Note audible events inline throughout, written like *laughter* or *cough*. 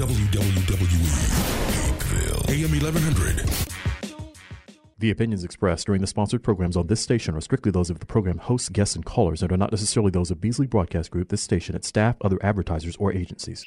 WWE, AM 1100. The opinions expressed during the sponsored programs on this station are strictly those of the program hosts, guests, and callers and are not necessarily those of Beasley Broadcast Group, this station, its staff, other advertisers, or agencies.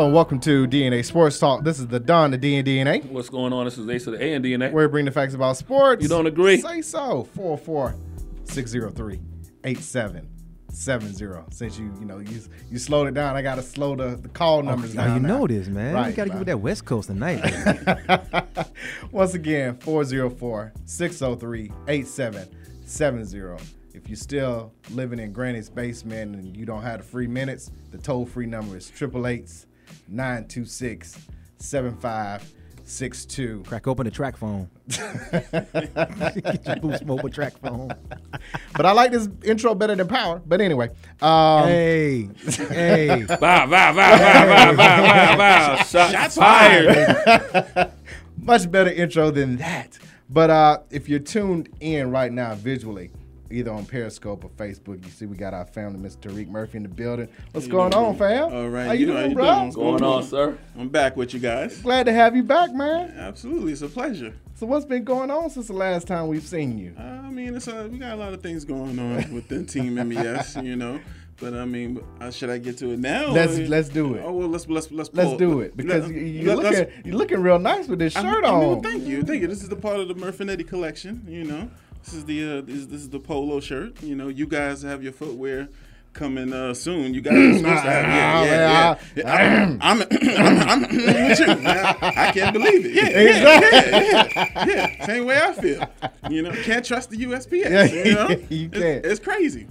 Hello and welcome to DNA Sports Talk. This is the Don, the D and DNA. what's going on? This is Ace of the A and DNA. Where we bring the facts about sports. You don't agree? Say so. 404 603 8770. Since you, you know, you you slowed it down, I gotta slow the, the call oh, numbers Now down. you now. know this, man. Right, you gotta give right. it that West Coast tonight. *laughs* baby. Once again, 404 603 8770. If you're still living in Granny's basement and you don't have the free minutes, the toll free number is 888 926 7562. Crack open the TracFone. *laughs* Get your Boost Mobile TracFone. But I like this intro better than power. But anyway, um, hey, hey. Wow, wow, wow, wow, wow, wow, wow, wow. Shots, fired. *laughs* much better intro than that. But uh, if you're tuned in right now visually, either on Periscope or Facebook, you see we got our family, Mr. Tariq Murphy in the building. What's going on, fam? All right, How you, you know doing, bro? doing? What's going on, sir? I'm back with you guys. Glad to have you back, man. Absolutely, it's a pleasure. So what's been going on since the last time we've seen you? I mean, it's a, we got a lot of things going on *laughs* within Team MES, you know. But I mean, uh, should I get to it now? Let's- or- let's do it. Oh well, let's let's let's Let's do it because let- you- you're let- looking you're looking real nice with this I shirt I mean, on. well, thank you, thank you. This is the part of the Murphnetti collection, you know. This is the uh, this, this is the polo shirt. You know, you guys have your footwear coming uh, soon. You guys are *clears throat* supposed to have yeah, yeah, yeah. I'm, *clears throat* I'm, *clears throat* I'm, I'm with you. I can't believe it. Yeah, yeah, yeah, yeah. Same way I feel. You know, can't trust the USPS. Yeah, you know, *laughs* you can't. It's, crazy.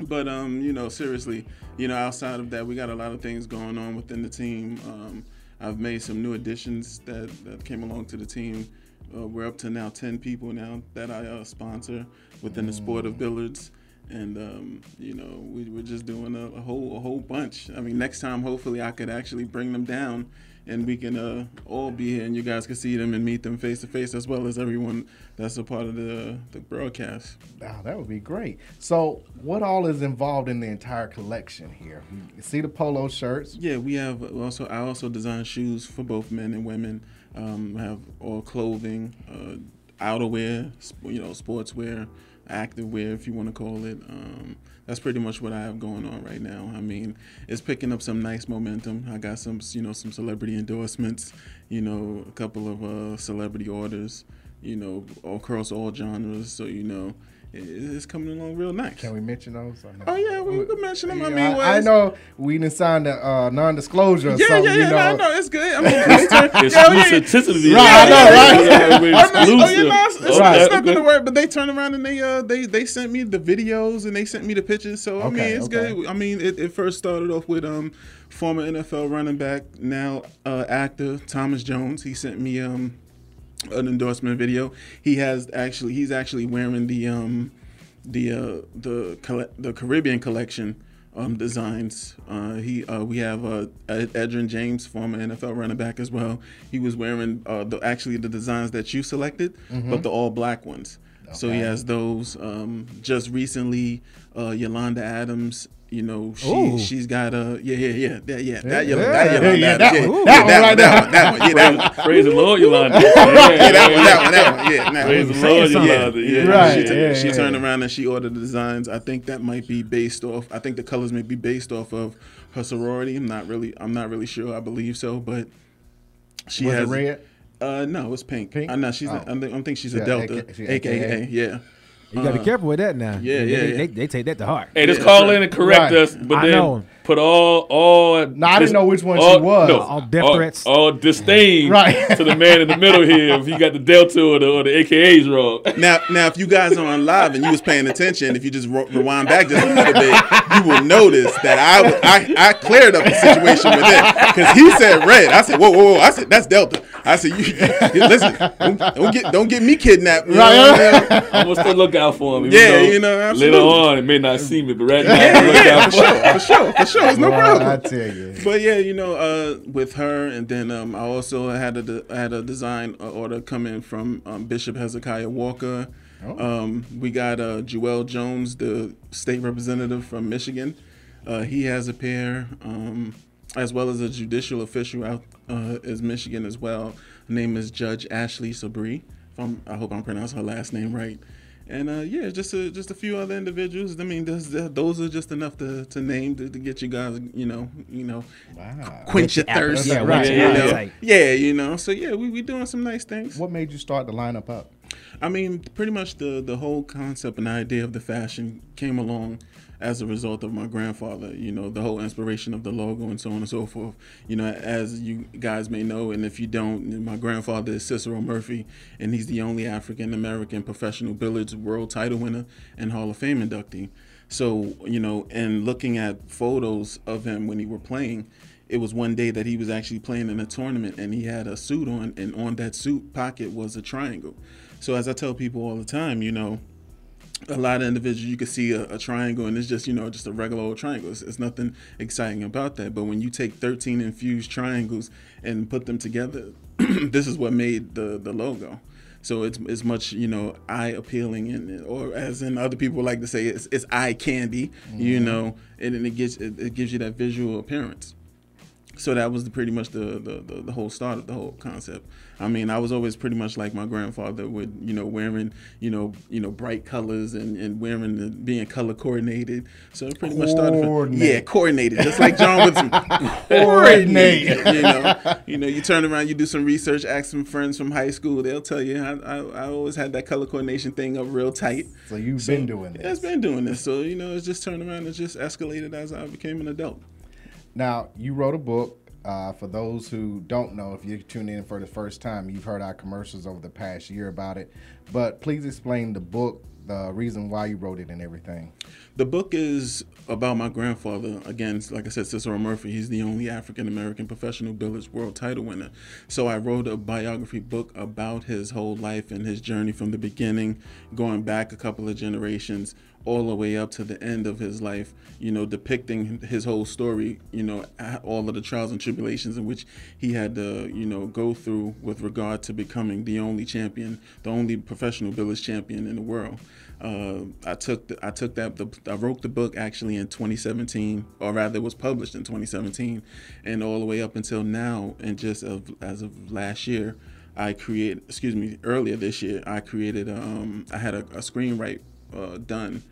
But um, you know, seriously, you know, outside of that, we got a lot of things going on within the team. Um, I've made some new additions that, that came along to the team. Uh, we're up to now 10 people now that I uh, sponsor within the sport of billiards. And um, you know, we, we're just doing a, a whole a whole bunch. I mean, next time, hopefully, I could actually bring them down, and we can uh, all be here, and you guys can see them and meet them face to face, as well as everyone that's a part of the the broadcast. Wow, that would be great. So, what all is involved in the entire collection here? You see the polo shirts. Yeah, we have also. I also design shoes for both men and women. Um, have all clothing, uh, outerwear, sp- you know, sportswear, activewear, if you want to call it. Um, that's pretty much what I have going on right now. I mean, it's picking up some nice momentum. I got some, you know, some celebrity endorsements. You know, a couple of uh, celebrity orders. You know, across all genres. So you know, it's coming along real nice. Can we mention those? or? Oh yeah, we, we can mention them. I mean, well, I, know we didn't sign the uh, non-disclosure or Yeah, something. yeah, you know. no, no, it's good. I *laughs* mean, it's turn- Exclusivity. Right, I know, right? We're Oh, no, oh, exclusive. yeah, no, it's, it's, Right. it's nothing okay. to work. But they turned around and they uh they they sent me the videos and they sent me the pictures. So I mean, it's okay. good. I mean, it, it first started off with um former NFL running back, now uh, actor Thomas Jones. He sent me um an endorsement video. He has actually he's actually wearing the um the uh the the Caribbean collection um designs. Uh he uh we have uh Ed- Edgerrin James, former NFL running back as well. He was wearing uh the actually the designs that you selected, but the all black ones. So he has those. Um just recently uh Yolanda Adams you know, she Ooh. she's got a yeah yeah yeah that yeah that Yeah, yellow yeah, that yeah, yellow yeah, that, that yeah, one. yeah, That one that right one that one that one yeah that one. Praise the Lord, Yolanda. Yeah, that one, that one, that one. Yeah, nah, Praise the Lord. Yolanda. Yeah, Right, She, yeah. t- yeah, she yeah. turned around and she ordered the designs. I think that might be based off. I think the colors may be based off of her sorority. I'm not really. I'm not really sure. I believe so, but she Was it has red? Uh, no, it's pink. Pink? I know she's. Oh. A, I think, I think she's Yeah, a Delta, AK AKA. AKA. Yeah. You gotta be uh, careful with that now. yeah, they, yeah, they, yeah. They, they take that to heart. Hey, just Yeah, call that's in and correct Right. us, but I then know. Put all all. No, I didn't know which one she was. All death all, threats. all disdain Right. *laughs* to the man in the middle here if he got the Delta or the, or the AKAs wrong. Now, now, if you guys are on live and you was paying attention, if you just ro- rewind back just a little bit, you will notice that I I, I cleared up the situation with him because he said red. I said, whoa, whoa, whoa. I said that's Delta. I said, you, you- listen, don't, don't get don't get me kidnapped. You know I mean? I'm gonna still look out for him. Yeah, though you know, later on it may not see me, but right now Yeah, I'm look yeah, out for for sure, for sure, for sure. It's no Boy, problem. I tell you. But yeah, you know, uh, with her, and then um, I also had a de- had a design uh, order come in from um, Bishop Hezekiah Walker. Um, we got uh, Joel Jones, the state representative from Michigan. Uh, he has a pair, um, as well as a judicial official out uh, is Michigan as well. Her name is Judge Ashley Sabri. If I'm, I hope I'm pronouncing her last name right. And uh, yeah, just a, just a few other individuals. I mean, those, those are just enough to, to name to, to get you guys, you know, you know, Wow. quench your thirst. Yeah, you right, yeah, know? Yeah, you know. So yeah, we we doing some nice things. What made you start the lineup up? I mean, pretty much the the whole concept and idea of the fashion came along as a result of my grandfather. You know, the whole inspiration of the logo and so on and so forth. You know, as you guys may know, and if you don't, my grandfather is Cicero Murphy, and he's the only African American professional billiards world title winner and Hall of Fame inductee. So you know, and looking at photos of him when he were playing. It was one day that he was actually playing in a tournament and he had a suit on, and on that suit pocket was a triangle. So as I tell people all the time, you know, a lot of individuals you can see a, a triangle and it's just you know just a regular old triangle. It's, it's nothing exciting about that. But when you take 13 infused triangles and put them together, *clears throat* this is what made the the logo. So it's it's much you know eye appealing and or as in other people like to say it's, it's eye candy, you mm-hmm. know, and then it gives it, it gives you that visual appearance so that was the, pretty much the, the, the, the whole start of the whole concept. I mean, I was always pretty much like my grandfather with, you know, wearing, you know, you know, bright colors and, and wearing the, being color coordinated. So it pretty much started from, yeah, coordinated, just like John Woodson. *laughs* Coordinated. *laughs* you know, you know, you turn around, you do some research, ask some friends from high school, they'll tell you. I, I, I always had that color coordination thing up real tight. So you've been doing Yeah, it's this. been doing this. So, you know, it's just turned around and just escalated as I became an adult. Now, you wrote a book. Uh, for those who don't know, if you're tuning in for the first time, you've heard our commercials over the past year about it. But please explain the book, the reason why you wrote it, and everything. The book is about my grandfather. Again, like I said, Cicero Murphy. He's the only African American professional billiards world title winner. So I wrote a biography book about his whole life and his journey from the beginning, going back a couple of generations, all the way up to the end of his life. You know, depicting his whole story. You know, all of the trials and tribulations in which he had to, you know, go through with regard to becoming the only champion, the only professional billiards champion in the world. Uh, I took the, I took that the, I wrote the book actually in 2017, or rather, it was published in 2017, and all the way up until now, and just of, as of last year, I created. Excuse me, earlier this year, I created. Um, I had a, a screenwrite uh, done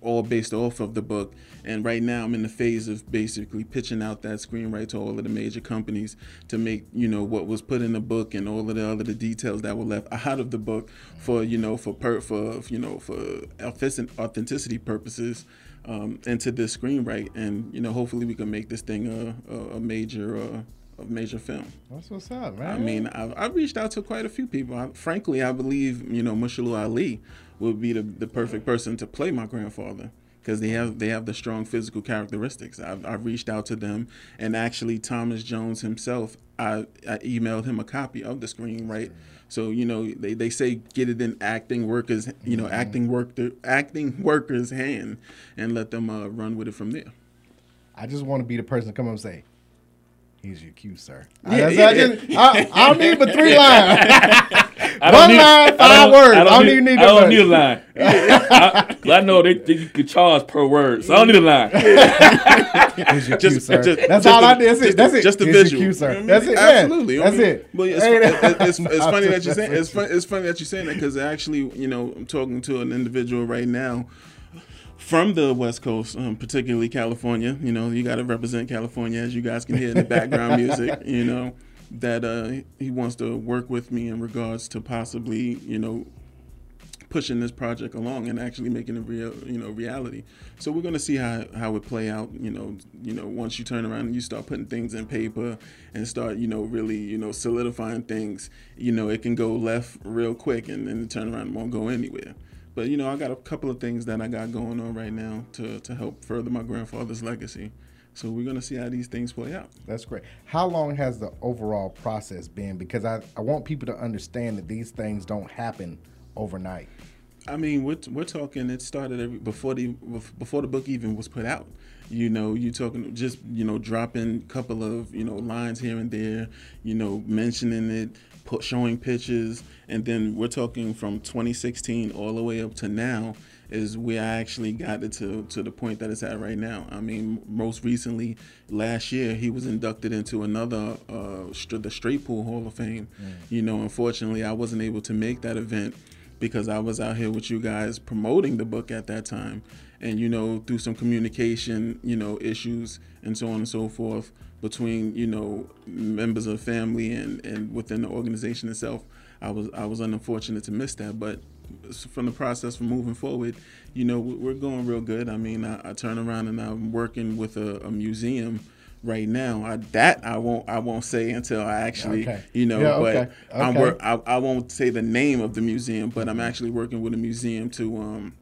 all based off of the book. And right now, I'm in the phase of basically pitching out that screenwrite to all of the major companies to make you know what was put in the book and all of the other the details that were left out of the book for you know for per for you know for authentic- authenticity purposes. Um, into this screenwrite, and you know, hopefully, we can make this thing a, a, a major, uh, a major film. That's what's up, man. I mean, I've, I've reached out to quite a few people. I, frankly, I believe you know Mahershala Ali would be the, the perfect person to play my grandfather because they have they have the strong physical characteristics. I've, I've reached out to them, and actually Thomas Jones himself, I, I emailed him a copy of the screenwrite. So you know they, they say get it in acting workers you know acting work the, acting workers hand and let them uh, run with it from there. I just want to be the person to come up and say, "Here's your cue, sir." Yeah, I, yeah, I, just- I, I don't need but three *laughs* lines. I don't One need- line, I five words. I don't even need I don't much. need a line. *laughs* I, 'cause I know they, they you could charge per word, so I don't need a line. *laughs* Here's your cue, Just- sir. just- That's just all the- I did. That's it. just That's the- it. just the visual. cue, sir. That's it. Yeah. Absolutely. I That's mean, it. But it's, Ain't it- it? it's, it's funny that you're saying. It's funny. It's funny that you're saying that because actually, you know, I'm talking to an individual right now from the West Coast, um, particularly California. You know, you got to represent California, as you guys can hear in the background music. You know, that uh, he wants to work with me in regards to possibly, you know, pushing this project along and actually making it real, you know, reality. So we're gonna see how how it play out. You know, you know, once you turn around and you start putting things in paper and start, you know, really, you know, solidifying things. You know, it can go left real quick and then turn around and won't go anywhere. But you know, I got a couple of things that I got going on right now to to help further my grandfather's legacy. So we're gonna see how these things play out. That's great. How long has the overall process been? Because I, I want people to understand that these things don't happen overnight. I mean, we're, we're talking. It started every, before the before the book even was put out. You know, you talking just you know dropping a couple of you know lines here and there. You know, mentioning it, put, showing pictures, and then we're talking from 2016 all the way up to now is where I actually got it to to the point that it's at right now. I mean, most recently last year he was inducted into another uh, the Straight Pool Hall of Fame. You know, unfortunately, I wasn't able to make that event because I was out here with you guys promoting the book at that time. And, you know, through some communication, you know, issues and so on and so forth between, you know, members of family and, and within the organization itself, I was I was unfortunate to miss that. But from the process from moving forward, you know, we- we're going real good. I mean, I, I turn around and I'm working with a, a museum right now. I, that I won't I won't say until I actually, Okay. you know, Yeah, but okay. I'm Okay. work. I, I won't say the name of the museum, but I'm actually working with a museum to um,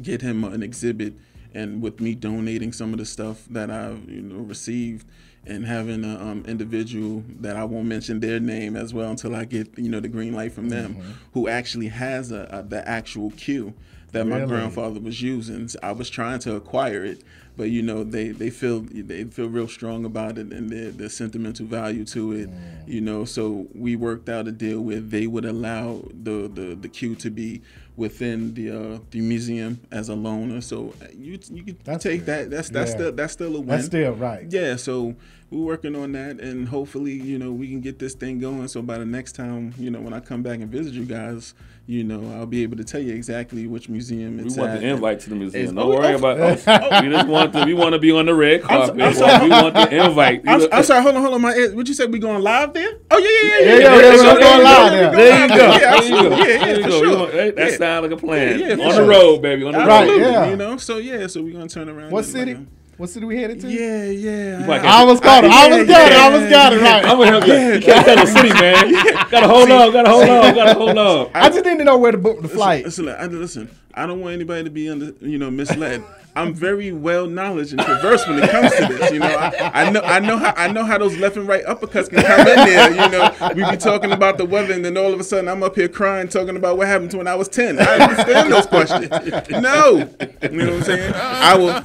get him an exhibit, and with me donating some of the stuff that I've you know received, and having an um, individual that I won't mention their name as well until I get you know the green light from them, Mm-hmm. who actually has a, a the actual cue that my grandfather was using. I was trying to acquire it, but you know they they feel they feel real strong about it and their the sentimental value to it. You know, so we worked out a deal where they would allow the the the cue to be within the uh, the museum as a loaner. So uh, you you can That's take good. that. That's that's Yeah. still that's still a win. That's still right. Yeah, so we're working on that, and hopefully, you know, we can get this thing going. So by the next time, you know, when I come back and visit you guys, you know, I'll be able to tell you exactly which museum it's We it's want at. the invite to the museum. Don't oh, worry oh, about. Oh, oh, we just want to. We want to be on the red carpet. I'm sorry. we want the invite. I'm, I'm sorry, hold on, hold on. My what you said? We going live there? Oh yeah, yeah, yeah, Yeah, yeah. yeah, there yeah, you we're going live there there. you go. Yeah, absolutely. Yeah, yeah, for sure. that that sounds like a plan. On the road, baby. On the road. Absolutely, yeah. You know, so yeah, so we're gonna turn around. What city? Um, What city we headed to? Yeah, yeah. probably I almost got it. I almost got it. I almost got it. Right. I'm gonna help you. You can't tell the city, man. *laughs* Gotta hold on. Gotta hold on. Gotta hold on. I just need to know where to book the flight. Listen, listen, I- don't want anybody to be under, you know, misled. I'm very well knowledge and conversed when it comes to this. You know, I, I know, I know how, I know how those left and right uppercuts can come in there. You know, we be talking about the weather, and then all of a sudden I'm up here crying, talking about what happened to when I was ten. I understand those questions. No, you know what I'm saying? I will.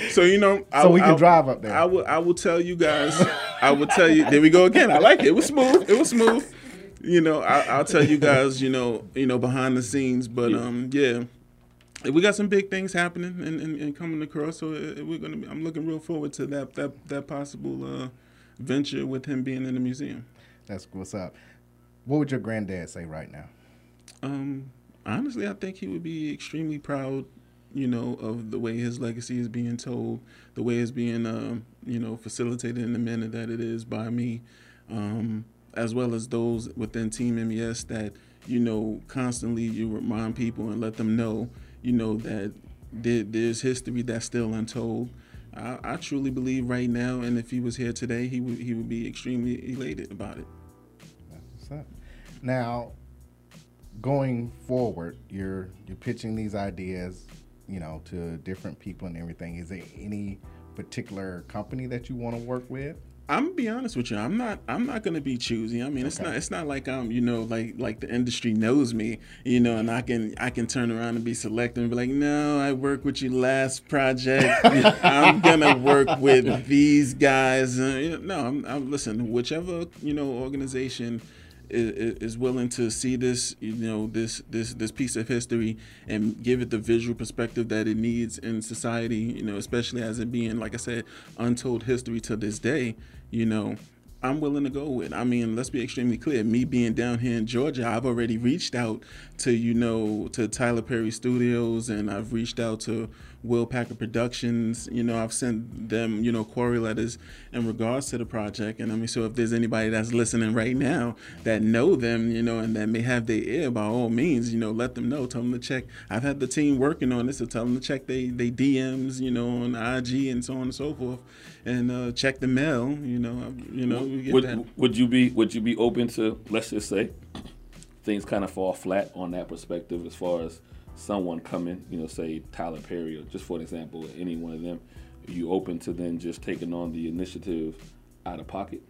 *laughs* so you know, I, So we can I- drive up there. I will. I will tell you guys. I will tell you. There we go again. I like it. It was smooth. It was smooth. You know, I, I'll tell you *laughs* guys. You know, you know behind the scenes, but um, yeah, we got some big things happening and, and, and coming across. So we're gonna. Be, I'm looking real forward to that that that possible uh, venture with him being in the museum. That's what's up. What would your granddad say right now? Um, honestly, I think he would be extremely proud, you know, of the way his legacy is being told, the way it's being, um, you know, facilitated in the manner that it is by me, um, as well as those within Team MES that, you know, constantly you remind people and let them know, you know, that there, there's history that's still untold. I, I truly believe right now, and if he was here today, he would he would be extremely elated about it. That's What's up? Now, going forward, you're you're pitching these ideas, you know, to different people and everything. Is there any particular company that you want to work with? I'm gonna be honest with you. I'm not. I'm not gonna be choosy. I mean, it's not. It's not like I'm. You know, like like the industry knows me. You know, and I can I can turn around and be selective and be like, no, I worked with you last project. *laughs* I'm gonna work with these guys. Uh, you know, no, I'm, I'm. Listen, whichever you know organization is, is willing to see this, you know, this this this piece of history and give it the visual perspective that it needs in society, you know, especially as it being, like I said, untold history to this day, you know. I'm willing to go with. I mean, let's be extremely clear. Me being down here in Georgia, I've already reached out to you know to Tyler Perry Studios, and I've reached out to Will Packer Productions. You know, I've sent them you know query letters in regards to the project. And I mean, so if there's anybody that's listening right now that know them, you know, and that may have their ear, by all means, you know, let them know. Tell them to check. I've had the team working on this, so tell them to check they they DMs, you know, on IG and so on and so forth, and uh, check the mail. You know, you know, get that. Would, would you be would you be open to let's just say things kind of fall flat on that perspective as far as someone coming, you know, say Tyler Perry or just for an example, any one of them, are you open to then just taking on the initiative out of pocket?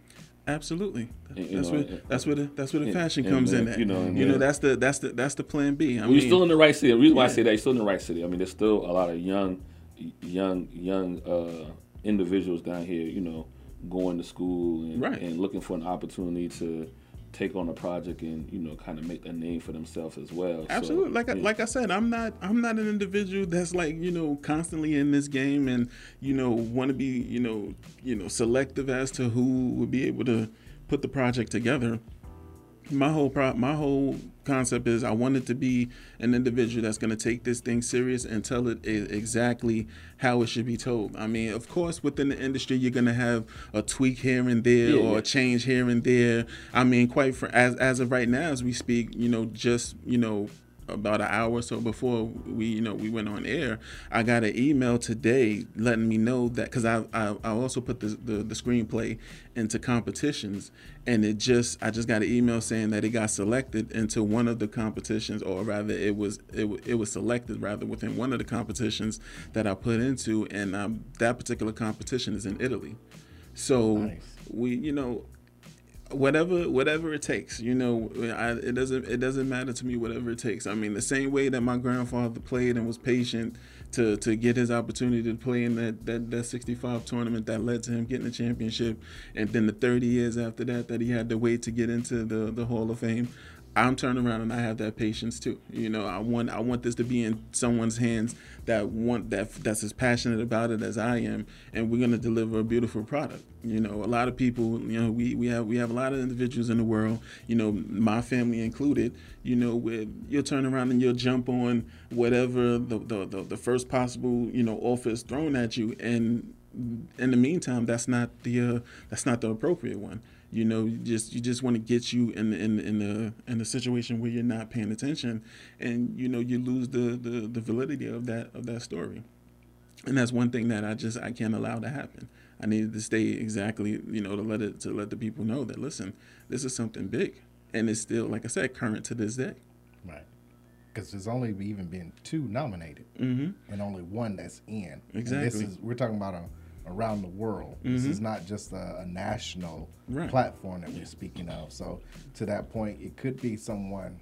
Absolutely. And, That's know, where and- that's where the that's where the and- fashion comes in. At. you know, you know that's the that's the that's the plan B. I Well, mean, you're still in the right city. The reason why I say that you're still in the right city. I mean, there's still a lot of young, young, young uh, individuals down here. You know, going to school and, Right. and looking for an opportunity to take on a project and you know kind of make a name for themselves as well. So, Absolutely. Like I, yeah. like I said, I'm not I'm not an individual that's like you know constantly in this game and you know want to be you know you know selective as to who would be able to put the project together. My whole pro- my whole concept is I wanted to be an individual that's going to take this thing serious and tell it exactly how it should be told. I mean, of course, within the industry, you're going to have a tweak here and there Yeah, or yeah. a change here and there. I mean, quite fr- as as of right now, as we speak, you know, just you know about an hour or so before we you know we went on air i got an email today letting me know that because I, I i also put the, the the screenplay into competitions. And it just i just got an email saying that it got selected into one of the competitions or rather it was it, it was selected rather within one of the competitions that i put into. And um, that particular competition is in italy. So Nice. we you know whatever whatever it takes you know I, it doesn't it doesn't matter to me whatever it takes i mean the same way that my grandfather played and was patient to to get his opportunity to play in that that, that 65 tournament that led to him getting the championship and then the 30 years after that that he had to wait to get into the the hall of fame I'm turning around and I have that patience too. You know, I want I want this to be in someone's hands that want that that's as passionate about it as I am, and we're gonna deliver a beautiful product. You know, a lot of people, you know, we, we have we have a lot of individuals in the world, you know, my family included. You know, where you'll turn around and you'll jump on whatever the the, the, the first possible you know offer is thrown at you, and in the meantime, that's not the uh, that's not the appropriate one. You know, you just you just want to get you in the, in the, in the in a situation where you're not paying attention, and you know you lose the, the the validity of that of that story, and that's one thing that I just I can't allow to happen. I needed to stay exactly you know to let it to let the people know that listen, this is something big, and it's still like I said current to this day. Right. Because there's only even been two nominated, Mm-hmm. and only one that's in. And Exactly. this is we're talking about a, around the world. This is mm-hmm. not just a, a national Right. platform that we're speaking of. So to that point, it could be someone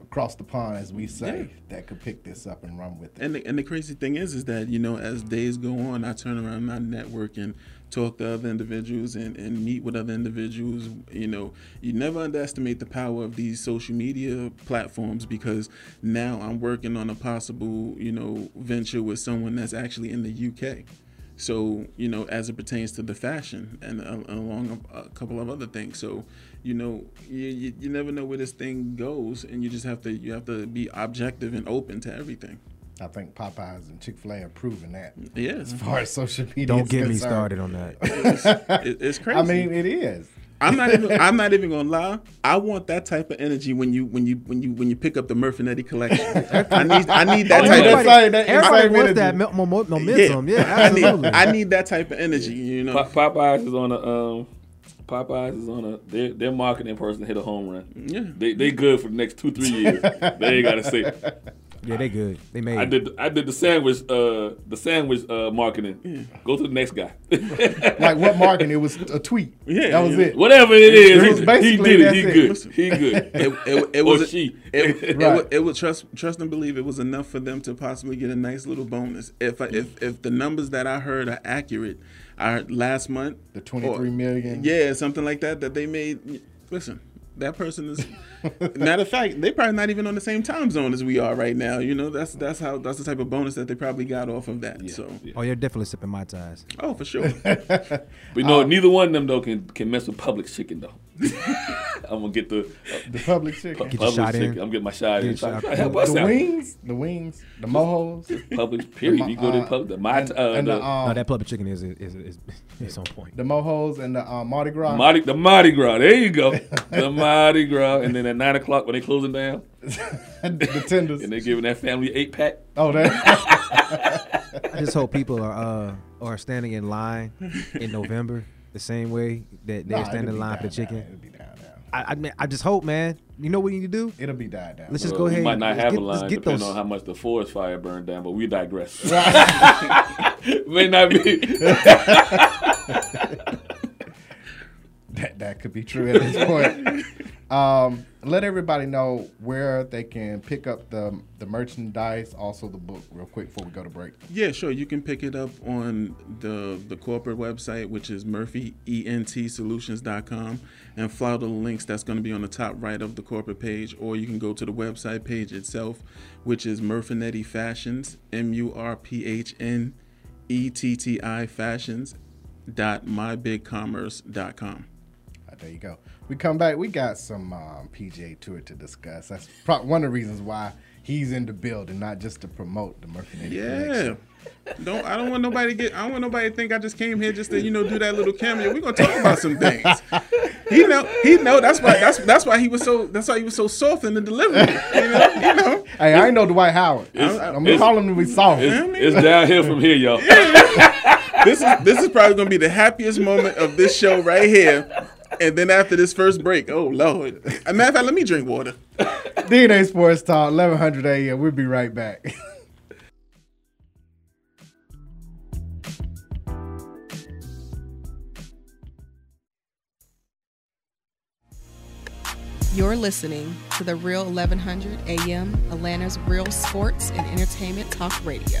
across the pond, as we say, that could pick this up and run with it. And the, and the crazy thing is, is that you know, as days go on, I turn around and I network and talk to other individuals and, and meet with other individuals. You know, you never underestimate the power of these social media platforms because now I'm working on a possible, you know, venture with someone that's actually in the UK. So you know, as it pertains to the fashion and uh, along a, a couple of other things. So you know, you, you you never know where this thing goes, and you just have to you have to be objective and open to everything. I think Popeyes and Chick Fil A are proving that. Yeah, As far as social media, Don't is get me started on that. it, it's crazy. *laughs* I mean, it is. I'm not even. I'm not even gonna lie. I want that type of energy when you when you when you when you pick up the Murphnetti collection. I need I need that Oh, type yeah, of. that's- that- everybody same wants energy. that mo- mo- mo- momentum. Yeah, I need absolutely. I need that type of energy. You know. Popeyes is on a um, Popeyes is on a their their marketing person hit a home run. Yeah. They they good for the next two three years. they ain't gotta say. Yeah, they good. They made. I did I did the sandwich uh the sandwich uh marketing. Go to the next guy. *laughs* Like what marketing? It was a tweet. Yeah, that was yeah. it. Whatever it is, It was he, he did it. He that's good. He good. *laughs* It, it, it Or was she. It, it, *laughs* Right. would, it would trust trust and believe it was enough for them to possibly get a nice little bonus. If I, if if the numbers that I heard are accurate, I heard last month The 23 million. Yeah, something like that that they made. Listen, that person is. matter of fact, they probably not even on the same time zone as we are right now. You know, that's that's how that's the type of bonus that they probably got off of that. So, Oh, you're definitely sipping my ties. oh, for sure. *laughs* *laughs* But you know, um, neither one of them though can can mess with Publix chicken though. *laughs* I'm gonna get the The Publix chicken. Get your Publix shot in. I'm getting my shot in. Get your Try- shot. try to help us The wings, the wings, the mohos, *laughs* Publix Period. You go to uh, Publix. The my and, uh, and the, the um, no, that Publix chicken is is is, *laughs* is on point. the mohos and the uh, Mardi Gras. Mardi, the Mardi Gras. There you go. The Mardi Gras. And then at nine o'clock when they closing down, the tenders. and they giving that family eight pack. oh, that. I just hope people are uh are standing in line in November the same way that they're Nah, standing in line for the chicken. down. It'll be down, down. I I, mean, I just hope, man. You know what you need to do? It'll be died down. Let's just Well, go ahead. We might not let's have get, a let's line get depending those. on how much the forest fire burned down, but we digress. *laughs* May not be. *laughs* that, that could be true at this point. *laughs* Um, let everybody know where they can pick up the the merchandise, also the book, real quick before we go to break. Yeah, sure. You can pick it up on the the corporate website, which is murphyentSolutions.com, and follow the links that's going to be on the top right of the corporate page, or you can go to the website page itself, which is Murphnetti Fashions, M U R P H N E T T I Fashions dot mybigcommerce.com. There you go. We come back. We got some um, PGA Tour to discuss. That's pro- one of the reasons why he's in the building, not just to promote the Murphnetti Yeah. Collection. Don't I don't want nobody to get I don't want nobody to think I just came here just to, you know, do that little cameo. We're gonna talk about some things. *laughs* He know he know that's why that's that's why he was so that's why he was so soft in the delivery. You know, you know. *laughs* Hey, I ain't know Dwight Howard. I'm, I'm gonna call him to be soft. It's, it's downhill from here, y'all. *laughs* This is this is probably gonna be the happiest moment of this show right here. And then after this first break, oh Lord. As a matter of fact, let me drink water. *laughs* DNA Sports Talk, 1100 AM. We'll be right back. You're listening to the Real 1100 AM, Atlanta's real sports and entertainment talk radio.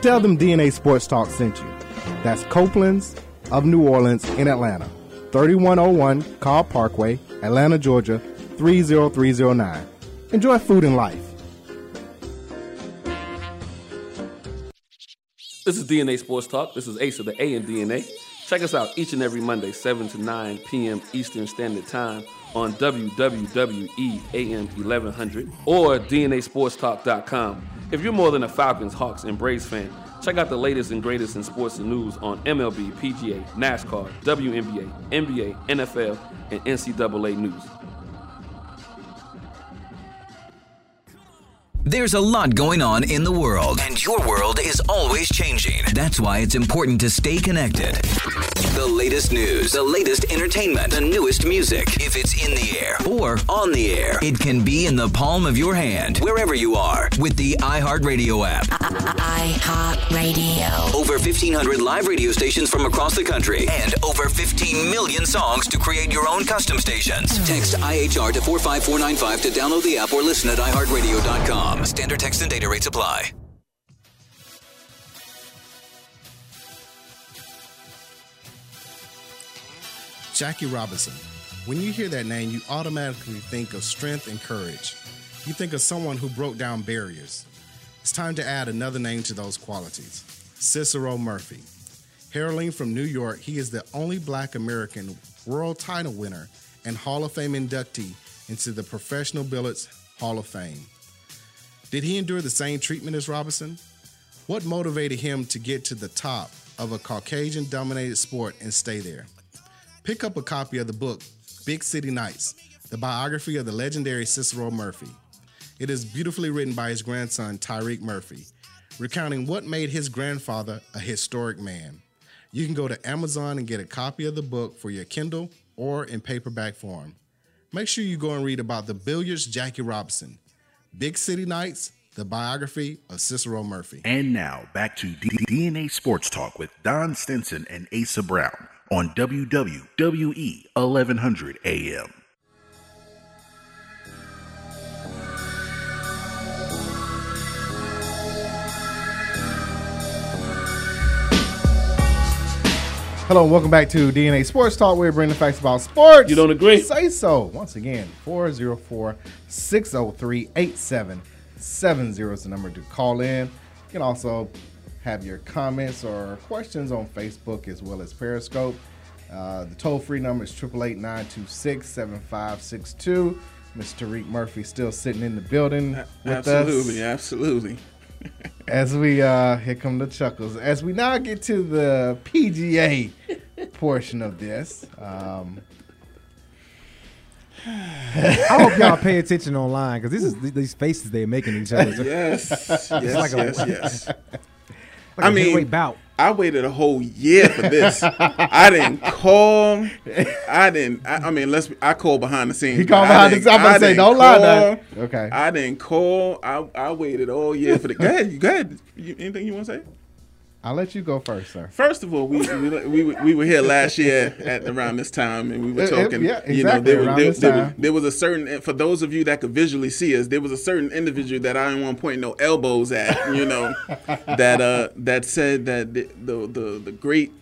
Tell them DNA Sports Talk sent you. That's Copeland's of New Orleans in Atlanta. 3101 Carl Parkway, Atlanta, Georgia 30309. Enjoy food and life. This is DNA Sports Talk. This is Ace of the A and DNA. Check us out each and every Monday, 7 to 9 p.m. Eastern Standard Time on WWWE AM 1100 or DNASportsTalk.com. If you're more than a Falcons, Hawks, and Braves fan, check out the latest and greatest in sports and news on MLB, PGA, NASCAR, WNBA, NBA, NFL, and NCAA news. There's a lot going on in the world, and your world is always changing. That's why it's important to stay connected. The latest news, the latest entertainment, the newest music. If it's in the air or on the air, it can be in the palm of your hand, wherever you are, with the iHeartRadio app. iHeartRadio. Over 1,500 live radio stations from across the country, and over 15 million songs to create your own custom stations. Text IHR to 45495 to download the app or listen at iHeartRadio.com. Standard text and data rates apply. Jackie Robinson. When you hear that name, you automatically think of strength and courage. You think of someone who broke down barriers. It's time to add another name to those qualities Cicero Murphy. Heralding from New York, he is the only black American world title winner and Hall of Fame inductee into the Professional Billiards Hall of Fame. Did he endure the same treatment as Robinson? What motivated him to get to the top of a Caucasian dominated sport and stay there? Pick up a copy of the book, Big City Nights, the biography of the legendary Cicero Murphy. It is beautifully written by his grandson, Tyreek Murphy. recounting what made his grandfather a historic man. You can go to Amazon and get a copy of the book for your Kindle or in paperback form. Make sure you go and read about the billiards Jackie Robinson, Big City Nights, the biography of Cicero Murphy. And now back to D- DNA Sports Talk with Don Stinson and Asa Brown on WWE 1100 AM. Hello and welcome back to DNA Sports Talk. We're bringing the facts about sports. You don't agree? Say so. Once again, 404 603 8770 is the number to call in. You can also have your comments or questions on Facebook as well as Periscope. Uh, the toll free number is 888 926 7562. Mr. Tariq Murphy still sitting in the building with absolutely, us. absolutely. As we uh here come the chuckles. As we now get to the PGA portion of this. Um I hope y'all pay attention online because this is these faces they're making each other. Yes, *laughs* yes, like a- yes, yes. *laughs* like I a mean, heavyweight bout. I waited a whole year for this. I didn't *laughs* call. I didn't. I, I mean, let's. I called behind the scenes. He called behind the scenes. I'm about to say, don't lie now. Okay. I didn't call. I, I waited all year for the. Go ahead. You go ahead. You, anything you want to say? I'll let you go first, sir. First of all, we we, we, were- we were here last year at around this time, and we were talking. yeah, You know, exactly, there, was- around there, this there was, time. there was a certain for those of you that could visually see us, there was a certain individual that I didn't want to point no elbows at. You know, *laughs* that uh that said that the, the the the great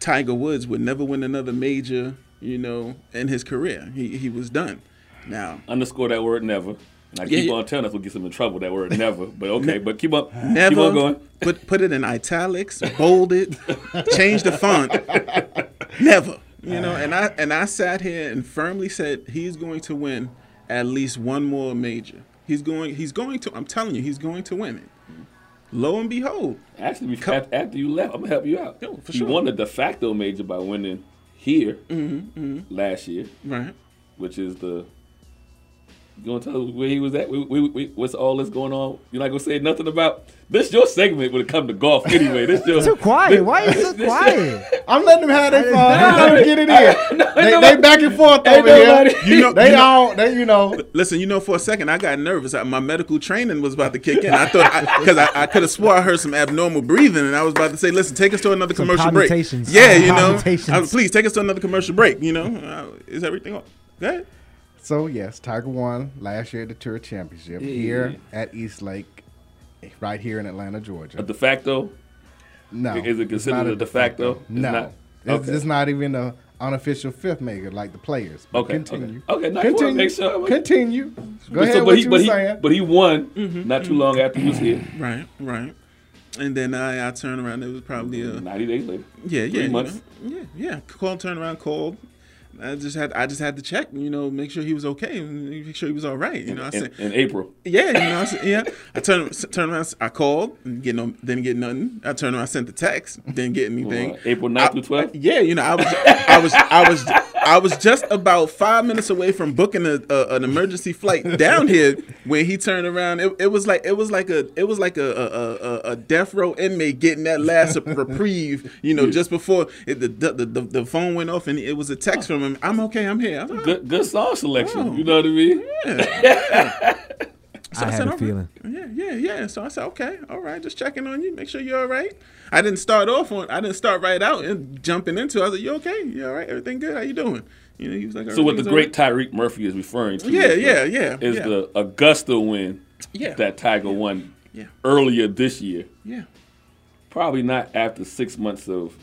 Tiger Woods would never win another major. You know, in his career, he he was done. Now Underscore that word never. And I keep yeah. on telling us we'll get some in trouble that word never. But okay, but keep up. Never Keep on going. put put it in italics, bold it, change the font. Never. You know, and I and I sat here and firmly said he's going to win at least one more major. He's going he's going to I'm telling you, he's going to win it. Lo and behold. Actually, before, after, after you left, I'm gonna help you out. Yo, for he sure. won the de facto major by winning here Mm-hmm, last year, Right. which is the. You gonna tell us where he was at? We, we, we, what's all this going on? You're not gonna say nothing about this. Your segment would it come to golf anyway. This your *laughs* Too quiet. Why are you so *laughs* this- quiet? I'm letting them have their fun. I'm letting them get it in. *laughs* No, they, nobody- they back and forth Ain't over nobody- here. You know They you know, all, they, you know. Listen, you know, for a second, I got nervous. I, my medical training was about to kick in. I thought because I, I, could have swore I heard some abnormal breathing, and I was about to say, "Listen, take us to another Some commercial break." Yeah, Some you know, palpitations. Uh, please take us to another commercial break. You know, uh, is everything all? Go ahead. So yes, Tiger won last year at the Tour Championship here at East Lake, right here in Atlanta, Georgia. A de facto. No, Is it considered not a de facto? It's No, not? it's, Okay. it's not even a unofficial fifth maker like the players. But Okay, continue. okay. Okay, now continue. make sure- continue. Go So, ahead. but what he, you but he, saying? but he won Mm-hmm, not too long after he was here. Right, right. And then I, I turned around. It was probably a 90 days later. yeah, yeah, Three you know, yeah, yeah. Called, turned around, called. I just had I just had to check, you know, make sure he was okay, make sure he was all right. You know, I in, said, in April. Yeah, you know, I said, yeah. I turned turned around. I called, get no, didn't get nothing. I turned around, I sent the text, didn't get anything. Uh, April 9th through 12th? Yeah, you know, I was, I was, I was, I was just about five minutes away from booking a, a, an emergency flight down here when he turned around. It, it was like it was like a it was like a a, a, a death row inmate getting that last *laughs* reprieve. You know, just before it, the, the the the phone went off and it was a text from him. I'm okay. I'm here. I was like, Good, good song selection. Oh. You know what I mean? *laughs* So I had said, a "All right." feeling. Yeah, yeah, yeah. So I said, okay, all right, just checking on you, make sure you're all right. I didn't start off on, I didn't start right out and jumping into. it. I was like, you okay? You all right? Everything good? How you doing? You know, he was like, So what the "Everything's all great Tyreek Murphy is referring to Yeah, is the, yeah, yeah, is yeah. the Augusta win Yeah. that Tiger won Yeah. earlier this year. yeah, Probably not after six months of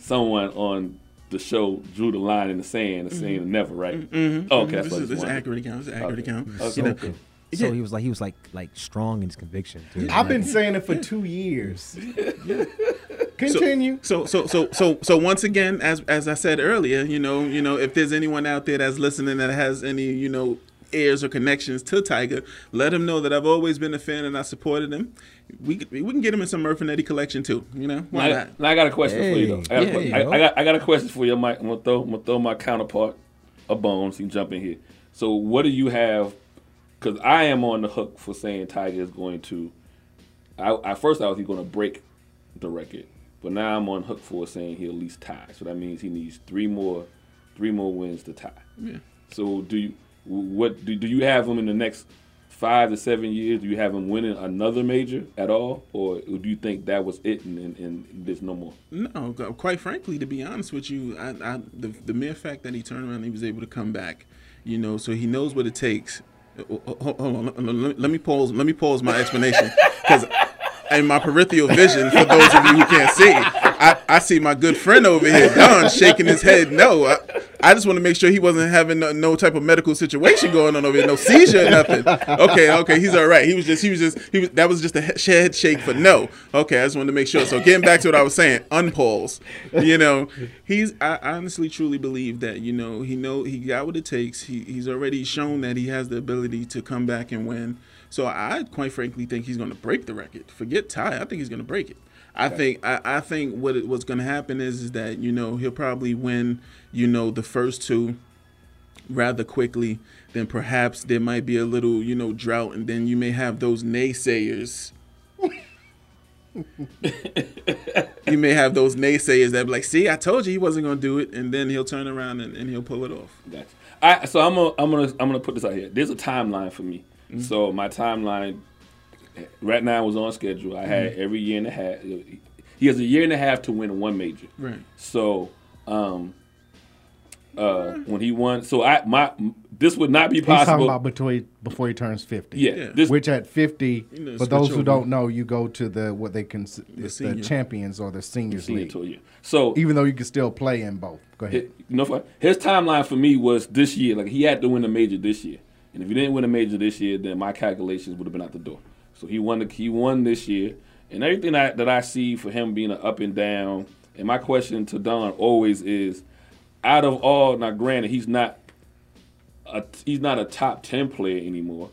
someone on the show drew the line in the sand and saying never, right? mm-hmm. Oh, okay, that's this what is this is wanted. accurate account. This is accurate Okay. account. Okay. You know, Okay. So Yeah. he was like he was like like strong in his conviction. Too. I've been saying it for two years. *laughs* Continue. So so so so so once again, as as I said earlier, you know, you know, if there's anyone out there that's listening that has any, you know, ears or connections to Tiger, let him know that I've always been a fan and I supported him. We could- we can get him in some Murphnetti collection too. You know, why Now, not? now I got a question for you though. I got, a Hey, yeah, I, yo. I got I got a question for you, Mike. I'm gonna throw I'm gonna throw my counterpart a bone. So you jump in here. So what do you have? Because I am on the hook for saying Tiger is going to I, at first I was he going to break the record, but now I'm on hook for saying he'll at least tie. So that means he needs three more, three more wins to tie. Yeah. So do you what do, do you have him in the next five to seven years? Do you have him winning another major at all, or do you think that was it and, and, and there's no more? No, quite frankly, to be honest with you, I, I, the the mere fact that he turned around he was able to come back, you know, so he knows what it takes. Uh, uh, Hold on, let- let let me pause. Let me pause my explanation because in my peripheral vision, for those of you who can't see, I, I see my good friend over here, Don, shaking his head. No, I, I just want to make sure he wasn't having no, no type of medical situation going on over here, no seizure nothing. Okay, okay, he's all right. He was just, he was just, he was. That was just a he- head shake for no. Okay, I just wanted to make sure. So getting back to what I was saying, unpause. You know, he's. I honestly, truly believe that you know he know he got what it takes. He he's already shown that he has the ability to come back and win. So I quite frankly think he's going to break the record. Forget tie. I think he's going to break it. I think I, I think what it, what's going to happen is is that you know he'll probably win you know the first two rather quickly. Then perhaps there might be a little you know drought, and then you may have those naysayers. *laughs* you may have those naysayers that be like, "See, I told you he wasn't going to do it," and then he'll turn around and, and he'll pull it off. Gotcha. I so I'm gonna I'm gonna I'm gonna put this out here. There's a timeline for me. Mm-hmm. So my timeline right now was on schedule. I had Mhm. every year and a half. He has a year and a half to win one major. Right. So um uh when he won so I my this would not be possible. He's talking about between before he turns fifty. Yeah, Yeah. this- which at fifty, You know, for those switch who over. don't know, you go to the what they consider The the senior. champions or the seniors Senior league. tour, yeah. So even though you can still play in both, go ahead. Hi- You know, what? his timeline for me was this year. Like he had to win a major this year, and if he didn't win a major this year, then my calculations would have been out the door. So he won. The, he won this year, and everything that, that I see for him being an up and down. And my question to Don always is, out of all, now granted, he's not a he's not a top ten player anymore,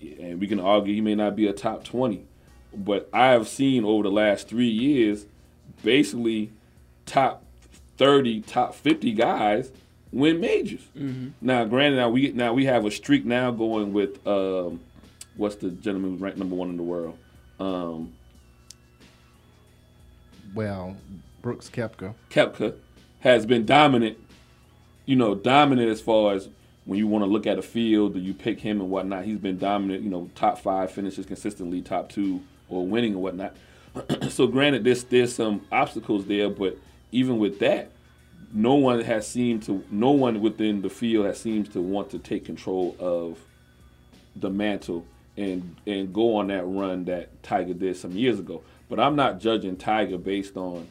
and we can argue he may not be a top twenty. But I have seen over the last three years, basically top 30, top 50 guys win majors. Mhm. Now, granted, now we now we have a streak now going with um, what's the gentleman who's ranked number one in the world? Um, Well, Brooks Koepka. Koepka has been dominant. You know, dominant as far as when you want to look at a field, do you pick him and whatnot? He's been dominant. You know, top five finishes consistently, top two or winning and whatnot. *clears throat* so, granted, there's there's some obstacles there, but even with that, no one has seemed to, no one within the field has seems to want to take control of the mantle and and go on that run that Tiger did some years ago. But I'm not judging Tiger based on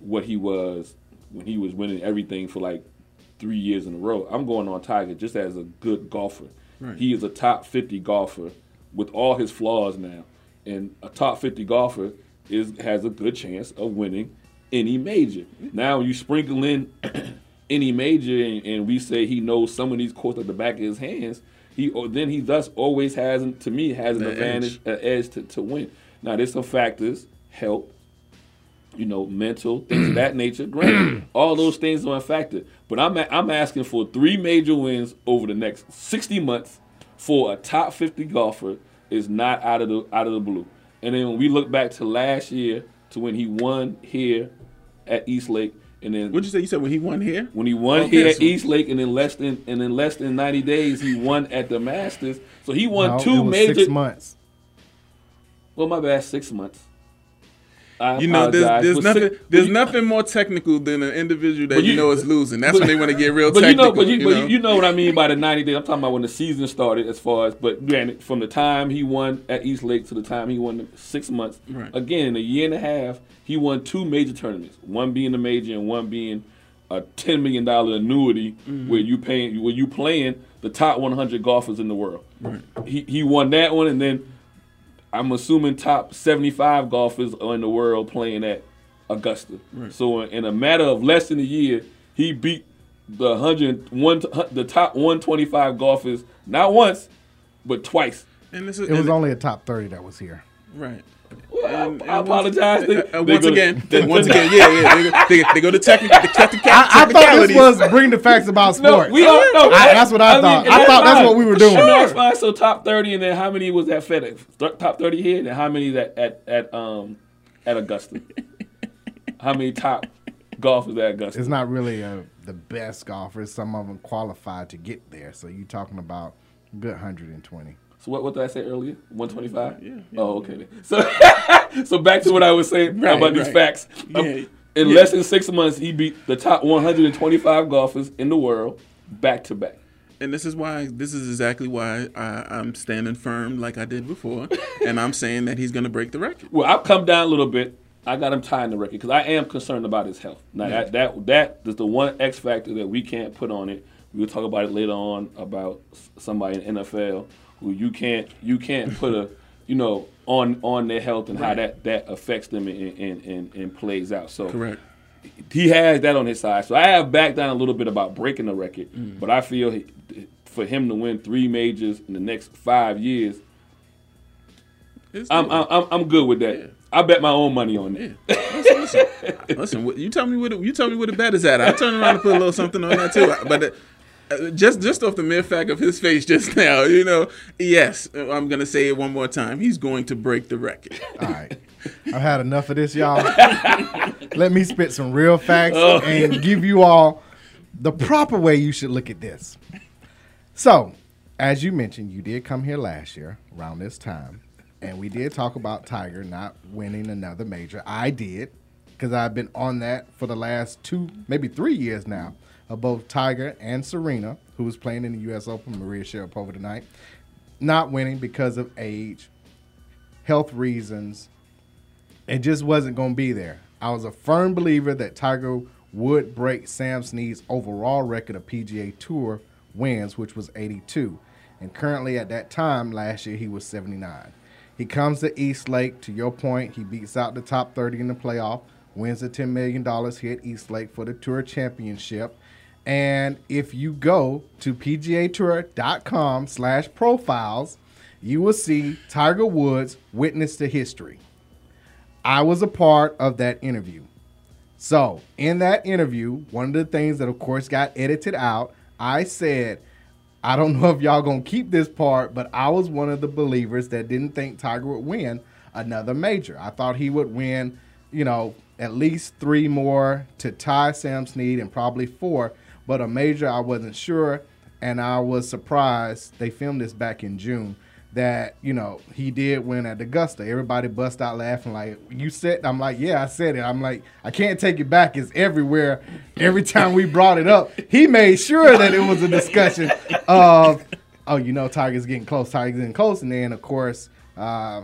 what he was when he was winning everything for like three years in a row. I'm going on Tiger just as a good golfer. Right. He is a top 50 golfer with all his flaws now, and a top 50 golfer is has a good chance of winning any major. Now you sprinkle in *clears throat* any major, and, and we say he knows some of these courts at the back of his hands. He or then he thus always has, to me, has an The advantage, an edge to, to win. Now there's some factors, health, you know, mental things of that *clears throat* nature. Granted, all those things are a factor. But I'm a- I'm asking for three major wins over the next 60 months for a top 50 golfer is not out of the out of the blue. And then when we look back to last year to when he won here at East Lake, and then what'd you say? You said when he won here? When he won Okay, here at so- East Lake, and in less than and in less than 90 days he won at the Masters. So he won No, two it was major six months. Well, my bad, six months. I You know, there's, there's nothing there's you- nothing more technical than an individual that you, you- know is losing. That's but- when they want to get real but technical. you know, but you, you but know? you, know what I mean by the 90 days. I'm talking about when the season started, as far as, but granted, from the time he won at East Lake to the time he won the six months, Right. again, in a year and a half, he won two major tournaments. One being the major, and one being a ten million dollar annuity Mhm. where you paying where you playing the top 100 golfers in the world. Right. He he won that one, and then I'm assuming top 75 golfers in the world playing at Augusta. Right. So in a matter of less than a year, he beat the 101 the top 125 golfers not once, but twice. And this It was only a top thirty that was here. right. Well, and, I apologize. Once, They- uh, once go to- again, they- once again, yeah, yeah. They go, they, they go to technical, the technical, I, I thought technicalities. this was bring the facts about No, sports. we are. No, I- that's what I, mean, thought. and I thought that's what we were doing. Sure, that's fine. So top thirty, and then how many was at FedEx? Th- top thirty here, and then how many at at, at um at Augusta? how many top golfers at Augusta? It's not really uh, the best golfers. Some of them qualified to get there. So you're talking about a good 120. So what, what did I say earlier? One twenty five. Yeah, Oh, okay. then. *laughs* So *laughs* so back to what I was saying Right, about these right. facts. Um, Yeah, in yeah. less than six months, he beat the top one hundred and twenty five golfers in the world back to back. And this is why, this is exactly why I, I'm standing firm like I did before, *laughs* and I'm saying that he's going to break the record. Well, I've come down a little bit. I got him tying the record because I am concerned about his health. Now that that that is the one X factor that we can't put on it. We'll talk about it later on about somebody in NFL who you can't you can't put a you know on on their health and how that that affects them and and, and, and plays out. So Correct. he has that on his side. So I have backed down a little bit about breaking the record, Mm. but I feel he, for him to win three majors in the next five years, I'm. I'm, I'm, good with that. I bet my own money on that. listen, listen, *laughs* listen, you tell me what you tell me where the bet is at. I turn around and put a little something on that too. But just just off the mere fact of his face just *laughs* now, you know, yes, I'm gonna say it one more time. He's going to break the record. All right. I've had enough of this, y'all. *laughs* Let me spit some real facts Oh. and give you all the proper way you should look at this. So, as you mentioned, you did come here last year around this time, and we did talk about Tiger not winning another major. I did, because I've been on that for the last two, maybe three years now, of both Tiger and Serena, who was playing in the U.S. Open, Maria Sharapova tonight, not winning because of age, health reasons, it just wasn't going to be there. I was a firm believer that Tiger would break Sam Snead's overall record of PGA Tour wins, which was 82. And currently, at that time last year, he was 79. He comes to East Lake. To your point, he beats out the top 30 in the playoff, wins the $10 million here at East Lake for the Tour Championship. And if you go to pgatour.com slash profiles, you will see Tiger Woods witness to history. I was a part of that interview. So, in that interview, one of the things that, of course, got edited out, I said, I don't know if y'all gonna keep this part, but I was one of the believers that didn't think Tiger would win another major. I thought he would win, you know, at least three more to tie Sam Snead and probably four, but a major I wasn't sure, and I was surprised. They filmed this back in June that you know he did win at Augusta. Everybody bust out laughing like you said. I'm like, yeah, I said it. I'm like, I can't take it back. It's everywhere. Every time we brought it up, he made sure that it was a discussion of, oh, you know, Tiger's getting close. Tiger's getting close, and then of course, uh,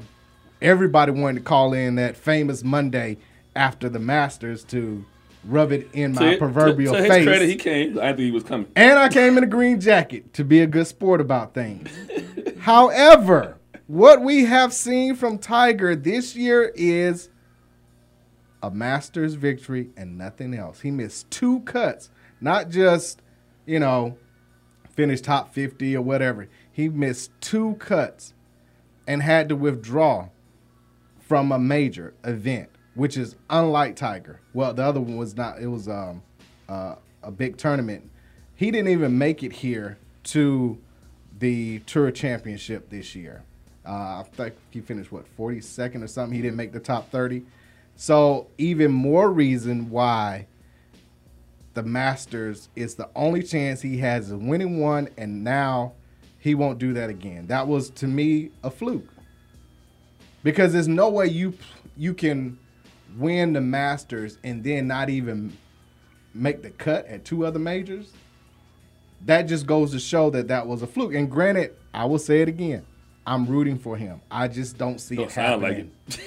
everybody wanted to call in that famous Monday after the Masters to rub it in my To- proverbial to, to his face. credit, he came. I think he was coming. And I came in a green jacket to be a good sport about things. *laughs* However, what we have seen from Tiger this year is a Masters victory and nothing else. He missed two cuts, not just, you know, finish top 50 or whatever. He missed two cuts and had to withdraw from a major event, which is unlike Tiger. Well, the other one was not. It was um, uh, a big tournament. He didn't even make it here to the Tour Championship this year. Uh, I think he finished what 42nd or something. He didn't make the top 30. So even more reason why the Masters is the only chance he has of winning one, and now he won't do that again. That was to me a fluke because there's no way you you can win the Masters and then not even make the cut at two other majors. That just goes to show that that was a fluke. And granted, I will say it again. I'm rooting for him. I just don't see Don't it sound happening. like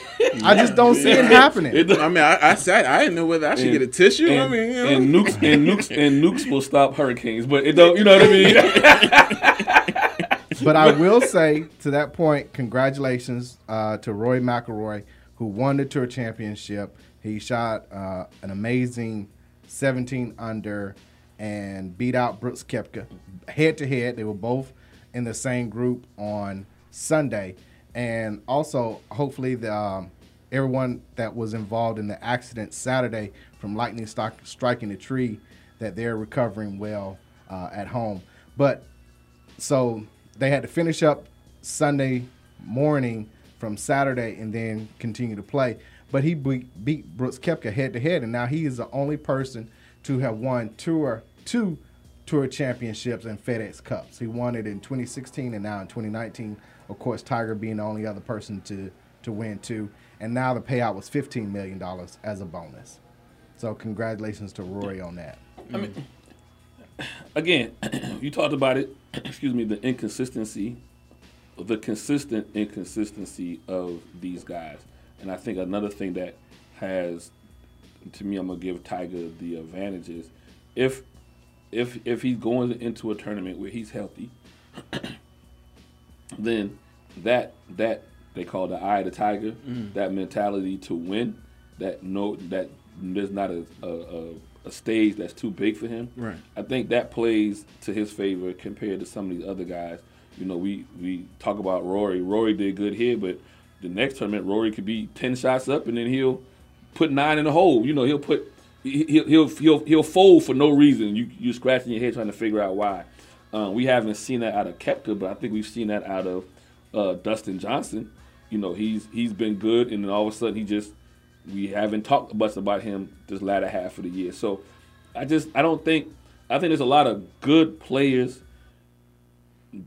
I just don't see it happening. It- I mean, I, I said I didn't know whether I should get a tissue. And, I mean, you know. and nukes and nukes and nukes will stop hurricanes, but it don't. You know what I mean? *laughs* but I will say to that point, congratulations uh, to Roy McIlroy, who won the Tour Championship. He shot uh, an amazing 17 under and beat out Brooks Koepka head to head. They were both in the same group on Sunday, and also hopefully the um, everyone that was involved in the accident Saturday from lightning stock, striking the tree that they're recovering well uh, at home. But so they had to finish up Sunday morning from Saturday and then continue to play. But he beat, beat Brooks Koepka head to head, and now he is the only person to have won tour two tour championships and FedEx Cups. He won it in 2016 and now in 2019. Of course, Tiger being the only other person to to win two, and now the payout was 15 million dollars as a bonus. So congratulations to Rory on that. I mean, *clears throat* again, *clears throat* you talked about it. *clears throat* Excuse me, the inconsistency, the consistent inconsistency of these guys, and I think another thing that has, to me, I'm gonna give Tiger the advantages. If if if he's going into a tournament where he's healthy, *clears throat* then that that they call the eye of the tiger, Mm. that mentality to win, that no that there's not a, a, a, a stage that's too big for him. Right. I think that plays to his favor compared to some of these other guys. You know, we we talk about Rory. Rory did good here, but the next tournament, Rory could be ten shots up, and then he'll put nine in the hole. You know, he'll put he- he'll he'll he'll, he'll fold for no reason. You you scratching your head trying to figure out why. Uh, we haven't seen that out of Koepka, but I think we've seen that out of uh, Dustin Johnson. You know, he's he's been good, and then all of a sudden he just we haven't talked much about him this latter half of the year. So I just I don't think I think there's a lot of good players.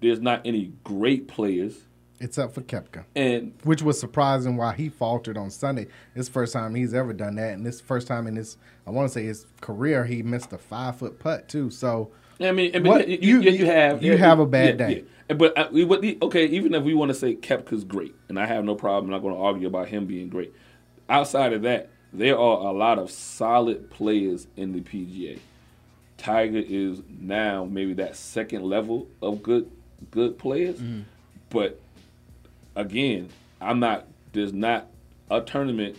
There's not any great players. Except for Koepka. And which was surprising why he faltered on Sunday. It's the first time he's ever done that, and this first time in his I want to say his career he missed a five foot putt too. So I mean, I mean what- you, you, you have you have a bad yeah, day. yeah. But uh, what the, okay, even if we want to say Koepka's great, and I have no problem, I'm not going to argue about him being great. Outside of that, there are a lot of solid players in the PGA. Tiger is now maybe that second level of good good players, mm-hmm. but again, I'm not. There's not a tournament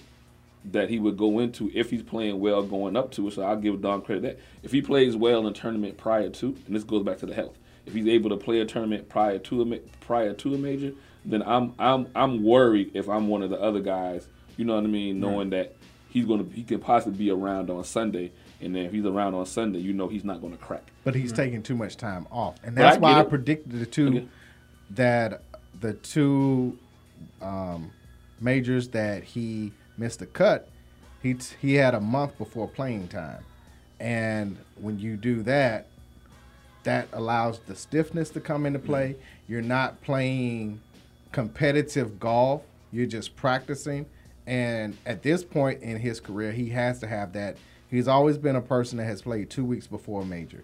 that he would go into if he's playing well going up to it. So I'll give Don credit that. If he plays well in a tournament prior to, and this goes back to the health, if he's able to play a tournament prior to a prior to a major, then I'm I'm I'm worried if I'm one of the other guys. You know what I mean? Knowing that he's gonna he could possibly be around on Sunday, and then if he's around on Sunday, you know he's not gonna crack. but he's taking too much time off, and that's I why I predicted the two Okay. that the two um, majors that he missed a cut. He t- he had a month before playing time, and when you do that, that allows the stiffness to come into play. You're not playing competitive golf. You're just practicing. And at this point in his career, he has to have that. He's always been a person that has played two weeks before a major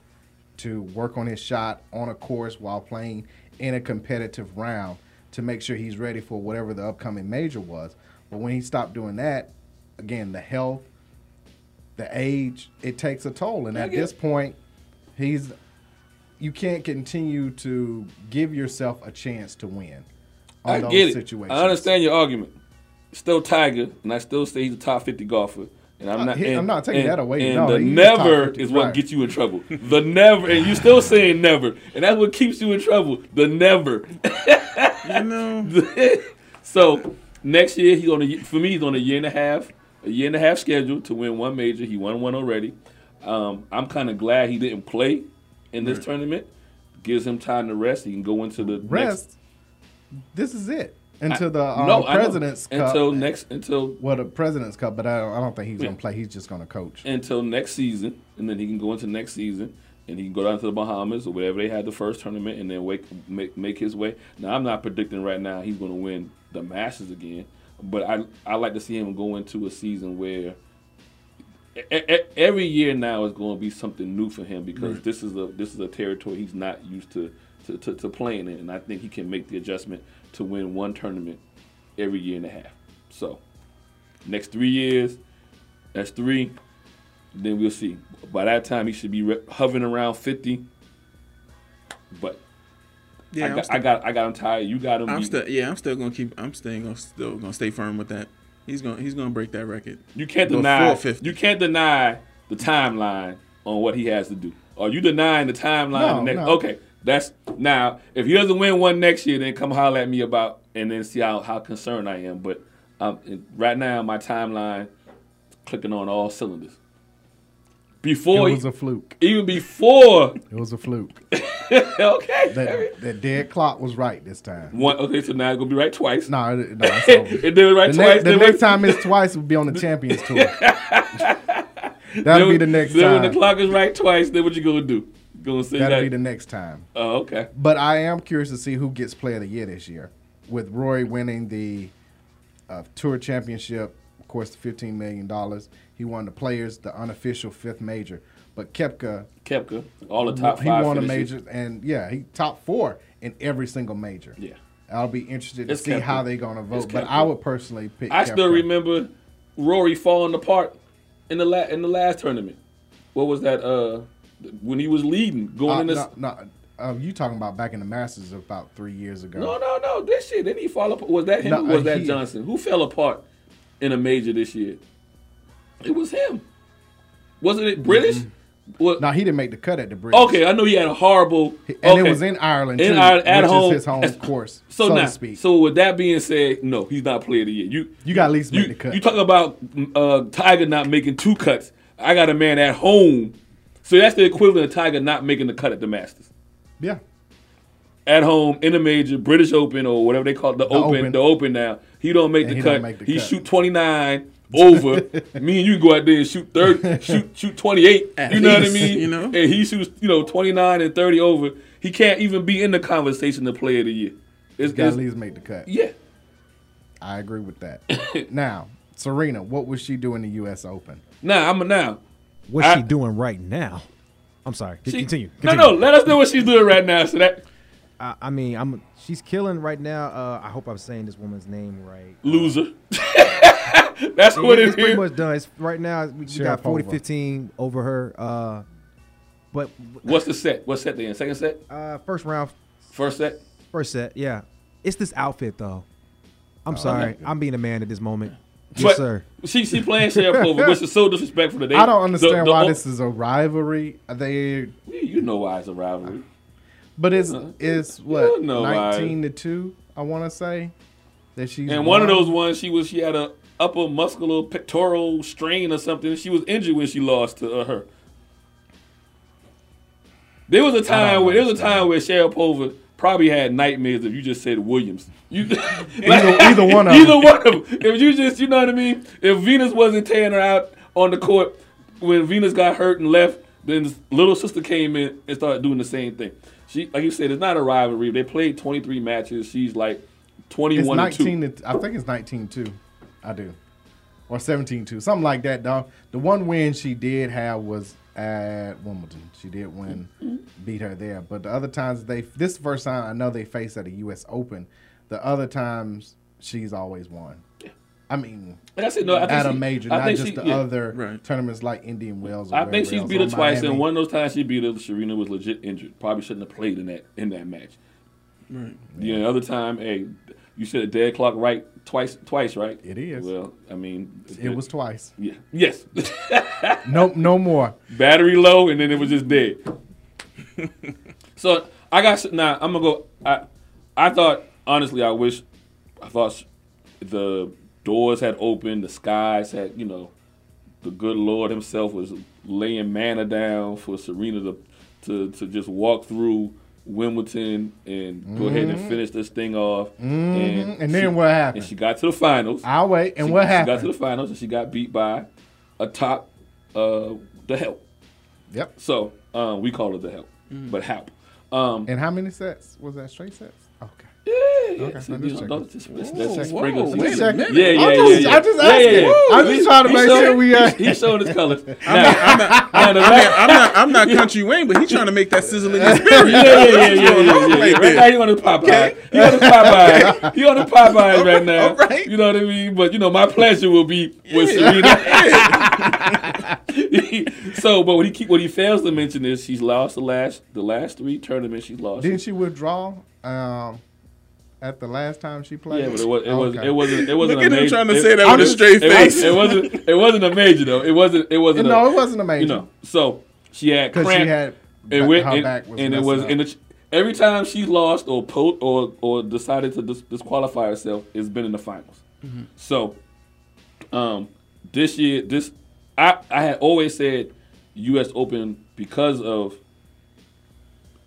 to work on his shot on a course while playing in a competitive round to make sure he's ready for whatever the upcoming major was. But when he stopped doing that, again, the health, the age, it takes a toll. And at this point, he's you can't continue to give yourself a chance to win on I get it. situations. I understand your argument. Still Tiger, and I still say he's a top fifty golfer. And I'm Uh, not. and, I'm not taking and- that away. And No, the he's never top 50, is what gets you in trouble. The never, and you're still saying never, and that's what keeps you in trouble. The never. you know. *laughs* so next year he's on a for me he's on a year and a half, a year and a half schedule to win one major. He won one already. Um, I'm kind of glad he didn't play in this Right. tournament. Gives him time to rest. He can go into the next Rest. This is it until the uh, no, President's Cup. Until next- until well, the President's Cup, but I don't, I don't think he's Yeah. gonna play. He's just gonna coach. until next season, and then he can go into next season, and he can go down to the Bahamas or wherever they had the first tournament, and then wake, make make his way. Now I'm not predicting right now he's going to win the Masters again, but I I like to see him go into a season where. Every year now is going to be something new for him because Right. this is a this is a territory he's not used to to, to, to playing in, and I think he can make the adjustment to win one tournament every year and a half. So, next three years, that's three. Then we'll see. By that time, he should be re- hovering around fifty. But Yeah, I, got, still- I got I got him tired. You got him. I'm still yeah, I'm still gonna keep I'm staying gonna still gonna stay firm with that. He's gonna he's gonna break that record. You can't deny. 50. You can't deny the timeline on what he has to do. Are you denying the timeline? No, the next, no. Okay, that's now. If he doesn't win one next year, then come holler at me about and then see how, how concerned I am. But Um, right now, my timeline clicking on all cylinders. Before It was a fluke. even before, *laughs* It was a fluke. *laughs* okay, That, that dead clock was right this time. one. Okay, so now it's gonna be right twice. No, it- no, it's *laughs* over. it did it right the twice. next, the next time it's twice, we'll be on the Champions Tour. That'll then- be the next then when time. the clock is right twice, then what you gonna do? Gonna say That'll that? be the next time. oh, okay. But I am curious to see who gets Player of the Year this year. With Roy winning the uh, Tour Championship, of course, the $15 million. He won the Players, the unofficial fifth major. But Koepka, Koepka, all the top he won a major, and yeah, he top four in every single major. Yeah. I'll be interested to It's see Koepka. how they're going to vote. It's But. I would personally pick. I still remember Rory falling apart in the la- in the last tournament. What was that? Uh, when he was leading, going Uh, in this. no, no, uh, you talking about back in the Masters about three years ago? No, no, no. This shit. Didn't he fall apart? Was that him No, or was that he- Johnson? Who fell apart in a major this year? It was him. Wasn't it British? Well, No, he didn't make the cut at the British. okay, I know he had a horrible. and okay. it was in Ireland In too, Ireland, at home. is his home course, So, so, now, to speak. so with that being said, no, he's not player of the year. You You got at least you, make the cut. You talk about uh, Tiger not making two cuts. I got a man at home, so that's the equivalent of Tiger not making the cut at the Masters. yeah, At home in the major, British Open or whatever they call it, the, The open, Open. the Open now. He don't make the he cut. don't make the he cut. shoot twenty nine over. *laughs* Me and you go out there and shoot thirty, *laughs* shoot shoot twenty eight. At You know what I mean? you know? and he shoots you know twenty nine and thirty over. He can't even be in the conversation to play of the year. It's, got at it's- least make the cut. yeah. I agree with that. *laughs* now, Serena, what would she do in the U.S. Open? Now I'm a now. What's I- she doing right now? I'm sorry. She- continue. No, continue. no. Let us know what she's doing right now. So that I, I mean, I'm. She's killing right now. Uh, I hope I'm saying this woman's name right. loser. *laughs* That's what it's it pretty much done. It's, right now, we, we got Sharapova. 40-15 over her. Uh, but What's the set? What set they in? Second set? uh, first round, First set? first set, yeah. It's this outfit though. I'm sorry. I'm being a man at this moment. Yes, sir. She she playing Sharapova, which is so *laughs* disrespectful today. I don't understand The- the- why this is a rivalry. They, You know why it's a rivalry. but it's it's what know why. nineteen to two. I want to say that she's And one of those ones, she was she had a upper muscular pectoral strain or something. She was injured when she lost to uh, her. There was a time where there was a time where Sharapova probably had nightmares if you just said Williams. You, Either- *laughs* either one of either them. one of them. If you just, you know what I mean. If Venus wasn't tearing her out on the court when Venus got hurt and left, then little sister came in and started doing the same thing. She, like you said, it's not a rivalry. They played 23 matches. She's like 21 It's and nineteen. two. To, I think it's nineteen two. I do, or seventeen two, something like that. Dog. The one win she did have was at Wimbledon. She did win, mm-hmm. beat her there. But the other times they, this is the first time I know they faced at a U.S. Open. The other times she's always won. I mean, Like I said, no, I think at a major, I not think just she- the yeah. other Right. tournaments like Indian Wells. Or I think wherever she's else, beat her twice, Miami. and one of those times she beat her, Serena was legit injured. Probably shouldn't have played in that in that match. Right. Yeah, the other time, hey, you said a dead clock right twice, twice, right? It is. Well, I mean, It was twice. Yeah. Yes. *laughs* No, no more. Battery low, and then it was just dead. *laughs* so I got now. I'm gonna go. I I thought honestly, I wish I thought the doors had opened, the skies had you know, the good Lord Himself was laying manna down for Serena to to to just walk through Wimbledon and go ahead and Mhm. finish this thing off. Mhm. And then she- what happened? And she got to the finals. I'll wait. And She- what happened? She got to the finals and she got beat by a top, uh, the help. Yep. So um, we call it the help, Mm. but help. Um, And how many sets was that? Straight sets? Okay. yeah, yeah. Okay, See, I'm you just know, checking. don't just, let's, Whoa, let's just whoa, sprinkle some- wait a yeah, minute. yeah, yeah, I'm yeah, just- yeah. I'm just Yeah, yeah, asking. yeah. I'm just trying to He make showed- sure we, uh, he, he showed his colors. I'm not, I'm not, I'm, not, I'm not, I'm not country Wayne, but he's trying to make that sizzle in his spirit. Yeah, *laughs* yeah, yeah, yeah, What's yeah, going yeah, on yeah. right Right there? now he on his Popeye. He on his Popeye. He on his Popeyes right now. You know what I mean? But you know, my pleasure will be with Serena. *laughs* *laughs* so, but what he keep what he fails to mention is she's lost the last the last three tournaments she's lost. Didn't she withdraw um, at the last time she played? Yeah, but it was it was Okay. it wasn't it wasn't Look a at him major. trying to it- say that it with a straight it face. Was, it wasn't it wasn't a major though. It wasn't it wasn't. No, a, it wasn't a major. You know, so she had 'Cause she cramp. had and, ba- we- her and, back was and it was up. in the, every time she lost or po- or or decided to dis- disqualify herself, it's been in the finals. So, um, this year, this I I had always said U.S. Open because of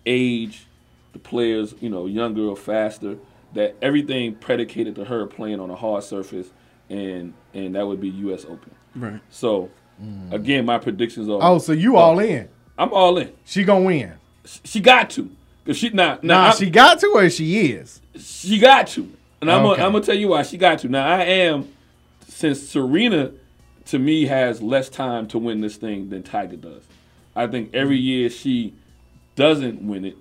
age, the players, you know, younger or faster, that everything predicated to her playing on a hard surface, and and that would be U.S. Open. Right. So, again, my predictions are. Oh, so you all in? I'm all in. She gonna win. She got to, cause she not now. Nah, she got to or she is. she got to. And I'm Okay. gonna I'm gonna tell you why she got to. Now I am since Serena to me has less time to win this thing than Tiger does. I think every year she doesn't win it,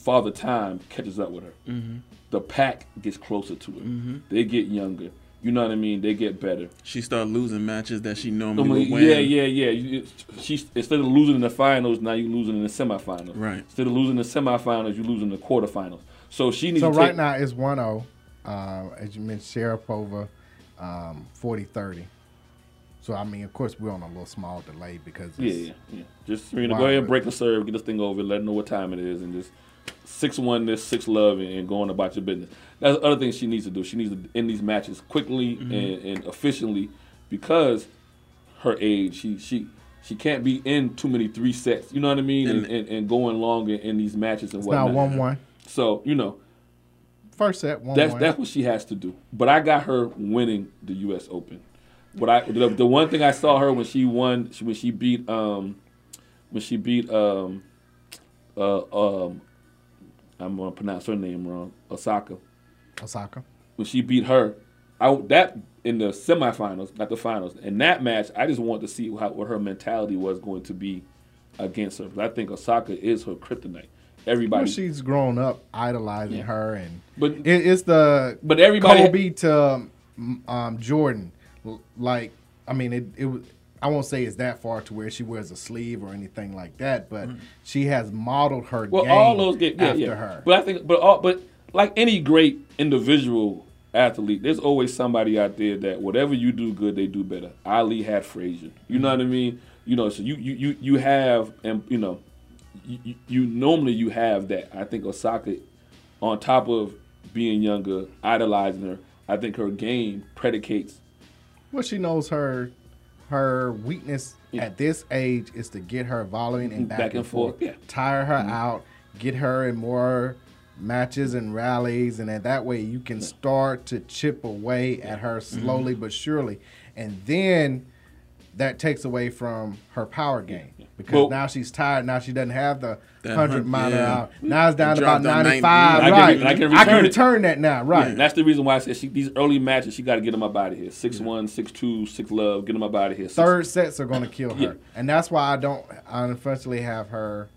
Father Time catches up with her. Mhm. The pack gets closer to her. Mhm. They get younger. You know what I mean? They get better. She started losing matches that she normally Normally, would win. yeah, yeah, yeah. You- She's instead of losing in the finals, now you're losing in the semifinals. Right. Instead of losing in the semifinals, you're losing in the quarterfinals. So she needs to. So to right take, now it's 1-0. Uh, as you mentioned, Sharapova, um, 40-30. So I mean, of course, we're on a little small delay because Yeah, it's, yeah, yeah. Just Serena, Wow. go ahead and break the serve, get this thing over, let them know what time it is, and just six one this, six love, and, going about your business. That's the other thing she needs to do. She needs to end these matches quickly Mm-hmm. and, and efficiently because her age. She she she can't be in too many three sets. You know what I mean? And, And- and, going long in, in these matches and it's now whatnot. 1-1. So you know First set, 1-1. that's that's what she has to do. But I got her winning the U.S. Open. But I the, the one thing I saw her when she won when she beat um when she beat um uh um I'm gonna pronounce her name wrong Osaka Osaka. when she beat her I that in the semifinals not the finals in that match I just wanted to see how what her mentality was going to be against her. 'Cause I think Osaka is her kryptonite. Everybody Well, she's grown up idolizing her, and But- it, it's the but everybody- Kobe to um, Jordan. Like, I mean, it, it was. I won't say it's that far to where she wears a sleeve or anything like that, but mm. she has modeled her. Well, game all those get yeah, after yeah. her. But I think, but all, but like any great individual athlete, there's always somebody out there that whatever you do good, they do better. Ali had Frazier. You know what I mm-hmm. mean? You know, so you you you you have and you know, you, you, you normally you have that. I think Osaka, on top of being younger, idolizing her, I think her game predicates Well, she knows her her weakness at this age is to get her volleying and back, and, forth, yeah. tire her Mhm. out, get her in more matches and rallies, and then that way you can start to chip away at her slowly but surely, and then that takes away from her power game because Well- now she's tired. Now she doesn't have the hundred mile yeah. out. Now it's down It to about ninety five. down ninety 90. five. I can- Right, I can I can return that now. Right. And that's the reason why I said she, these early matches, she got to get them up out of here. Six one, six two, six love, get them up out of here. Six- third sets are going to kill her, Yeah. and that's why I don't. I unfortunately have her.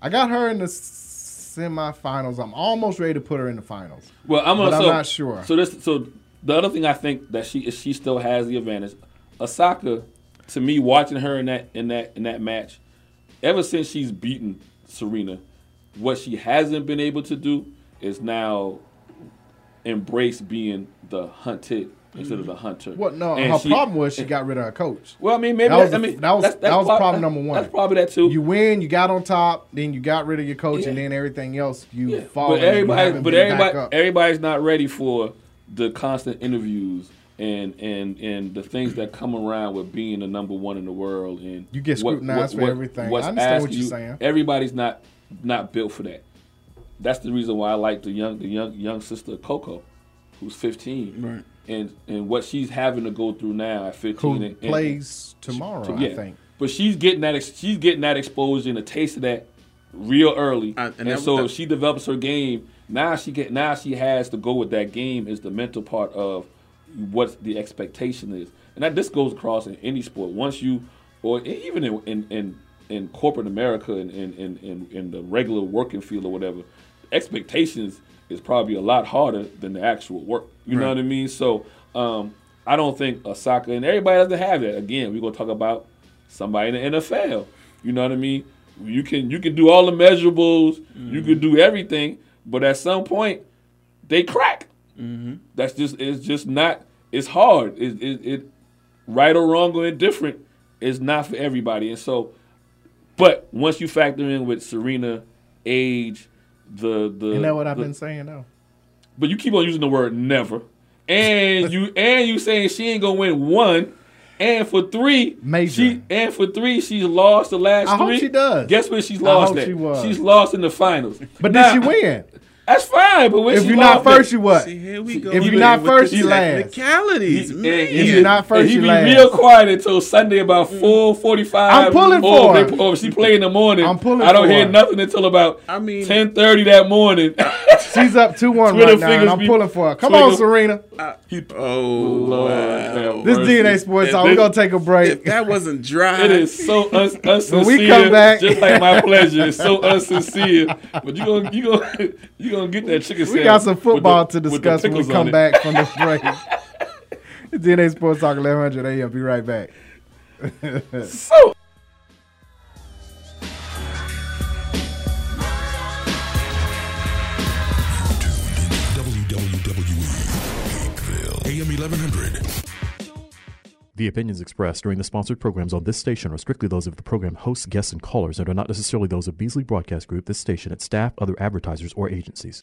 I got her in the semifinals. I'm almost ready to put her in the finals. Well, I'm, but gonna, I'm not sure. So this, so the other thing I think that she is she still has the advantage. Osaka, to me, watching her in that in that in that match, ever since she's beaten Serena, what she hasn't been able to do is now embrace being the hunted instead of the mm-hmm. hunter. What? No, And her she- problem was she got rid of her coach. Well, I mean, maybe that was that- I mean, that was that's- that's that was prob- problem number one. that's probably that too. You win, you got on top, then you got rid of your coach, and then everything else you Yeah, fall. but everybody, but everybody, everybody's not ready for the constant interviews and and and the things that come around with being the number one in the world. And You get scrutinized for everything. I understand what you're you- saying. Everybody's not not built for that. That's the reason why I like the young the young young sister Coco, who's 15, Right. and and what she's having to go through now at 15. Who and- and- plays tomorrow? so, I yeah. think. But she's getting that. ex- She's getting that exposure and a taste of that real early. I- and and that- so that- if she develops her game, now she get now she has to go with that game is the mental part of what the expectation is, and that this goes across in any sport. Once you, or even in in in, in corporate America and in, in, in, in the regular working field or whatever, expectations is probably a lot harder than the actual work. You know what I mean? So um, I don't think Osaka and everybody doesn't have that. Again, we're gonna talk about somebody in the NFL. You know what I mean? You can you can do all the measurables, you can do everything, but at some point they crack. Mm-hmm. That's just it's just not. It's hard. It, it, it right or wrong or indifferent is not for everybody. And so, but once you factor in with Serena, age, the the you know what I've the- been saying though? but you keep on using the word never. and you *laughs* and you saying she ain't gonna win one. And for three, Major. She, and for three, she's lost the last I hope three. she does. Guess where she's I lost hope at? she was. She's lost in the finals. But Now- did she win? That's fine. But If you're not first, you what? See, here we go. If you're not first, the you last. Technicalities, And man. he- you're not first, and he be real quiet until Sunday about mm. four forty-five. I'm pulling for if her. Or if she play in the morning. I'm pulling I don't for hear her. nothing until about I mean- ten thirty that morning. *laughs* She's up 2 1 right now, and I'm be- pulling for her. Come Twitter- on, Serena. Oh, oh wow. This DNA Sports If Talk. We're going to take a If break. that wasn't dry, It is so *laughs* un- unsincere. When we come back- just like my pleasure, it's so unsincere. But you gonna you gonna you gonna get that chicken We got some with the- football to with discuss when we come back from the *laughs* break. It's DNA Sports Talk 1100 AM. Be right back. So WWE AM 1100. The opinions expressed during the sponsored programs on this station are strictly those of the program hosts, guests, and callers and are not necessarily those of Beasley Broadcast Group, this station, its staff, other advertisers, or agencies.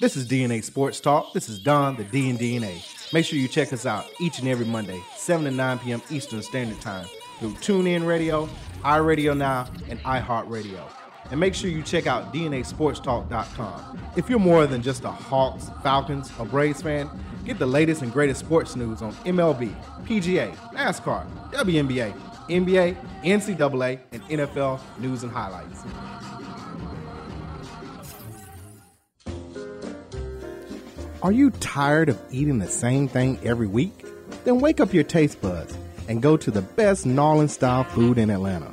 This is DNA Sports Talk. This is Don, the D and DNA. Make sure you check us out each and every Monday, 7 to 9 p.m. Eastern Standard Time through TuneIn Radio, iRadio Now, and iHeartRadio. And make sure you check out DNASportsTalk.com. If you're more than just a Hawks, Falcons, or Braves fan, get the latest and greatest sports news on MLB, PGA, NASCAR, WNBA, NBA, NCAA, and NFL news and highlights. Are you tired of eating the same thing every week? Then wake up your taste buds and go to the best N'awlins style food in Atlanta.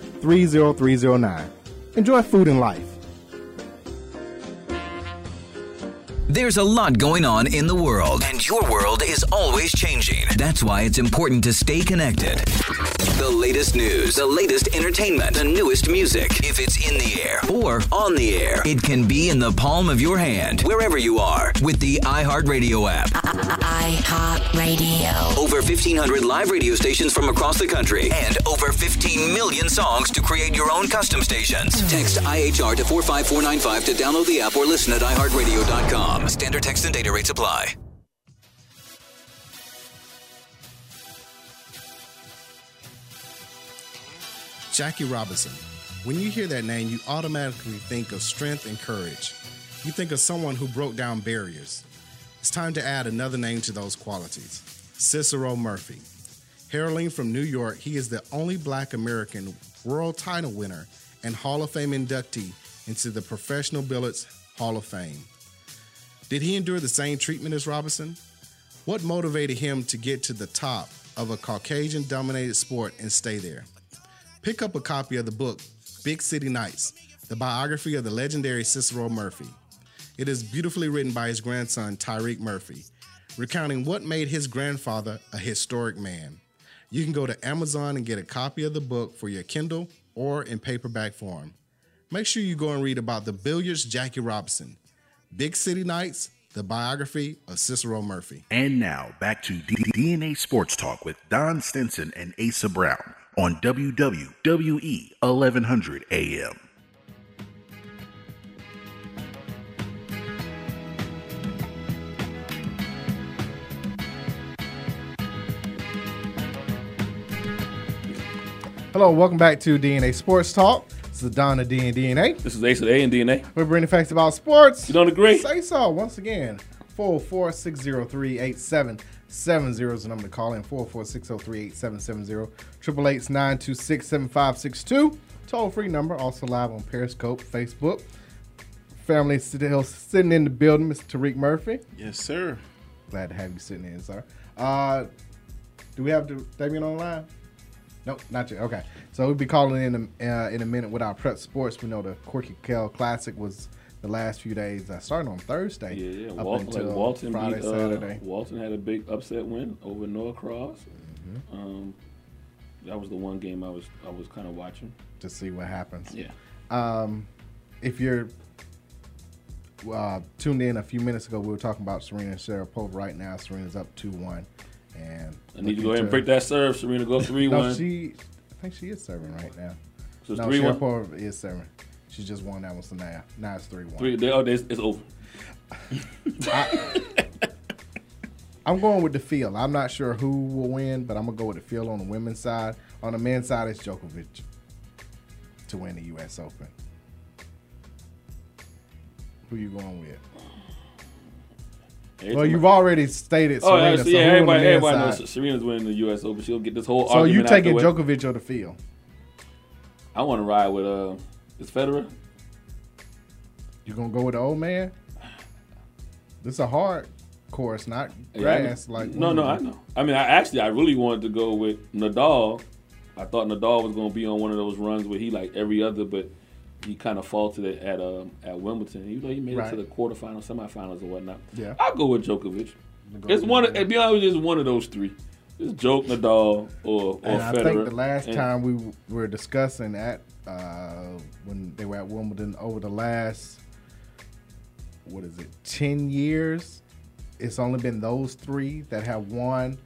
30309. Enjoy food and life. There's a lot going on in the world, and your world is always changing. That's why it's important to stay connected. The latest news, the latest entertainment, the newest music. If it's in the air or on the air, it can be in the palm of your hand, wherever you are, with the iHeartRadio app. iHeartRadio. Over 1,500 live radio stations from across the country, and over 15 million songs to create your own custom stations. Text IHR to 45495 to download the app or listen at iHeartRadio.com. Standard text and data rates apply. Jackie Robinson. When you hear that name, you automatically think of strength and courage. You think of someone who broke down barriers. It's time to add another name to those qualities Cicero Murphy. Heralding from New York, he is the only black American world title winner and Hall of Fame inductee into the Professional Billiards Hall of Fame. Did he endure the same treatment as Robinson? What motivated him to get to the top of a Caucasian dominated sport and stay there? Pick up a copy of the book Big City Nights, the biography of the legendary Cicero Murphy. It is beautifully written by his grandson, Tyreek Murphy, recounting what made his grandfather a historic man. You can go to Amazon and get a copy of the book for your Kindle or in paperback form. Make sure you go and read about the billiards Jackie Robinson, Big City Nights, the biography of Cicero Murphy. And now back to D- DNA Sports Talk with Don Stinson and Asa Brown on WWE 1100 AM. Hello, welcome back to DNA Sports Talk. This is Donna D and DNA. This is Ace of A and DNA. We're bringing facts about sports. You don't agree? Say so. Once again, 404-603-8770 is the number to call in. 404-603-8770. 888-926-7562. Toll free number. Also live on Periscope, Facebook. Family still sitting in the building, Mr. Tariq Murphy. Yes, sir. Glad to have you sitting in, sir. Uh, do we have to Damien on the line? Nope, not yet. Okay, so we'll be calling in a, uh, in a minute with our prep sports. We know the Corky Kell Classic was the last few days. Uh, starting on Thursday. Yeah, yeah. Up Wal- until like Walton Friday, beat, uh, Saturday. Walton had a big upset win over Norcross. Mm-hmm. Um, that was the one game I was I was kind of watching. to see what happens. Yeah. Um, if you're uh, tuned in a few minutes ago, we were talking about Serena and Sharapova. Right now, Serena's up two one, and I need to go ahead and break that serve. Serena go three no, one. she, I think she is serving right now. So it's no, 3-1? Sharapova is serving. She just won that one, so now now it's three one. Three. They, oh, it's, it's over. *laughs* I'm going with the field. I'm not sure who will win, but I'm gonna go with the field on the women's side. On the men's side, it's Djokovic to win the U.S. Open. Who you going with? Every well, you've I- already stated Oh, Serena. yeah, so yeah, on the everybody, everybody knows? Serena's winning the U.S. Open. She'll get this whole So argument you out taking. Djokovic or the field? I want to ride with uh, is Federer. You gonna go with the old man? This is a hard course, not Yeah, I grass. like no, no, I know. I mean, I actually, I really wanted to go with Nadal. I thought Nadal was going to be on one of those runs where he like every other, but he kind of faltered it at um, at Wimbledon. Even though he made it to the quarterfinals, semifinals, or whatnot. Yeah. I'll go with Djokovic. go It's one. Of, be honest, you, it's one of those three. It's Joke, Nadal, or or And I Federer. think the last And- time we were discussing that uh, when they were at Wimbledon over the last what is it, ten years? It's only been those three that have won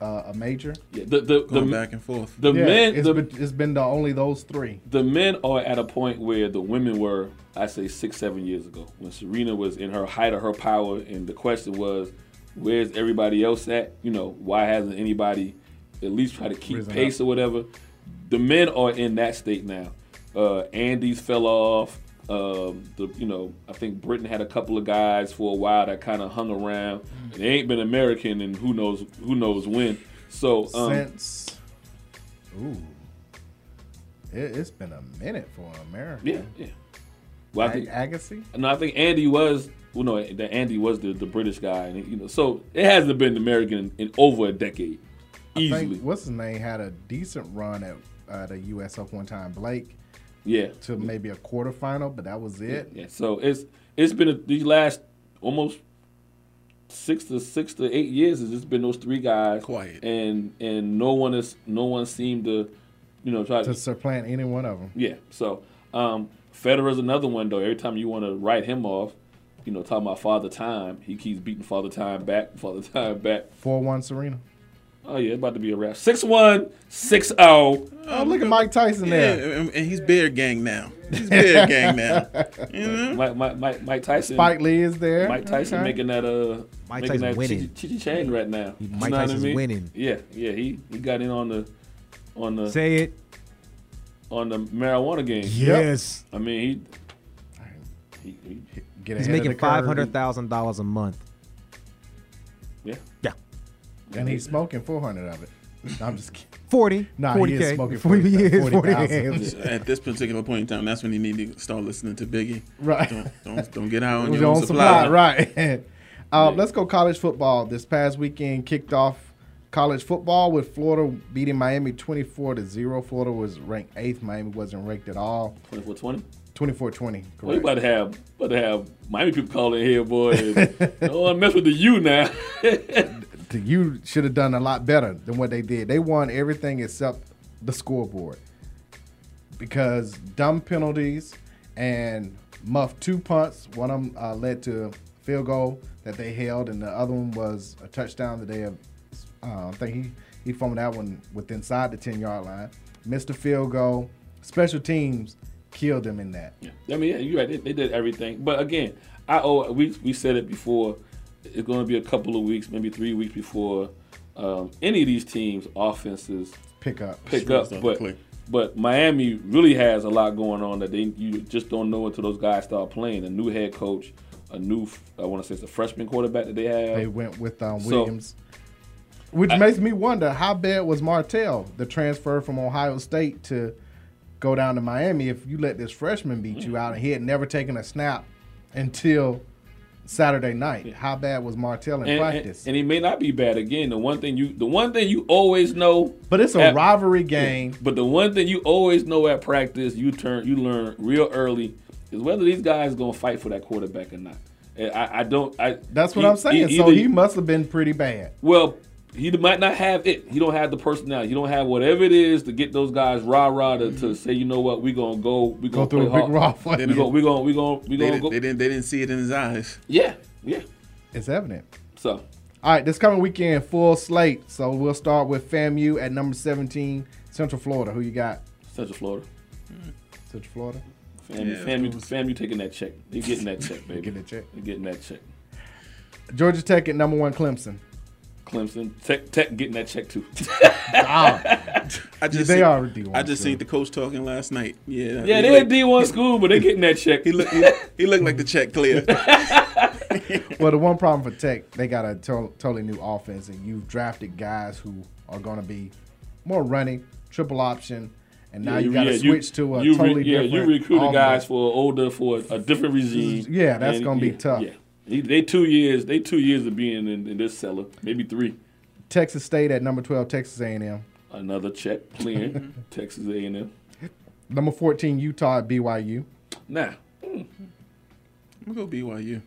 uh, a major. Yeah, the the, Going the back and forth. The Yeah, men, it's the, been, it's been the only those three. the men are at a point where the women were, I say, six, seven years ago, when Serena was in her height of her power, and the question was, where's everybody else at? You know, why hasn't anybody at least try to keep Risen pace up. or whatever? The men are in that state now. Uh, Andy's fell off. Um, the you know, I think Britain had a couple of guys for a while that kind of hung around. Mm. They ain't been American, and who knows who knows when. So um, Since ooh, it, it's been a minute for America. yeah, yeah. Well, I Ag- think Agassi. No, I think Andy was. Well, no, that Andy was the, the British guy, and you know, so it hasn't been American in, in over a decade, I easily. think what's his name had a decent run at uh, the U.S. Open one time. Blake yeah, to maybe a quarterfinal, but that was it. yeah. So it's it's been a, these last almost six to six to eight years. It's just been those three guys, Quiet. and and no one is no one seemed to, you know, try To to. supplant any one of them. Yeah. So um, Federer's another one though. Every time you want to write him off, you know, talking about Father Time, he keeps beating Father Time back, Father Time back. Four one Serena. Oh yeah, about to be a wrap. Six one, six zero. Oh, look at Mike Tyson Yeah, there. and, and he's beard gang now. He's beard *laughs* gang now. You know? Mike, Mike, Mike, Mike Tyson. Spike Lee is there. Mike Tyson Okay. making that uh, Mike making Tyson that winning. Chi Chi Chang right now. He- You Mike know what I mean? winning. Yeah, yeah. He he got in on the on the Say it. on the marijuana game. Yes. I mean he he, he Get He's making five hundred thousand dollars a month. Yeah. Yeah. and he's smoking four hundred of it. No, I'm just kidding. *laughs* Forty. Nah, 40 he is smoking 40, 40, he is 40,000. 40,000. At this particular point in time, that's when you need to start listening to Biggie. Right. Don't don't, don't get out *laughs* on With your own supply. right? *laughs* uh, Let's go college football. This past weekend kicked off college football with Florida beating Miami 24 to zero. Florida was ranked eighth. Miami wasn't ranked at all. 24-20. 24 20. Well, you Correct. about to have about to have Miami people calling here, boy. and Don't wanna mess with the U now. The U should have done a lot better than what they did. They won everything except the scoreboard because dumb penalties and muffed two punts. One of them uh, led to a field goal that they held, and the other one was a touchdown that they have. Uh, I think he he fumbled that one with inside the ten yard line. Missed a field goal. Special teams killed them in that. Yeah. I mean, yeah, you're right. They, they did everything, but again, I owe. We we said it before. It's going to be a couple of weeks, maybe three weeks before um, any of these teams' offenses Pick up. pick up. But click. but Miami really has a lot going on that they you just don't know until those guys start playing. A new head coach, a new I want to say it's a freshman quarterback that they have. They went with um, So- Williams. Which makes me wonder how bad was Martell, the transfer from Ohio State to go down to Miami, if you let this freshman beat you out and he had never taken a snap until Saturday night. How bad was Martell in and, and, practice? and he may not be bad again. The one thing you the one thing you always know but it's a at- rivalry game. But the one thing you always know at practice, you turn you learn real early is whether these guys gonna fight for that quarterback or not. I, I don't. I That's what I'm saying. e- so he must have been pretty bad. well, he might not have it. He don't have the personality. He don't have whatever it is to get those guys rah rah to, to mm-hmm. say, you know what, we gonna go, we Go gonna through play a big hard. raw for We you. gonna, we gonna, we gonna, we They, gonna didn't, go. they didn't. They didn't see it in his eyes. Yeah, yeah. It's evident. So All right, this coming weekend, full slate. So we'll start with FAMU at number 17, Central Florida. Who you got? Central Florida. Central Florida. FAMU, Yeah, FAMU, you, of course. fam, you taking that check. They getting that check, *laughs* baby. Getting that check. They getting that check. Georgia Tech at number one, Clemson. Clemson, Tech, Tech getting that check too. *laughs* I just they seen- are D1 I just school. seen the coach talking last night. Yeah, yeah, they're a looked- D one school, but they're getting that check. He looked. He, he looked like the check clear. *laughs* Well, the one problem for Tech, they got a to- totally new offense, and you've drafted guys who are going to be more running, triple option, and now you, got to yeah, switch to a you re- totally yeah, different. you recruited guys for older for a different regime. Yeah, that's gonna be yeah, tough. Yeah, they, they two years. They two years of being in, in this cellar, maybe three. Texas State at number 12, Texas A&M. Another check clearing. Texas A and M. Number 14, Utah at BYU. Now, I'm gonna go BYU.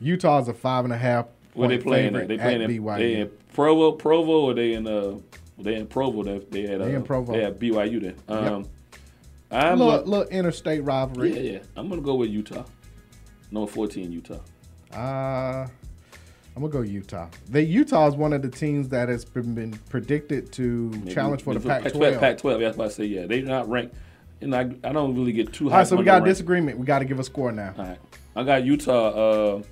Utah's a five and a half. where they playing? At? They playing at in, BYU. they in Provo, Provo, or they in uh, they in Provo? They they had uh, They in Provo. They had BYU then. Yep. Um, I'm little, gonna- little interstate rivalry. yeah, yeah. I'm gonna go with Utah. Number fourteen, Utah. Uh, I'm gonna go Utah. The Utah is one of the teams that has been, been predicted to Maybe- challenge for the maybe Pac-12. Pac-12. That's why I say yeah. They're not ranked. And I, I don't really get too. High. All right, so we got a disagreement. We got to give a score now. All right. I got Utah. Uh,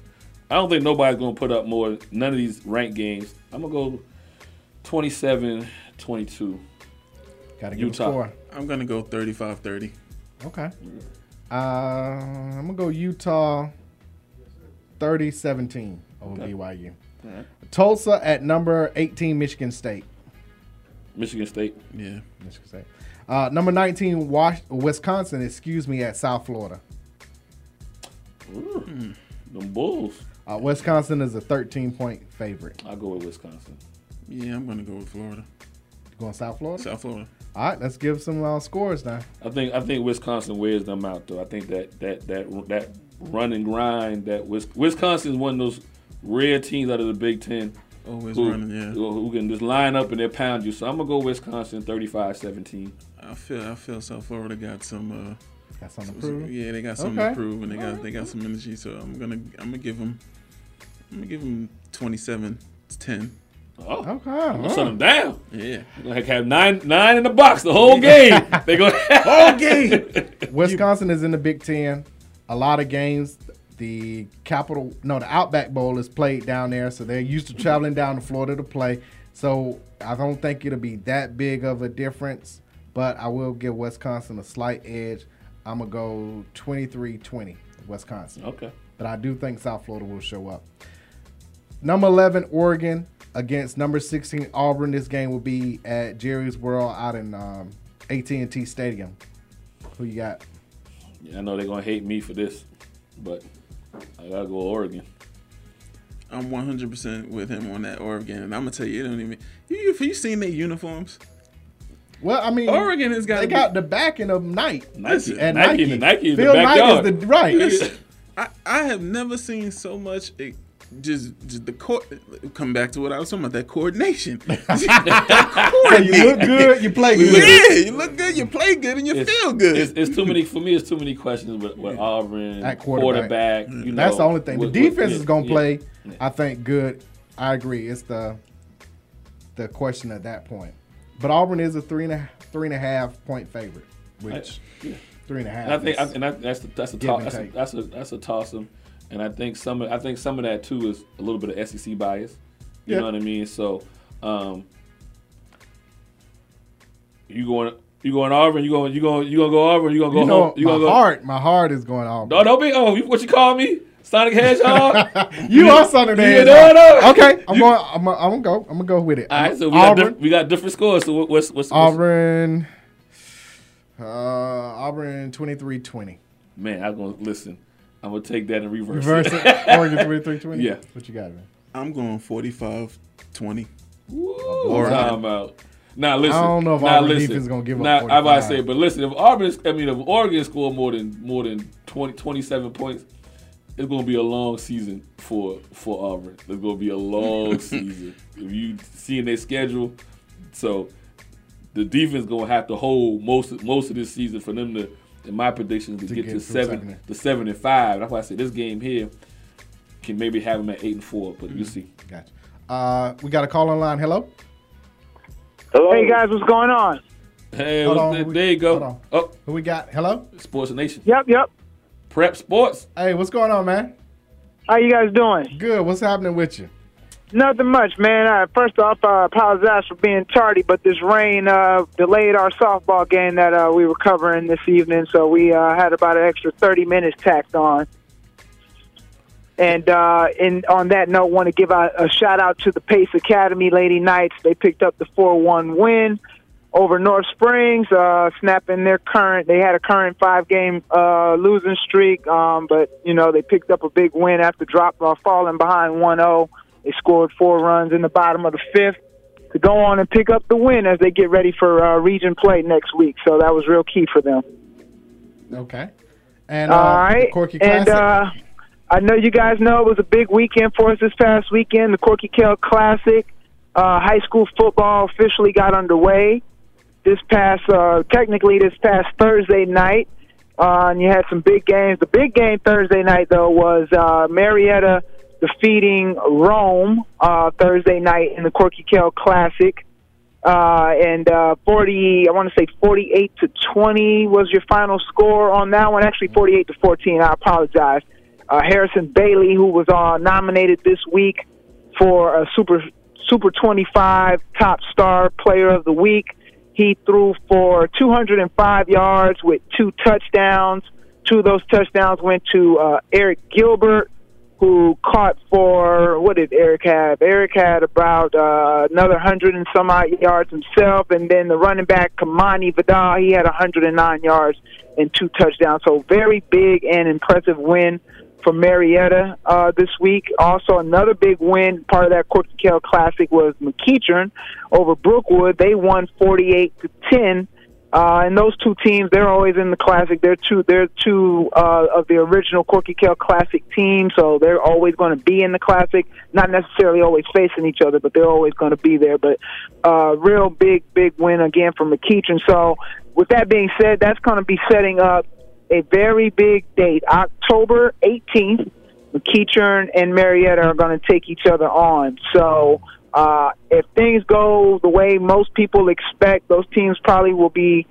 I don't think nobody's going to put up more. None of these ranked games. I'm going to go 27 22. Got to give Utah. a score. I'm gonna go 35-30. Okay. Uh, I'm gonna go Utah 30-17 over Okay. BYU. All right. Tulsa at number 18, Michigan State. Michigan State. Yeah. Michigan State. Uh, number 19, Wash- Wisconsin, excuse me, at South Florida. Ooh, Them Bulls. Uh, Wisconsin is a 13 point favorite. I'll go with Wisconsin. Yeah, I'm gonna go with Florida. You going South Florida? South Florida. All right, let's give some uh, scores now. I think I think Wisconsin wears them out though. I think that that that that run and grind that Wis- Wisconsin is one of those rare teams out of the Big Ten. Always who, running, yeah. Who, who can just line up and they pound you. So I'm gonna go Wisconsin 35-17. I feel I feel South Florida got some. Uh, Got something to some- prove? Yeah, they got something Okay. to prove, and they got they got some energy. So I'm gonna I'm gonna give them I'm gonna give them 27 10. Oh, Okay. I'm gonna huh. shut them down. Yeah. They're gonna have nine nine in the box the whole *laughs* game. they go Whole game. *laughs* Wisconsin is in the Big Ten. A lot of games. The Capital, no, the Outback Bowl is played down there, so they're used to traveling down to Florida to play. So I don't think it'll be that big of a difference, but I will give Wisconsin a slight edge. I'm going to go 23 20, Wisconsin. Okay. But I do think South Florida will show up. Number 11, Oregon against number 16, Auburn. This game will be at Jerry's World out in um, AT&T Stadium. Who you got? Yeah, I know they're gonna hate me for this, but I gotta go Oregon. I'm 100 percent with him on that Oregon, and I'm gonna tell you, it don't even. You, have you seen their uniforms? Well, I mean, Oregon has got they got the backing of Nike. Nike, and Nike, Nike. the Nike is the Phil Knight is the right. I, I have never seen so much. eh, just, just the court. Come back to what I was talking about. That coordination. *laughs* *laughs* So you look good, you play good. Yeah, you look good, you play good, and you It's- feel good. It's, it's too many for me. It's too many questions with, with Auburn At quarterback. quarterback. Mm. you know, That's the only thing. The with- with- defense yeah, is going to yeah. play, Yeah. I think, good. I agree. It's the the question at that point. But Auburn is a three and a three and a half point favorite, which yeah. three and a half. And I think, is- and I, that's a, that's a toss. and That's a, that's a that's a toss 'em. And I think some of I think some of that too is a little bit of SEC bias. You Yeah. know what I mean? So, um, you going you going Auburn? You going you going you gonna go Auburn? You gonna go you know, home? You my gonna go? heart, my heart is going Auburn. No, don't be. Oh, you- what you call me? Sonic Hedgehog? *laughs* You are Sonic the Hedgehog. no, no. Okay, I'm You- going. I'm, gonna- I'm gonna go. I'm gonna go with it. All right, so we got diff- we got different scores. So what's what's, what's Auburn. Uh, Auburn 23-20. man? I'm gonna listen. I'm gonna take that and reverse. Reverse it. *laughs* Oregon 23-20. Yeah. What you got, man? I'm going 45 20. Woo, Oregon. time out. Now listen. I don't know if now Auburn listen. defense is gonna give up Now, I about to say, but listen, if Auburn, I mean, if Oregon score more than more than 20, 27 points. It's gonna be a long season for for Auburn. It's gonna be a long *laughs* season. If you see in their schedule, so the defense gonna have to hold most most of this season for them to, in my prediction, to, To get, get to through seven seven. to seven and five. That's why I said this game here can maybe have them at eight and four, but Mm-hmm. we'll see. Gotcha. Uh, we got a call online. Hello. Hello. Hey guys, what's going on? Hey, Hold what's on, that- we- there you go. hold on. Oh, Who we got? Hello. Sports Nation. Yep, yep. Prep Sports. Hey, what's going on, man? How you guys doing? Good. What's happening with you? Nothing much, man. Uh, first off, I apologize for being tardy, but this rain uh, delayed our softball game that uh, we were covering this evening, so we uh, had about an extra 30 minutes tacked on. And uh, on that note, want to give out a shout out to the Pace Academy Lady Knights. They picked up the 4-1 win over North Springs, uh, snapping their current. They had a current five-game uh, losing streak, um, but you know they picked up a big win after drop uh, falling behind 1-0. They scored four runs in the bottom of the fifth to go on and pick up the win as they get ready for uh, region play next week. So that was real key for them. Okay. And uh, All right. Corky and uh, I know you guys know it was a big weekend for us this past weekend. The Corky Kell Classic, uh, high school football officially got underway this past, uh, technically this past Thursday night. Uh, and you had some big games. The big game Thursday night though was uh, Marietta defeating Rome uh, Thursday night in the Corky Kell Classic. Uh, and uh, 40, I want to say 48 to 20 was your final score on that one. Actually, 48 to 14. I apologize. Uh, Harrison Bailey, who was uh, nominated this week for a Super Super 25 Top Star Player of the Week, he threw for 205 yards with two touchdowns. Two of those touchdowns went to uh, Arik Gilbert, who caught for what did Arik have? Arik had about uh, another hundred and some odd yards himself, and then the running back Kamani Vidal, he had 109 yards and two touchdowns. So very big and impressive win for Marietta uh, this week. Also, another big win, part of that Corky Classic was McEachern over Brookwood. They won 48 to 10. Uh, and those two teams, they're always in the classic. They're two, they're two uh, of the original Corky Kell Classic teams, so they're always going to be in the classic. Not necessarily always facing each other, but they're always going to be there. But uh, real big, big win again for McEachern. So, with that being said, that's going to be setting up a very big date, October 18th. McEachern and Marietta are going to take each other on. So uh, if things go the way most people expect, those teams probably will be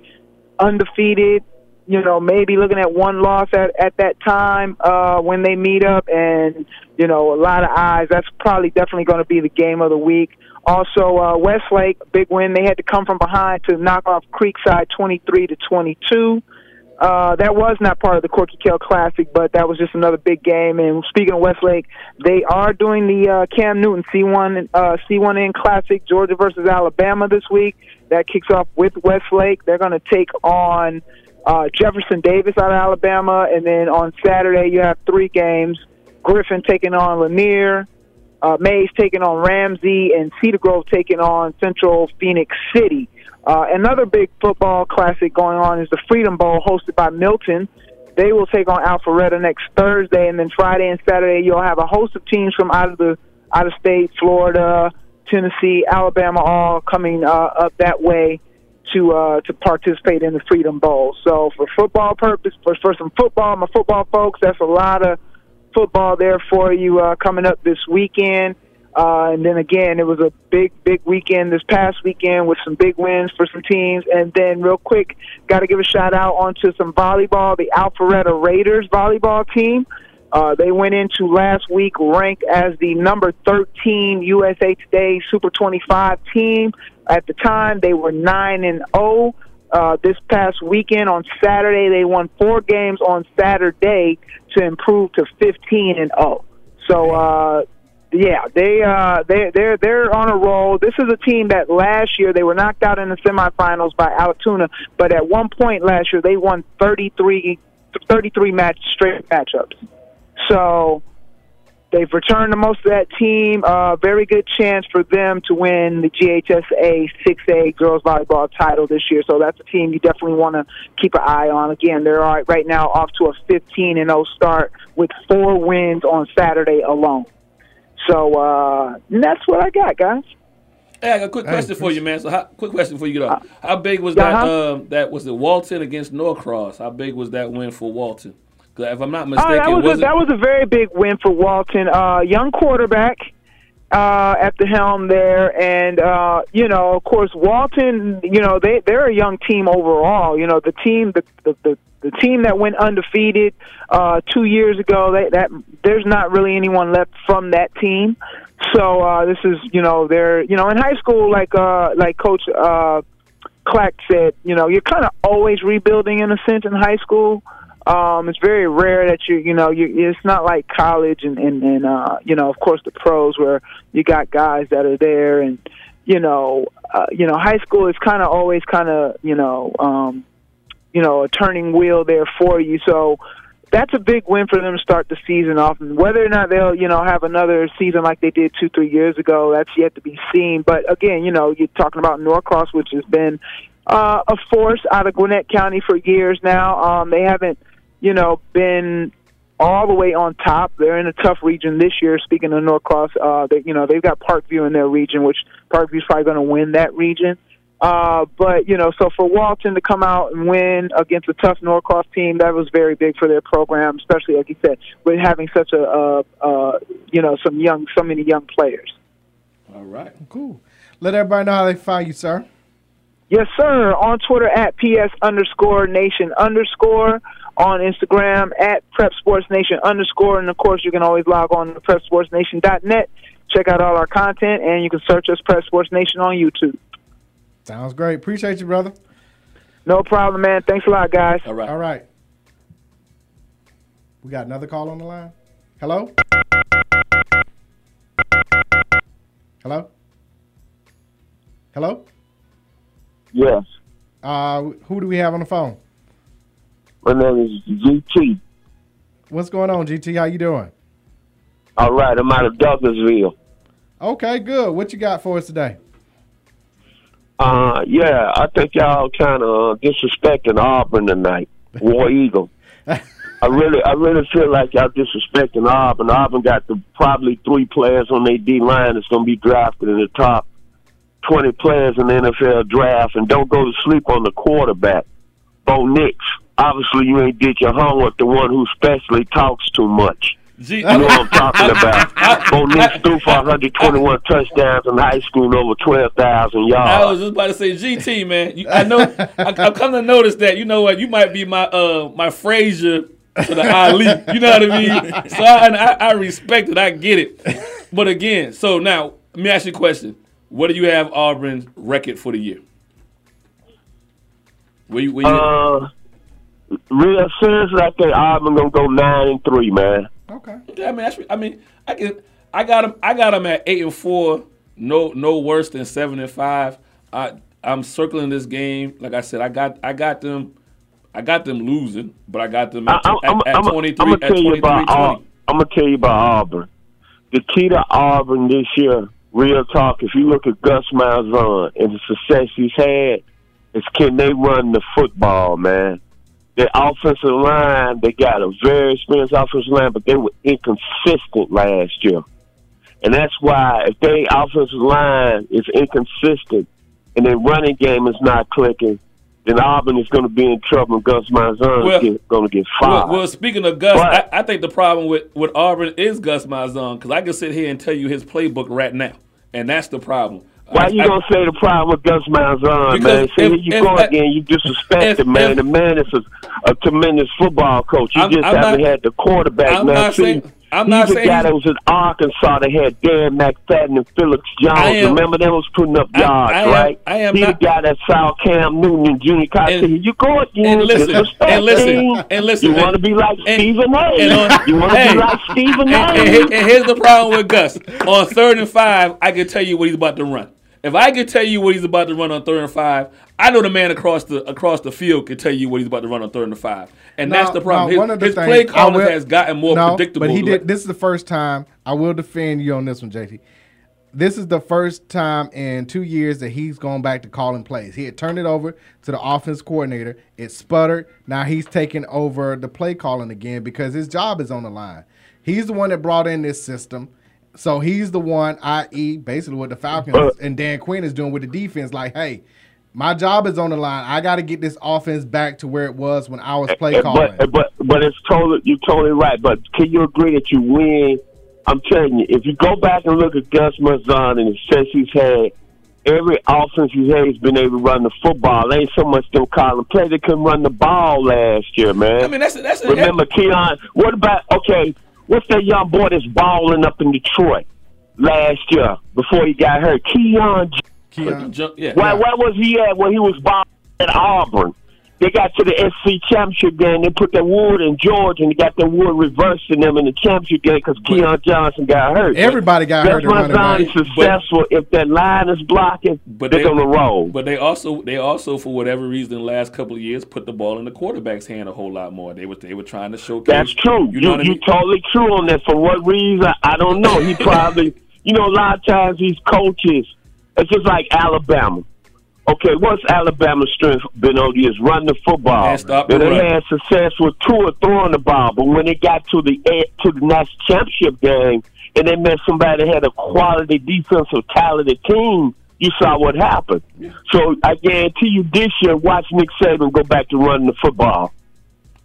undefeated. You know, maybe looking at one loss at at that time uh, when they meet up, and you know, a lot of eyes. That's probably definitely going to be the game of the week. Also, uh, Westlake, big win. They had to come from behind to knock off Creekside, twenty-three to twenty-two. Uh, that was not part of the Corky Kell Classic, but that was just another big game. And speaking of Westlake, they are doing the uh, Cam Newton C1 uh, C1N Classic, Georgia versus Alabama this week. That kicks off with Westlake. They're going to take on uh, Jefferson Davis out of Alabama, and then on Saturday you have three games: Griffin taking on Lanier, uh, Mays taking on Ramsay, and Cedar Grove taking on Central Phoenix City. Uh, another big football classic going on is the Freedom Bowl, hosted by Milton. They will take on Alpharetta next Thursday, and then Friday and Saturday you'll have a host of teams from out of the out of state, Florida, Tennessee, Alabama, all coming uh, up that way to uh, to participate in the Freedom Bowl. So for football purpose, for for some football, my football folks, that's a lot of football there for you uh, coming up this weekend. Uh, and then again, it was a big, big weekend this past weekend with some big wins for some teams. And then, real quick, got to give a shout out onto some volleyball. The Alpharetta Raiders volleyball team. Uh, they went into last week ranked as the number 13 USA Today Super 25 team. At the time, they were 9 and 0. Uh, this past weekend on Saturday, they won four games on Saturday to improve to 15 and 0. So, uh, yeah, they uh they they're they're on a roll. This is a team that last year they were knocked out in the semifinals by Allatoona, but at one point last year they won 33, 33 match straight matchups. So they've returned to most of that team. Uh, very good chance for them to win the GHSA 6A girls volleyball title this year. So that's a team you definitely want to keep an eye on. Again, they're all right, right now off to a 15 and 0 start with four wins on Saturday alone. So uh, that's what I got, guys. Hey, I got a quick question for you, man. So, how, quick question for you get off. How big was Uh-huh. that? Um, that was it Walton against Norcross. How big was that win for Walton? if I'm not Oh, mistaken, that was was a, that was a very big win for Walton. Uh, young quarterback uh, at the helm there, and uh, you know, of course, Walton. You know, they they're a young team overall. You know, the team the the, the the team that went undefeated uh, two years ago. They, that there's not really anyone left from that team. So uh, this is you know they're you know in high school like uh, like Coach uh, Clack said. You know, you're kind of always rebuilding in a sense in high school. Um, it's very rare that you, you know, you, it's not like college and, and, and, uh, you know, of course the pros where you got guys that are there and, you know, uh, you know, high school is kind of always kind of, you know, um, you know, a turning wheel there for you. So that's a big win for them to start the season off. And whether or not they'll, you know, have another season like they did two, three years ago, that's yet to be seen. But again, you know, you're talking about Norcross, which has been uh, a force out of Gwinnett County for years now. Um, they haven't, you know, been all the way on top. They're in a tough region this year. Speaking of Norcross, uh, they, you know, they've got Parkview in their region, which Parkview's probably going to win that region. Uh, but you know, so for Walton to come out and win against a tough Norcross team, that was very big for their program, especially like you said, with having such a, uh, uh, you know, some young, so many young players. All right. Cool. Let everybody know how they find you, sir. Yes, sir. On Twitter at PS underscore nation underscore. On Instagram at Prep Sports Nation underscore. And of course, you can always log on to PrepSportsNation.net. Check out all our content, and you can search us Prep Sports Nation on YouTube. Sounds great. Appreciate you, brother. No problem, man. Thanks a lot, guys. All right. All right. We got another call on the line. Hello? Hello? Hello? Yes. Uh, who do we have on the phone? My name is GT. What's going on, GT? How you doing? All right, I'm out of Douglasville. Okay, good. What you got for us today? Uh, yeah, I think y'all kind of disrespecting Auburn tonight. War Eagle. *laughs* I really, I really feel like y'all disrespecting Auburn. Auburn got the probably three players on their D line that's going to be drafted in the top twenty players in the NFL draft, and don't go to sleep on the quarterback, Bo Nix. Obviously, you ain't did your homework. The one who specially talks too much. G- You know what I'm talking about. *laughs* Bo Nix threw for 121 touchdowns in high school over 12,000 yards. I was just about to say GT, man. You, I know. I, I've come to notice that. You know what? You might be my uh my Frazier to the Ali. You know what I mean? So I, I, I respect it. I get it. But again, so now let me ask you a question. What do you have Auburn's record for the year? Where you, where you, Uh, real seriously, I think Auburn gonna go nine and three, man. Okay. Yeah, I mean, that's, I mean, I can, I got them, I got them at eight and four, no, no worse than seven and five. I, I'm circling this game. Like I said, I got, I got them, I got them losing, but I got them at, I'm, I'm, at, at I'm, 23, I'm gonna tell you about 20. Au- I'm gonna tell you about Auburn. The key to Auburn this year, real talk. If you look at Gus Malzahn and the success he's had, is can they run the football, man? Their offensive line, they got a very experienced offensive line, but they were inconsistent last year. And that's why if their offensive line is inconsistent and their running game is not clicking, then Auburn is going to be in trouble and Gus Malzahn Well- is going to get Well, fired. well, speaking of Gus, But- I, I think the problem with, with Auburn is Gus Malzahn because I can sit here and tell you his playbook right now, and that's the problem. Why I- you gonna say the problem with Gus Malzahn, man? See, if- here you if- go again. You disrespect him, man. the man is a, a tremendous football coach. You I'm- just I'm haven't not- had the quarterback, I'm man. not See, saying- I'm he's not the saying guy he's- that was in Arkansas that had Darren McFadden and Felix Jones. Am- Remember them was putting up yards, I am- right? I am he not- the guy that saw Cam Newton and Junior College. And- you go again. and listen, and listen, and listen, You want to be like and- Stephen A. and on- you want to hey, be like Stephen and, A. and, here- and here's the problem with Gus. On third and five, I can tell you what he's about to run. If I can tell you what he's about to run on third and five, I know the man across the across the field can tell you what he's about to run on third and five. And No, that's the problem. no, his one of the his things- play I calling will- has gotten more no, predictable. But he did. This is the first time. I will defend you on this one, JT. This is the first time in two years that he's gone back to calling plays. He had turned it over to the offense coordinator. It sputtered. Now he's taking over the play calling again because his job is on the line. He's the one that brought in this system. So he's the one, i.e., basically what the Falcons But- and Dan Quinn is doing with the defense. Like, hey, my job is on the line. I got to get this offense back to where it was when I was play Uh, calling. But but but it's totally you're totally right. But can you agree that you win? I'm telling you, if you go back and look at Gus Malzahn and the success he's had, every offense he's had, he's been able to run the football. It ain't so much them calling play. They couldn't run the ball last year, man. I mean, that's that's a, Remember Kerryon? What about okay? What's that young boy that's balling up in Detroit last year before he got hurt? Kerryon. Kerryon. yeah. Where, where was he at when he was balling at Auburn? They got to the SC championship game. They put that wood in George, and they got that wood reversed in them in the championship game because Kerryon Johnson got hurt. Everybody got That's hurt at why Zion is successful. if that line is blocking, But they're they- gonna roll. But they also they also for whatever reason the last couple of years put the ball in the quarterback's hand a whole lot more. They were they were trying to showcase. That's true. You You know what I you mean? totally true on that. For what reason? I don't know. He *laughs* probably, you know, a lot of times these coaches, it's just like Alabama. Okay, what's Alabama's strength been on is run the football. And stop the and they had success with Tua throwing the ball, but when they got to the to the national championship game and they met somebody that had a quality defensive talented team, you saw what happened. So I guarantee you, this year, watch Nick Saban go back to running the football.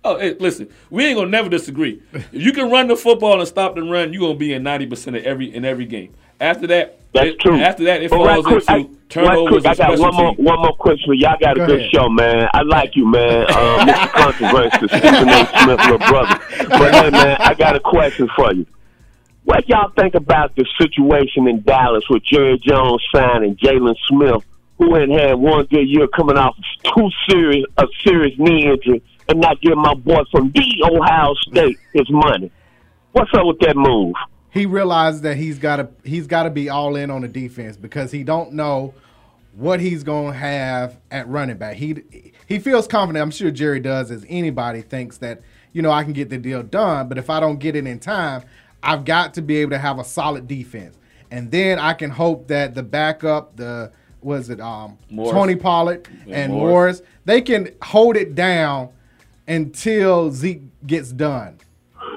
Oh, hey, listen, we ain't gonna never disagree. If you can run the football and stop the run, you're gonna be in ninety percent of every in every game. After that, That's it- true. After that, it But falls right quick, into I- turnovers quick, I got one more one more question for you. Y'all got a Go good ahead. show, man. I like you, man. Um, Mr. Controversy, Stephen A. Smith, little brother. But hey, man, I got a question for you. What y'all think about the situation in Dallas with Jerry Jones signing Jaylon Smith, who had had one good year coming off two serious a serious knee injury, and not giving my boy from the Ohio State his money? What's up with that move? He realizes that he's got to he's got to be all in on the defense because he don't know what he's going to have at running back. He he feels confident. I'm sure Jerry does, as anybody thinks that you know I can get the deal done. But if I don't get it in time, I've got to be able to have a solid defense, and then I can hope that the backup, the was it um Morris. Tony Pollard Yeah, and Morris. Morris, they can hold it down until Zeke gets done.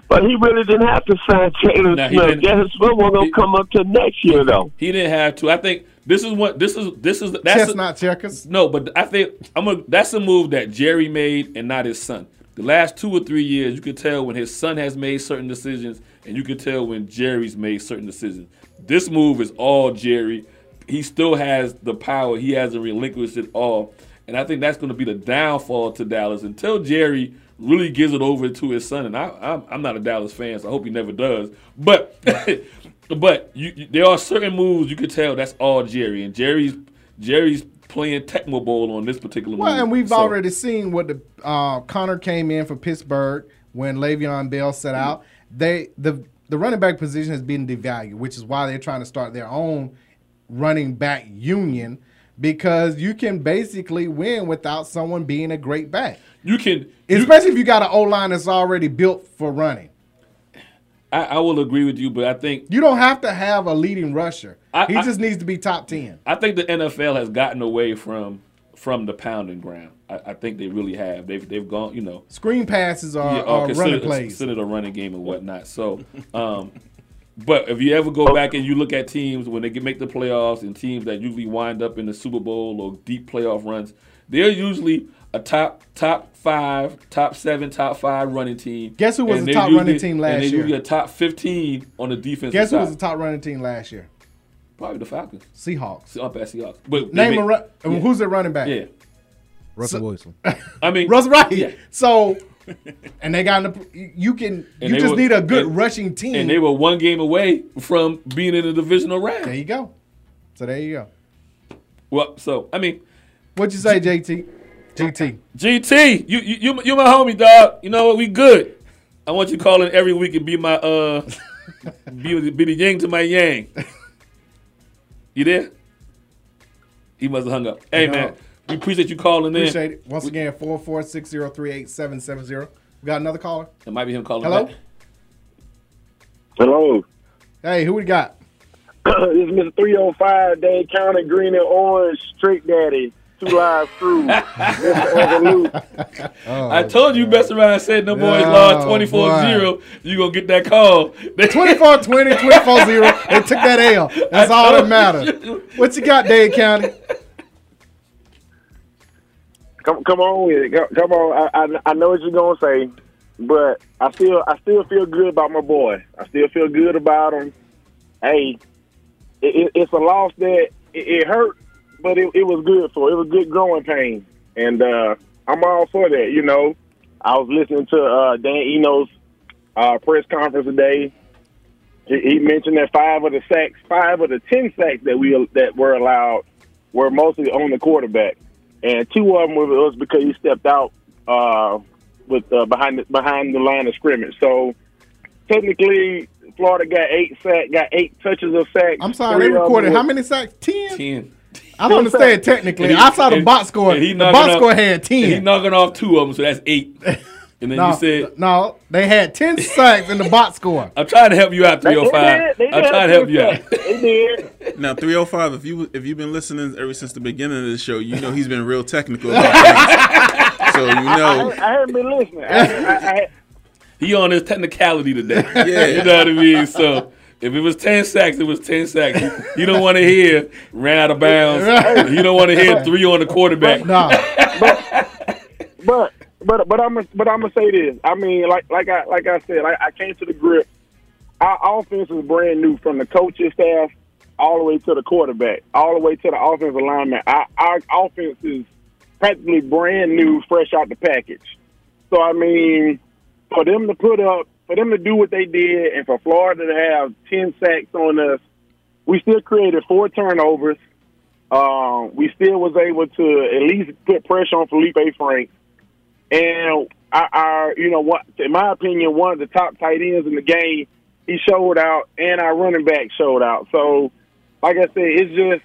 But he really didn't have to sign Jaylon Nah, he Smith. didn't. Smith won't gonna come up to next year though. He didn't have to. I think this is what this is. This is that's Chestnut checkers. No, but I think I'm a. That's a move that Jerry made and not his son. The last two or three years, you could tell when his son has made certain decisions, and you could tell when Jerry's made certain decisions. This move is all Jerry. He still has the power. He hasn't relinquished it all, and I think that's going to be the downfall to Dallas until Jerry really gives it over to his son. And I, I'm, I'm not a Dallas fan, so I hope he never does. But *laughs* but you, you, there are certain moves you could tell that's all Jerry, and Jerry's Jerry's playing Tecmo Bowl on this particular move. Well, and we've So- already seen what the uh, Conner came in for Pittsburgh when Le'Veon Bell set out. They the the running back position has been devalued, which is why they're trying to start their own running back union because you can basically win without someone being a great back. You can, especially if you got an O line that's already built for running. I, I will agree with you, but I think You don't have to have a leading rusher. I- he I- just needs to be top ten. I think the NFL has gotten away from from the pounding ground. I, I think they really have. They've they've gone, you know, Screen passes are, yeah, are running plays. considered a running game and whatnot. So, um, but if you ever go back and you look at teams when they get make the playoffs and teams that usually wind up in the Super Bowl or deep playoff runs, they're usually a top top five, top seven, top five running team. Guess who was And the top running usually- team last and they're year? usually a top fifteen on the defense. Guess who was the top running team last year? Probably the Falcons. Seahawks. Up at Seahawks. But Name make- a run. yeah. Who's the running back? Yeah. Russell So- Wilson. *laughs* I mean, Russell right. Yeah. So, and they got in the, you can And you just were- need a good and- rushing team. And they were one game away from being in the divisional round. There you go. So there you go. Well, so I mean, What'd you say, JT? GT. GT, you you you you my homie, dog. You know what? We good. I want you calling every week and be my uh *laughs* be, be the yin to my yang. You there? He must have hung up. Hey No. man, we appreciate you calling in. Appreciate it. Once again, 446038770. We got another caller. It might be him calling Hello. back. Hello. Hey, who we got? *clears throat* this is Mr. 305, Dade County, Green and Orange, Trick Daddy, two live through. Mr. *laughs* Overlook. *laughs* I told you, best around and said no boys Oh, lost 24 0. you going to get that call. *laughs* 24 20, 24 0. They took that L. That's all that matters. What you got, Dade County? Come, come on with it. Come, come on. I, I, I know what you're gonna say, but I still, I still feel good about my boy. I still feel good about him. Hey, it, it, it's a loss that it, it hurt, but it, it was good for. It was good growing pain, and uh, I'm all for that. You know, I was listening to uh, Dan Enos' uh, press conference today. He, he mentioned that five of the sacks, five of the ten sacks that we that were allowed, were mostly on the quarterback, and two of them was because he stepped out uh, with uh, behind the, behind the line of scrimmage. So technically, Florida got eight sack, got eight touches of sack. I'm sorry, they Three of them recorded how many sacks? 10? 10. I don't understand technically. And he- I saw the and- box score. he The knocking box off- score had and He 10. knocking off two of them, so that's eight. *laughs* And then No, you said, no, they had 10 *laughs* sacks in the box score. I'm trying to help you out, 305. They did, they I'm trying to help you out. Oh they did. *laughs* Now, 305, if you if you've been listening ever since the beginning of the show, you know he's been real technical about things. So you I, know. I haven't been listening. I, I, I, He on his technicality today. Yeah. you know what I mean? So if it was 10 sacks, it was 10 sacks. You, you don't want to hear ran out of bounds. You don't want to hear three on the quarterback. No. *laughs* but but but I'm but I'm gonna say this. I mean, like like I like I said, I, I came to the grip. Our offense is brand new from the coaching staff all the way to the quarterback, all the way to the offensive lineman. Our, our offense is practically brand new, fresh out the package. So I mean, for them to put up, for them to do what they did, and for Florida to have ten sacks on us, we still created four turnovers. Um, we still was able to at least put pressure on Feleipe Frank. And our, you know, what in my opinion, one of the top tight ends in the game, he showed out, and our running back showed out. So, like I said, it's just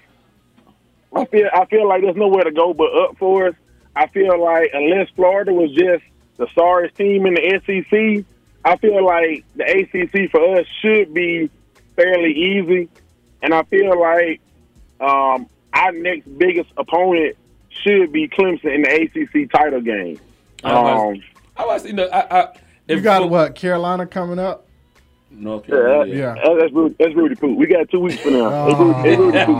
I feel I feel like there's nowhere to go but up for us. I feel like unless Florida was just the sorriest team in the SEC, I feel like the ACC for us should be fairly easy, and I feel like um, our next biggest opponent should be Clemson in the ACC title game. I was, Um, I was, you know, I, I, You got fo- what? Carolina coming up? North yeah, Carolina. Yeah. that- that's Rudy, that's Rudy Poo. We got two weeks for now. It's Rudy- it's Rudy Poo. *laughs*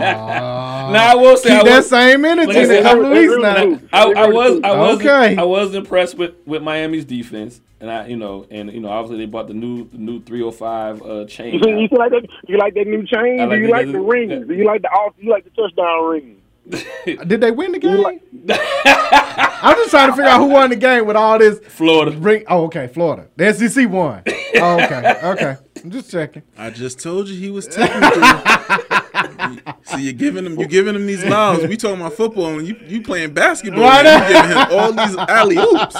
Now I will say Keep I that same energy I in a couple weeks now. I, I was I was Okay. I was impressed with, with Miami's defense, and I you know and you know obviously they bought the new the new 305 uh, chain. You, see, you see like that? You like that new chain? I Do like you the- like the rings? Do you like the off? You like the touchdown rings? *laughs* Did they win the game? *laughs* I'm just trying to figure out who won the game with all this. Florida. Bring, oh, okay, Florida. The SEC won. *laughs* Oh, okay, okay. I'm just checking. I just told you he was technical. See, you're giving him, you're giving him these miles. We talking about football, and you you playing basketball. Right and you giving him all these alley oops.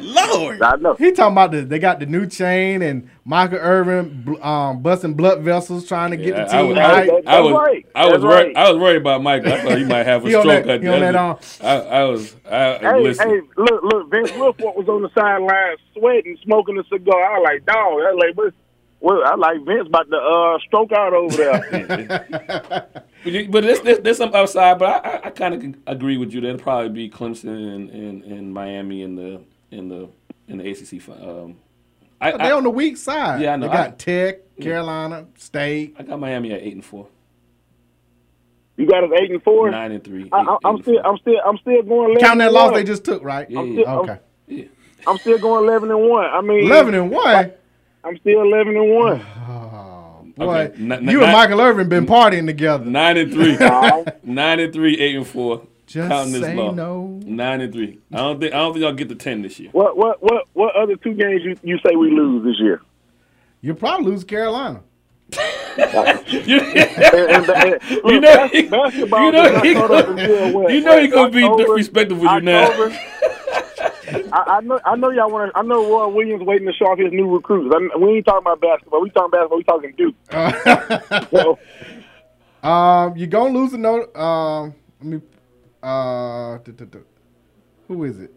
Lord, I know. He talking about the they got the new chain and Michael Irvin um, busting blood vessels trying to get the I, I team was, right. I, was, right. I was That's worried. right. I was worried about Michael. I thought he might have a He on stroke. that- he on that, um, I, I was. I, Hey, listen, hey, look, look, Vince Wilfork was on the sideline sweating, smoking a cigar. I was like, dog, I was like, what? Well, I like Vince about to uh, stroke out over there. *laughs* *laughs* But there's, there's, there's some upside. But I, I, I kind of agree with you. That'll probably be Clemson and, and, and Miami in the in the in the ACC. Um, I, But they I, on the weak side. Yeah, I know. They got I- Tech, Carolina, State. I got Miami at eight and four, you got us eight and four. nine and three. I, eight- I, eight I'm still, four. I'm still, I'm still going. 11 Counting that and loss one. they just took, right? Yeah, I'm still, Okay. yeah. I'm still going eleven and one. I mean, Eleven and one. I'm still eleven and one. *sighs* Oh, boy, Okay, n- n- you and Michael Irvin been partying together. Nine and three. *laughs* Nine and three, eight and four. Just counting this say no. Nine and three. I don't think I don't think y'all get the ten this year. what, what, what, what other two games you, you say we lose this year? You probably lose Carolina. *laughs* you, And, and, and, look, You know he- you know does he gonna- up until what? you know he gonna be disrespectful with you now. I, I know, I know y'all want to. I know Roy Williams waiting to show off his new recruits. I, we ain't talking about basketball. We talking basketball. We talking Duke. *laughs* so, Um, you gonna lose a note. Um, let me. Uh, duh, duh, duh. who is it?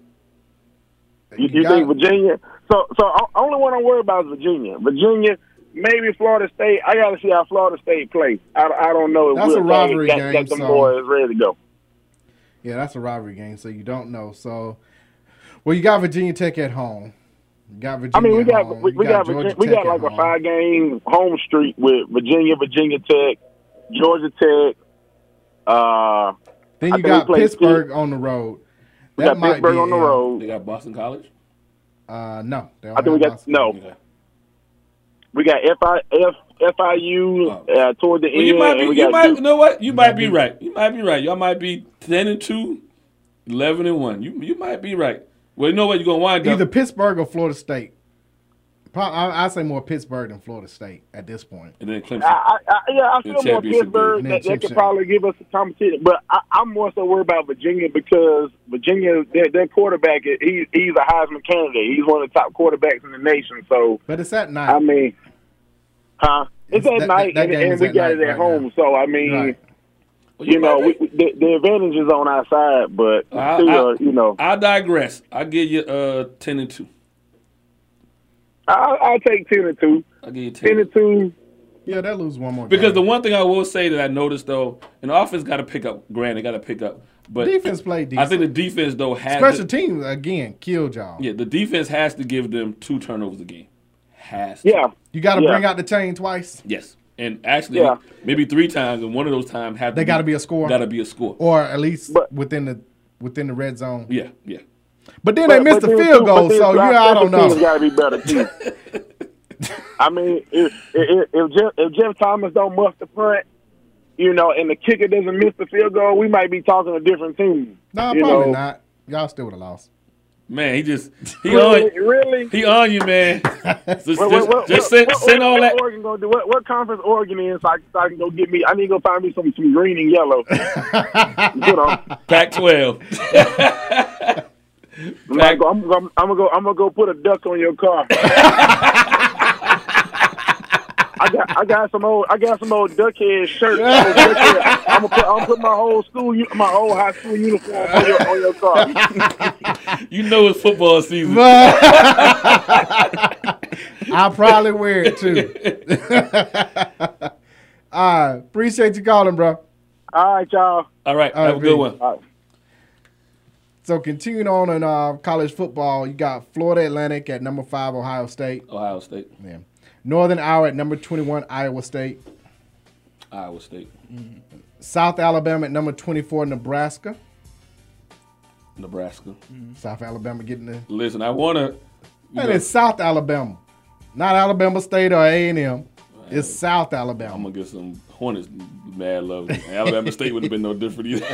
You, you think Virginia? So, so only one I'm worried about is Virginia. Virginia, maybe Florida State. I got to see how Florida State plays. I, I don't know. That's a rivalry got, game, Got them so- boys ready to go. Yeah, that's a rivalry game, so you don't know. So, well, you got Virginia Tech at home. You got Virginia. I mean, we at got home. we, we got, Georgia Virginia, we got like a five game home streak with Virginia, Virginia Tech, Georgia Tech. Uh, Then you think got play Pittsburgh on the road. We got Pittsburgh on the road. They got Boston College. Uh, no, they I think we got no. We got FI, F, FIU uh, toward the Well, end, you might be. You might. You know what? You might be right. You might be right. Y'all might be ten and two, 11 and one. You you might be right. Well, you know what? You're gonna wind Either up. Pittsburgh or Florida State. Probably, I, I say more Pittsburgh than Florida State at this point. And then Clemson. I, I, yeah, I feel more Pittsburgh. That, that could probably give us a competition, but I, I'm more so worried about Virginia because Virginia, their, their quarterback, he, he's a Heisman candidate. He's one of the top quarterbacks in the nation. So, But it's at night. I mean, huh? It's, It's- at that- night, that and, and we got night it at right home. So, I mean, Right. You know, we, the, the advantage is on our side, but I, still, I- you know, I digress. I give you uh ten and two. I, I'll take ten and two. I give you ten. Ten and two. Yeah, that lose one more. Because game. the one thing I will say that I noticed though, an the offense got to pick up. Granted, got to pick up, but Defense played I think the defense though has special to, teams again killed y'all. yeah, the defense has to give them two turnovers a game. Has to. Yeah, You got to Yeah. bring out the chain twice, Yes, and actually Yeah. maybe three times, and one of those times have They gotta be a score? Got to be a score. or at least But- within the within the red zone. Yeah, yeah. But then they missed the field too- goal, so you our I don't know. Got to be better too. *laughs* I mean, if, if, if, Jeff, if Jeff Thomas don't muff the punt, you know, and the kicker doesn't miss the field goal, we might be talking a different team. No, you probably know? not. Y'all still would have lost. Man, he just he Really, on really? he on you, man. *laughs* Just, What- just, what- what- just send, send all that. Oregon gonna do? What, what conference Oregon in? So I, so I can go get me. I need to go find me some some green and yellow. *laughs* you know, Pac-12. *laughs* I'm, gonna go, I'm, gonna- I'm gonna go. I'm gonna go put a duck on your car. I got I got some old I got some old duckhead shirts. I'm gonna put I'm gonna put my whole school my whole high school uniform on your on your car. You know it's football season. I'll probably wear it too. *laughs* All right, appreciate you calling, bro. All right, y'all. All right, All have right, a good one. All right. So continuing on in uh, college football, you got Florida Atlantic at number five, Ohio State. Ohio State, Yeah. Northern Iowa at number twenty-one, Iowa State. Iowa State, South Alabama at number twenty-four, Nebraska. Nebraska. Mm-hmm. South Alabama getting the Listen, I wanna. And know, it's South Alabama, not Alabama State or A and M. It's South Alabama. I'm gonna get some Hornets mad love. Alabama State would have been no different either.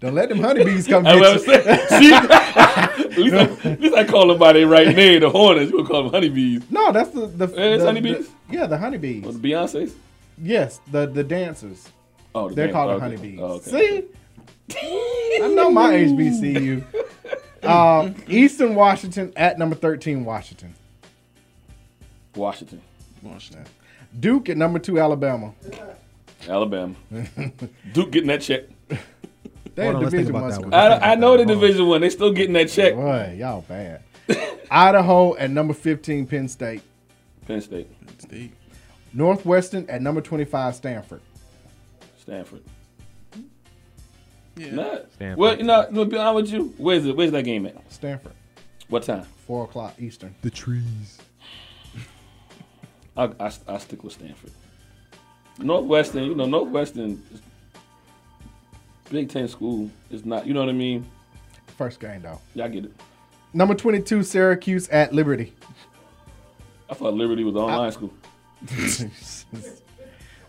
Don't let them honeybees come get you. At, least I, at least I call them by their right name, the Hornets. You would call them honeybees. No, that's the the, the- honeybees? the- yeah, the honeybees. Or the Beyonce's. Yes, the the dancers. Oh, the They're Dan- called okay. honeybees. Oh, okay. See, I know my HBCU. Um, *laughs* Eastern Washington at number thirteen, Washington. Washington, Washington. Duke at number two, Alabama. Alabama. Duke getting that check. *laughs* They Hold on, let's think Division about One that school. one. I, I know the Division One. They still getting that check. Boy, y'all bad. Idaho at number fifteen, Penn State. Penn State, Northwestern at number twenty-five, Stanford. Stanford. Yeah. Nah. Stanford. Well, you know, to be honest with you, where's it? Where's that game at? Stanford. What time? Four o'clock Eastern. The trees. I, I, I stick with Stanford. Northwestern, you know, Northwestern, is- Big Ten school is not. You know what I mean? First game though. Y'all get it. Number twenty-two, Syracuse at Liberty. I thought Liberty was online school. *laughs*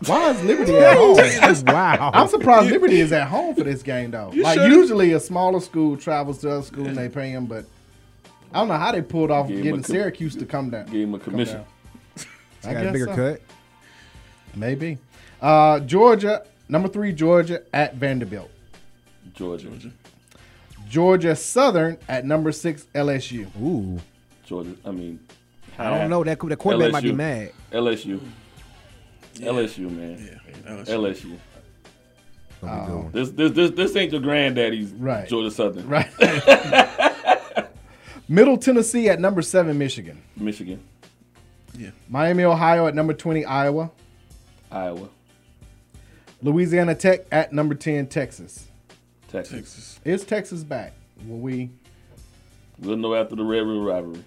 Why is Liberty at home? *laughs* wow. I'm surprised Liberty is at home for this game though. You Like sure? usually a smaller school travels to other school and they pay them, but I don't know how they pulled off Gave 'em getting com- Syracuse to come down. Gave him a commission. I Got a bigger so. cut. Maybe. Uh, Georgia, number three, Georgia at Vanderbilt. Georgia. Georgia Southern at number six, LSU. Ooh. Georgia. I mean, I don't know. That the quarterback might be mad. LSU. LSU, man. Yeah, LSU. LSU. Gonna be a good um, one. This this this this ain't your granddaddy's Right. Georgia Southern. Right. *laughs* Middle Tennessee at number seven, Michigan. Michigan, Yeah. Miami, Ohio at number 20, Iowa. Iowa, Louisiana Tech at number 10, Texas. Texas. Is Texas back? Will we? We'll know after the Red River rivalry.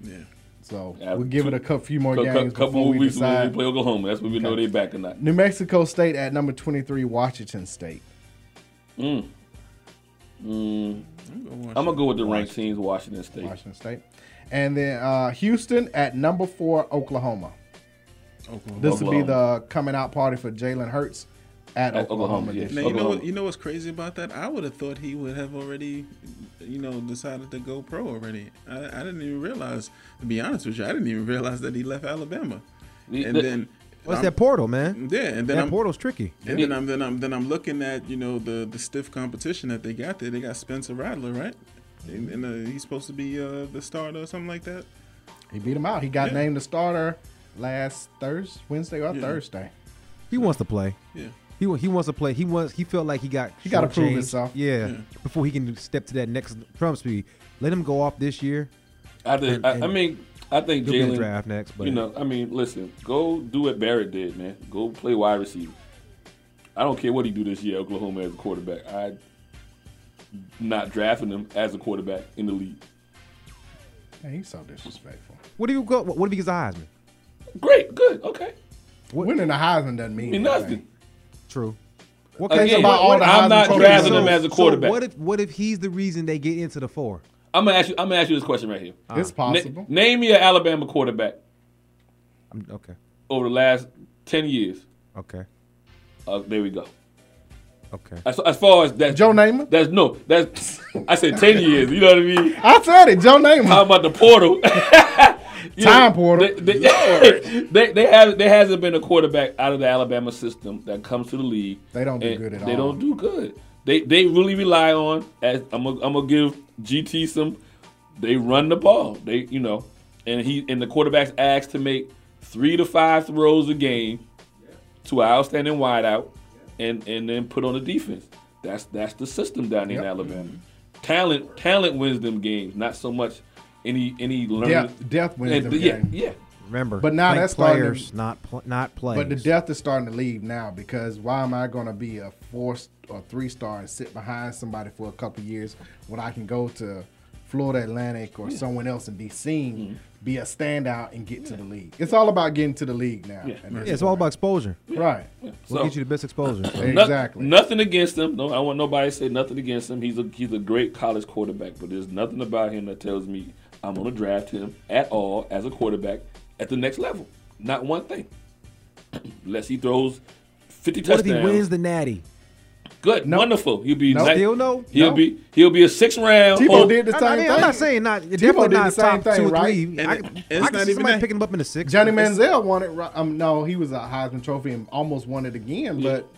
Yeah. So After we'll give two- it a cou- few more cou- cou- games couple before more we weeks when decide. we play Oklahoma. That's when we know they're back or not. New Mexico State at number 23, Washington State. Mm. Mm. I'm gonna go with the ranked teams, Washington State. Washington State. And then uh, Houston at number four, Oklahoma. Oklahoma. This will be the coming out party for Jalen Hurts at, At Oklahoma, Oklahoma, this Now, year. you know what? You know what's crazy about that? I would have thought he would have already, you know, decided to go pro already. I, I didn't even realize. To be honest with you, I didn't even realize that he left Alabama. And the- then What's I'm- that portal, man? Yeah, and then that I'm, portal's tricky. And then I'm then I'm then I'm looking at you know the the stiff competition that they got there. They got Spencer Rattler, right? And, and uh, he's supposed to be uh, the starter or something like that. He beat him out. He got Yeah. named the starter last Thursday, Wednesday or Yeah. Thursday. He wants to play. Yeah. He he wants to play. He wants. He felt like he got. He gotta prove himself. Yeah, Yeah. Before he can step to that next Trump speed. Let him go off this year. I did. And- I, I mean, I think he'll be in the Jalen. draft next, but you know, I mean, listen, go do what Barrett did, man. Go play wide receiver. I don't care what he do this year, Oklahoma as a quarterback. I not drafting him as a quarterback in the league. Man, he's so disrespectful. what do you go? What if he gets a Heisman? Great, good, okay. Winning the Heisman doesn't mean, mean anything. nothing. True. What cares about all the I'm not trophies? drafting So- him as a So quarterback. what if what if he's the reason they get into the four? I'm gonna ask you. I'm gonna ask you this question right here. It's possible. Na- name me an Alabama quarterback I'm, okay. over the last ten years. Okay. Uh, there we go. Okay. As, as far as that, Joe Namath. That's no. That's I said ten years. You know what I mean? I said it, Joe Namath. How about the portal? *laughs* Time portal. They, they, *laughs* they, they have there hasn't been a quarterback out of the Alabama system that comes to the league. They don't do good at They all. They don't do good. They they really rely on. As I'm gonna I'm gonna give GT some. They run the ball. They you know, and he and the quarterbacks asked to make three to five throws a game to an outstanding wideout, and and then put on the defense. That's that's the system down in Yep. Alabama. Talent talent wins them games, not so much any any learning. Death, depth wins And- them yeah, games. Yeah, Remember, But now think that's starting to- players, not pl- not players. But the death is starting to leave now because why am I going to be a four or three star and sit behind somebody for a couple years when I can go to Florida Atlantic or Yeah. someone else and be seen, Mm-hmm. be a standout and get to the league? It's all about getting to the league now. Yeah. yeah, this it's all about exposure. Right. We'll So- get you the best exposure. No- Exactly. nothing against him. No, I want nobody to say nothing against him. He's a he's a great college quarterback, but there's nothing about him that tells me I'm going to draft him at all as a quarterback at the next level. Not one thing. *clears throat* Unless he throws 50 What if he wins the Natty? Good, wonderful. He'll be No. ni- Still no? He'll No. be he'll be a six round. Tebow hold- did the I, same I mean, thing. I'm not saying not. Tebow Definitely did the same top thing, two or right? three. And I, it- I it's can not see even somebody that. picking him up in the six. Johnny Manziel won it. right- Um, no, he was a Heisman Trophy and almost won it again, but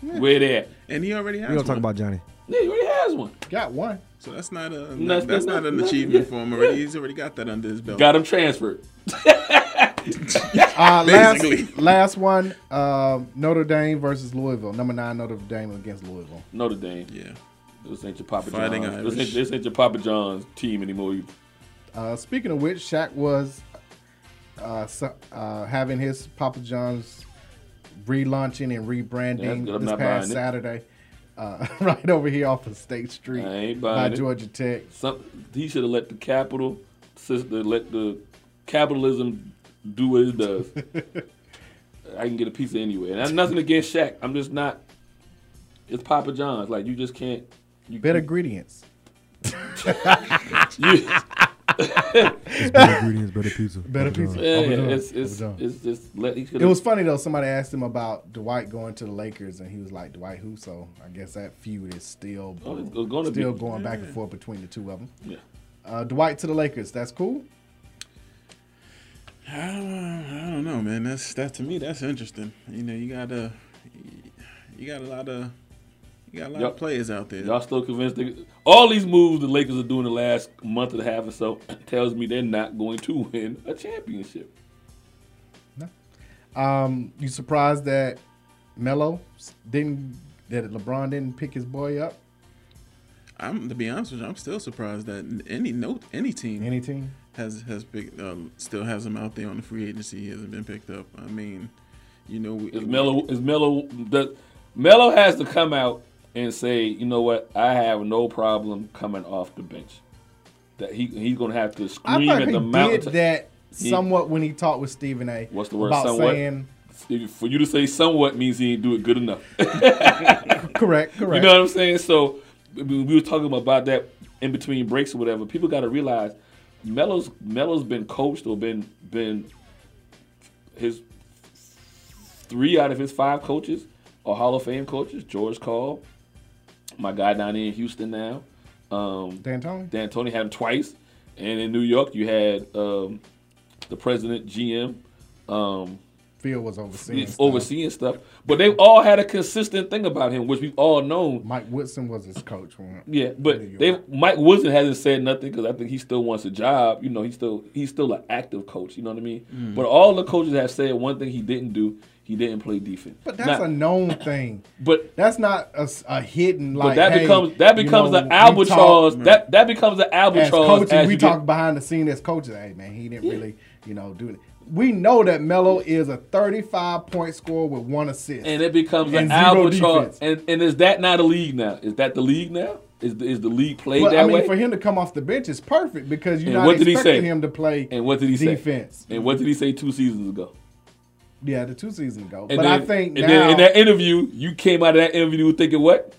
Where they at? And he already has We don't talk about Johnny. Yeah, he already has one. got one. So that's not a That's- that's, not that's- an that's- achievement yeah. for him already. He's already got that under his belt. Got him transferred. Uh, *laughs* last, Basically. last one, uh, Notre Dame versus Louisville. Number nine, Notre Dame against Louisville. Notre Dame. Yeah. This ain't your Papa Fighting John's. This ain't, this ain't your Papa John's team anymore. Uh, speaking of which, Shaq was uh, so, uh, having his Papa John's relaunching and rebranding Yeah, that's good. I'm this past Saturday. it. Uh, *laughs* right over here off of State Street I ain't by it. Georgia Tech. Some, he should have let the capital system, let the capitalism do what it does. *laughs* I can get a pizza anyway, and that's nothing against Shaq. I'm just not. It's Papa John's. Like you just can't. You, Better ingredients. *laughs* you, It's better ingredients, better pizza. Better pizza. yeah, yeah, it's it's, it's just let. He It was funny though. Somebody asked him about Dwight going to the Lakers, and he was like, "Dwight who?" So I guess that feud is still Oh, gonna still be. going back and forth between the two of them. Yeah. Uh, Dwight to the Lakers. That's cool. I don't, I don't know, man. That's that to me. That's interesting. You know, you got a you got a lot of you got a lot Yup. of players out there. Y'all still convinced? They, all these moves the Lakers are doing the last month and a half or so *clears throat* tells me they're not going to win a championship. No. Um, you surprised that Melo didn't that LeBron didn't pick his boy up. I'm to be honest with you, I'm still surprised that any note any team any team has has picked uh, still has him out there on the free agency. He hasn't been picked up. I mean, you know, we, Is Melo is Melo the Melo has to come out and say, you know what, I have no problem coming off the bench. That he he's gonna have to scream at he the mountain. did that He- somewhat when he talked with Stephen A. What's the word? About somewhat. saying for you to say somewhat means he didn't do it good enough. correct, *laughs* correct. You know what I'm saying? So we we were talking about that in between breaks or whatever. People got to realize Melo's Melo's been coached or been been his three out of his five coaches are Hall of Fame coaches. George Karl, my guy down there in Houston now. Um, D'Antoni? D'Antoni had him twice, and in New York you had um, the president, GM. Um, Phil was overseeing. Stuff. overseeing stuff. But they've all had a consistent thing about him, which we've all known. Mike Woodson was his coach. When, Yeah, but they Mike Woodson hasn't said nothing because I think he still wants a job. You know, he's still he's still an active coach. You know what I mean? Mm. But all the coaches have said one thing he didn't do. He didn't play defense. But that's Now- a known thing. *laughs* But that's not a hidden like. but that hey, becomes that you becomes know, an albatross. talk- that that becomes an as albatross. coaches, as we talk get- behind the scene as coaches. Hey man, he didn't really, you know, do it. We know that Melo is a 35 point scorer with one assist, and it becomes and an albatross. And and is that not a league now? Is that the league now? Is the, is the league played But that I mean, way? for him to come off the bench is perfect because you're And not what did he expecting say? him to play. And what did he defense. say? And what did he say two seasons ago? Yeah, the two seasons ago. And but then, I think and now, then in that interview, you came out of that interview thinking what?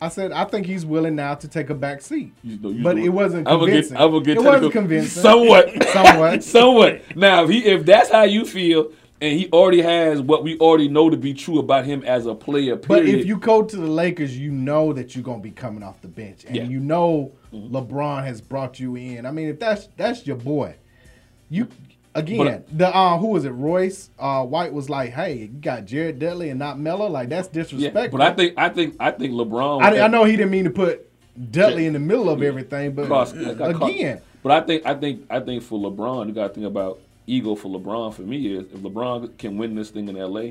I said I think he's willing now to take a back seat. you but know- it wasn't I'm get- convincing. I'm gonna get it technical. wasn't convincing. Somewhat. *laughs* Somewhat. *laughs* Somewhat. Now, if he if that's how you feel, and he already has what we already know to be true about him as a player, But if you go to the Lakers, you know that you're gonna be coming off the bench, and Yeah. you know mm-hmm. LeBron has brought you in. I mean, if that's that's your boy, you again But- the uh, who was it? Royce uh, White was like, "Hey, you got Jared Dudley and not Melo. Like that's yeah, disrespectful." but I think I think I think LeBron. I, I know he didn't mean to put Dudley in the middle of everything, but Cross- like caught- again, But I think I think I think for LeBron, you got to think about ego for LeBron. For me, is if LeBron can win this thing in LA,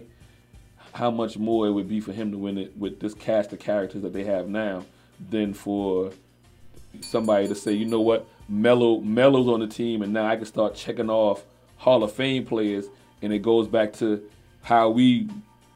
how much more it would be for him to win it with this cast of characters that they have now than for somebody to say, you know what, Melo Melo's on the team, and now I can start checking off Hall of Fame players, and it goes back to how we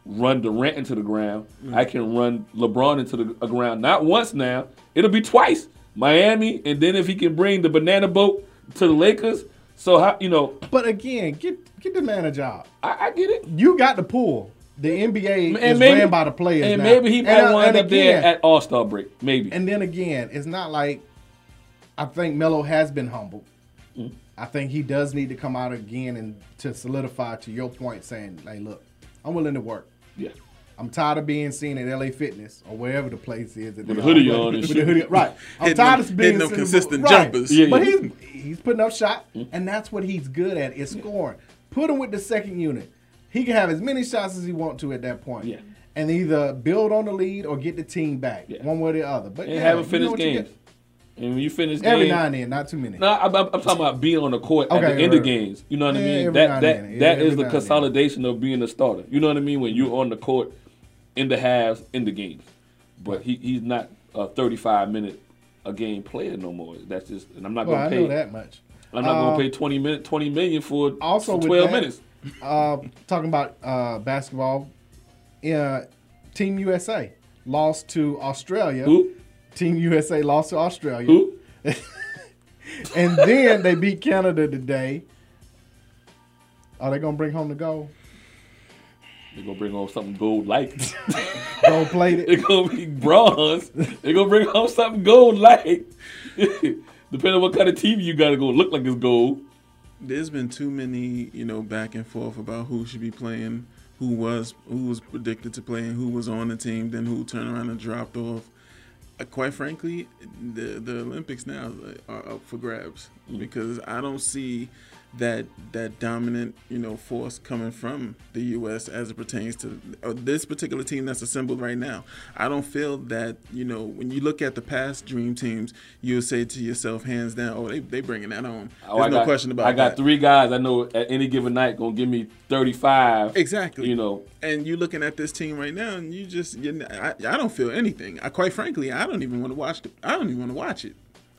run Durant into the ground. Mm. I can run LeBron into the ground not once now, it'll be twice. Miami, and then if he can bring the banana boat to the Lakers, so how you know? but again, get get the man a job. I, I get it. You got the pool. The NBA And is maybe- ran by the players, and now. maybe he might uh, wind and up there at All Star break, maybe. And then again, it's not like I think Melo has been humbled. Mm-hmm. I think he does need to come out again and to solidify to your point, saying, "Hey, look, I'm willing to work. Yeah. I'm tired of being seen at LA Fitness or wherever the place is. that With the hoodie on and With the hoodie- right. *laughs* I'm Hitting tired them- of being hitting them consistent jumpers. Yeah, but yeah. he's he's putting up shot, and that's what he's good at is scoring. Put him with the second unit. He can have as many shots as he want to at that point. Yeah. And either build on the lead or get the team back, one way or the other. But and yeah, have him you finish And when you finish Every games, now and then, not too many. No, I'm, I'm I'm talking about being on the court at Okay, the end right, of games. You know what I mean? That that. Yeah, that is the consolidation of being a starter. You know what I mean? When you're on the court in the halves, in the games. But he, he's not a 35 minute a game player no more. That's just, and I'm not Well, gonna I pay know that much. I'm not Uh, gonna pay 20 minute 20 million for Also, for with 12 that, minutes. Uh, talking about uh, basketball, uh, Team USA lost to Australia. Who? Team USA lost to Australia. Who? *laughs* and then they beat Canada today. Are they gonna bring home the gold? They're gonna bring home something gold like. *laughs* Gold plated. They're gonna be bronze. They're gonna bring home something gold like. *laughs* Depending on what kind of TV you got, it gonna look like it's gold. There's been too many, you know, back and forth about who should be playing, who was who was predicted to play, and who was on the team, then who turned around and dropped off. Uh, quite frankly, the the Olympics now are up for grabs because I don't see that that dominant you know force coming from the U.S. as it pertains to uh, this particular team that's assembled right now. I don't feel that you know when you look at the past dream teams, you'll say to yourself, hands down, oh they they bringing that on. Oh, There's I no got- question about it. I got that. three guys I know at any given night gonna give me 35. Exactly. You know, and you're looking at this team right now, and you just, you I, I don't feel anything. I, quite frankly, I don't even want to watch. The, I don't even want to watch it.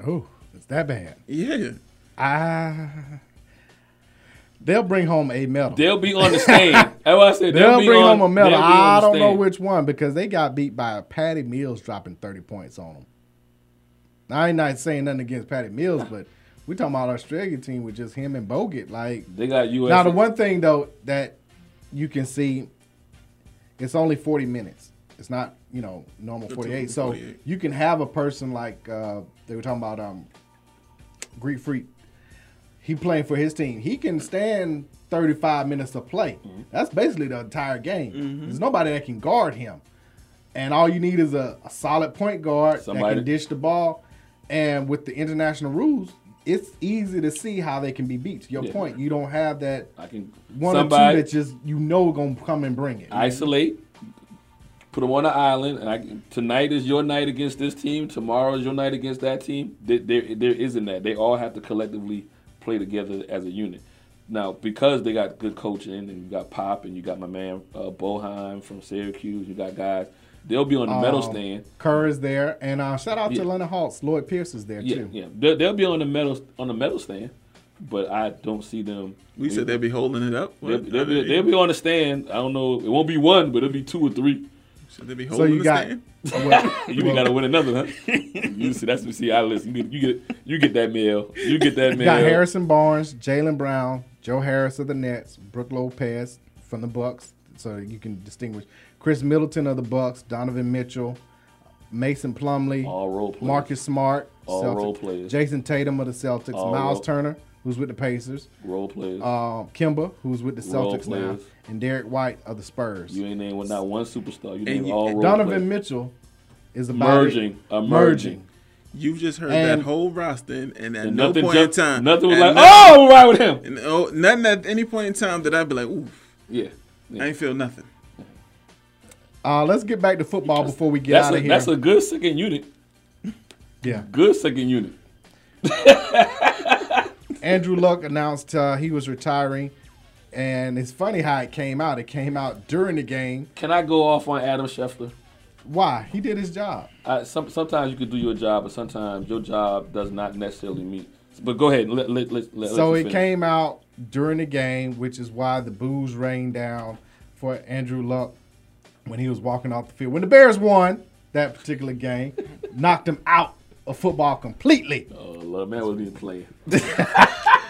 Oh, it's that bad. Yeah. Ah. They'll bring home a medal. They'll be on the stand. *laughs* That's what I said. They'll, They'll bring on- home a medal. they'll be on I don't know which one because they got beat by Patty Mills dropping 30 points on them. I ain't not saying nothing against Patty Mills, but we talking about our Australian team with just him and Bogut. Like They got US. now, the one thing though that you can see, it's only 40 minutes. It's not you know normal 48. So 48. you can have a person like uh, they were talking about um, Greek Freak. He playing for his team. He can stand 35 minutes of play. Mm-hmm. That's basically the entire game. There's nobody that can guard him. And all you need is a, a solid point guard that can dish the ball. And with the international rules, it's easy to see how they can be beat. To your Yeah. point, you don't have that I can one somebody- or two that just you know gonna come and bring it. isolate, put them on the island, and I, tonight is your night against this team. Tomorrow is your night against that team. There, there, there isn't that. They all have to collectively play together as a unit. Now, because they got good coaching, and you got Pop, and you got my man uh, Boeheim from Syracuse, you got guys. They'll be on the medal Um, stand. Kerr is there, and uh, shout out Yeah. to Atlanta Hawks. Lloyd Pierce is there Yeah, too. yeah. They'll, they'll be on the medal on the medal stand, but I don't see them. We said they'll be holding it up. They'll, they'll be, they'll be on the stand. I don't know. It won't be one, but it'll be two or three. Should they be So holding you the got well, *laughs* you got to win another, huh? you see, that's what you see. I listen. You get, you get, you get that mail. You get that You mail. got Harrison Barnes, Jaylen Brown, Joe Harris of the Nets, Brook Lopez from the Bucks, so you can distinguish. Khris Middleton of the Bucks, Donovan Mitchell, Mason Plumlee, All role players. Marcus Smart, All Celtics, role players. Jayson Tatum of the Celtics, All Miles role- Turner, who's with the Pacers, Role players. uh, Kemba, who's with the Celtics now. And Derrick White of the Spurs. you ain't named not one superstar. You And named you- all role Donovan players. Mitchell is about Merging, emerging. You've just heard And- that whole roster, and, and at And no nothing point in time, nothing was and like, "Oh, right with him." And, oh, nothing at any point in time that I'd be like, "Ooh, Yeah. I ain't feel nothing." Uh, let's get back to football before we get That's out a, of here. that's a good second unit. yeah. Good second unit. *laughs* Andrew Luck announced uh, he was retiring, and it's funny how it came out. It came out during the game. Can I go off on Adam Schefter? Why? He did his job. I, some, sometimes you can do your job, but sometimes your job does not necessarily meet. But go ahead. Let, let, let, let, so it finish. came out during the game, which is why the booze rained down for Andrew Luck when he was walking off the field. When the Bears won that particular game, *laughs* knocked him out of football completely. Oh, Lord, man wasn't even playing. *laughs*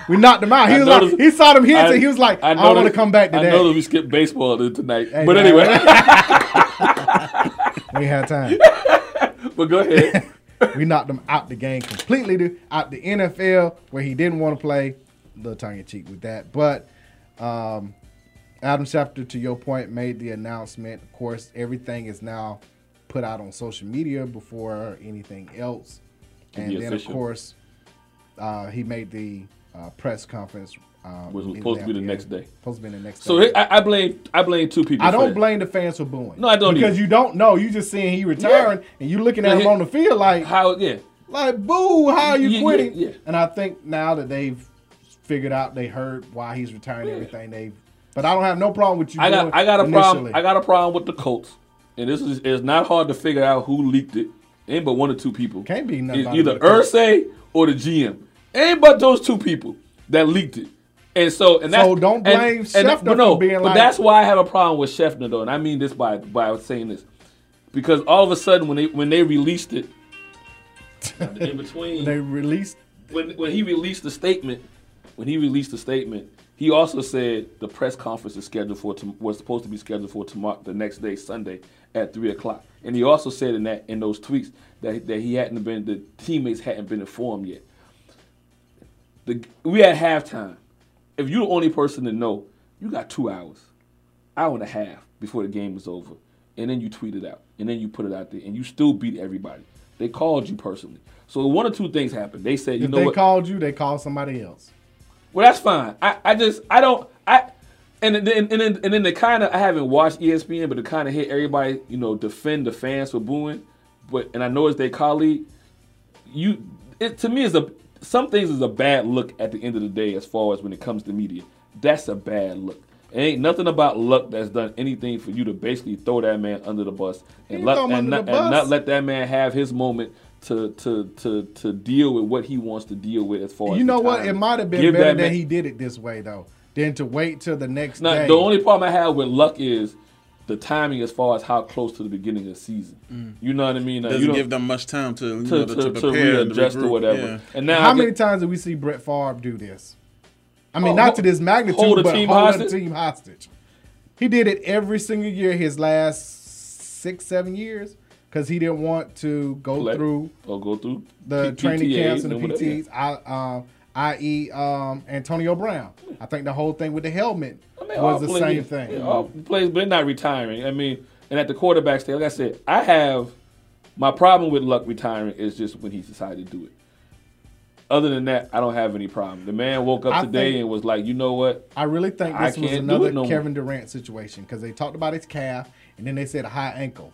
We knocked him out. He I was like, he saw them hits I- and he was like, I, don't want to come back I today. know that we skipped baseball tonight. Hey, but man. anyway. *laughs* we had time. *laughs* but go ahead. *laughs* we knocked him out the game completely, to, out the NFL where he didn't want to play. A little tongue in cheek with that, but um, Adam Schefter, to your point, made the announcement. Of course, everything is now put out on social media before anything else, and be then official. of course uh, he made the uh, press conference. Um, Which was supposed to be the next day. Supposed to be the next So day. I, I blame I blame two people. I don't that. blame the fans for booing. No, I don't because either. you don't know. You just seeing he retiring and you looking at Yeah, him on the field like how yeah like boo how are you Yeah, yeah, quitting yeah. and I think now that they've figured out they heard why he's retiring everything they've but I don't have no problem with you I got I got a problem. I got a problem with the Colts, and this is it's not hard to figure out who leaked it. Ain't but one or two people. Can't be nothing either it with the Colts. Irsay or the GM. Ain't but those two people that leaked it. And so and that's So don't and- blame and- Schefter but no, for being but like- that's why I have a problem with Schefter though, and I mean this by by saying this because all of a sudden when they when they released it in between they released when when he released the statement, when he released the statement, he also said the press conference is scheduled for tom- was supposed to be scheduled for tomorrow, the next day, Sunday at three o'clock. And he also said in that in those tweets that that he hadn't been the teammates hadn't been informed yet. The we at halftime. If you're the only person to know, you got two hours, hour and a half before the game is over, and then you tweet it out, and then you put it out there, and you still beat everybody. They called you personally. So one or two things happened. They said, you if know they what? called you they called somebody else Well, that's fine. I, I just I don't I and then and then and then the kind of I haven't watched ESPN, but to kind of hit everybody you know defend the fans for booing, but and I know it's their colleague. You it to me is a some things is a bad look at the end of the day as far as when it comes to media. That's a bad look. It ain't nothing about luck that's done anything for you to basically throw that man under the bus and, let, and, not, the and not let that man have his moment to to to to deal with what he wants to deal with as far as You know what? It might have been Give better that that, he did it this way though, than to wait till the next now, day. the only problem I have with luck is the timing as far as how close to the beginning of the season. Mm. You know what I mean? Now, Doesn't you don't- give them much time to, you to, know, to, to, to prepare and readjust or whatever. yeah. And now How I many times did we see Brett Favre do this? I mean, Oh, not to this magnitude, hold a but team hold hostage? a team hostage. He did it every single year his last six, seven years because he didn't want to go Play. through or go through the P- training PTAs camps and the and whatever. PTs. I, um, i.e., um, Antonio Brown. I think the whole thing with the helmet They all was the play- same yeah, thing. yeah, all plays, but they're not retiring. I mean, and at the quarterback stage, like I said, I have my problem with Luck retiring is just when he decided to do it. Other than that, I don't have any problem. The man woke up I today and was like, you know what? I really think I was another no more. Kevin Durant situation because they talked about his calf and then they said a high ankle.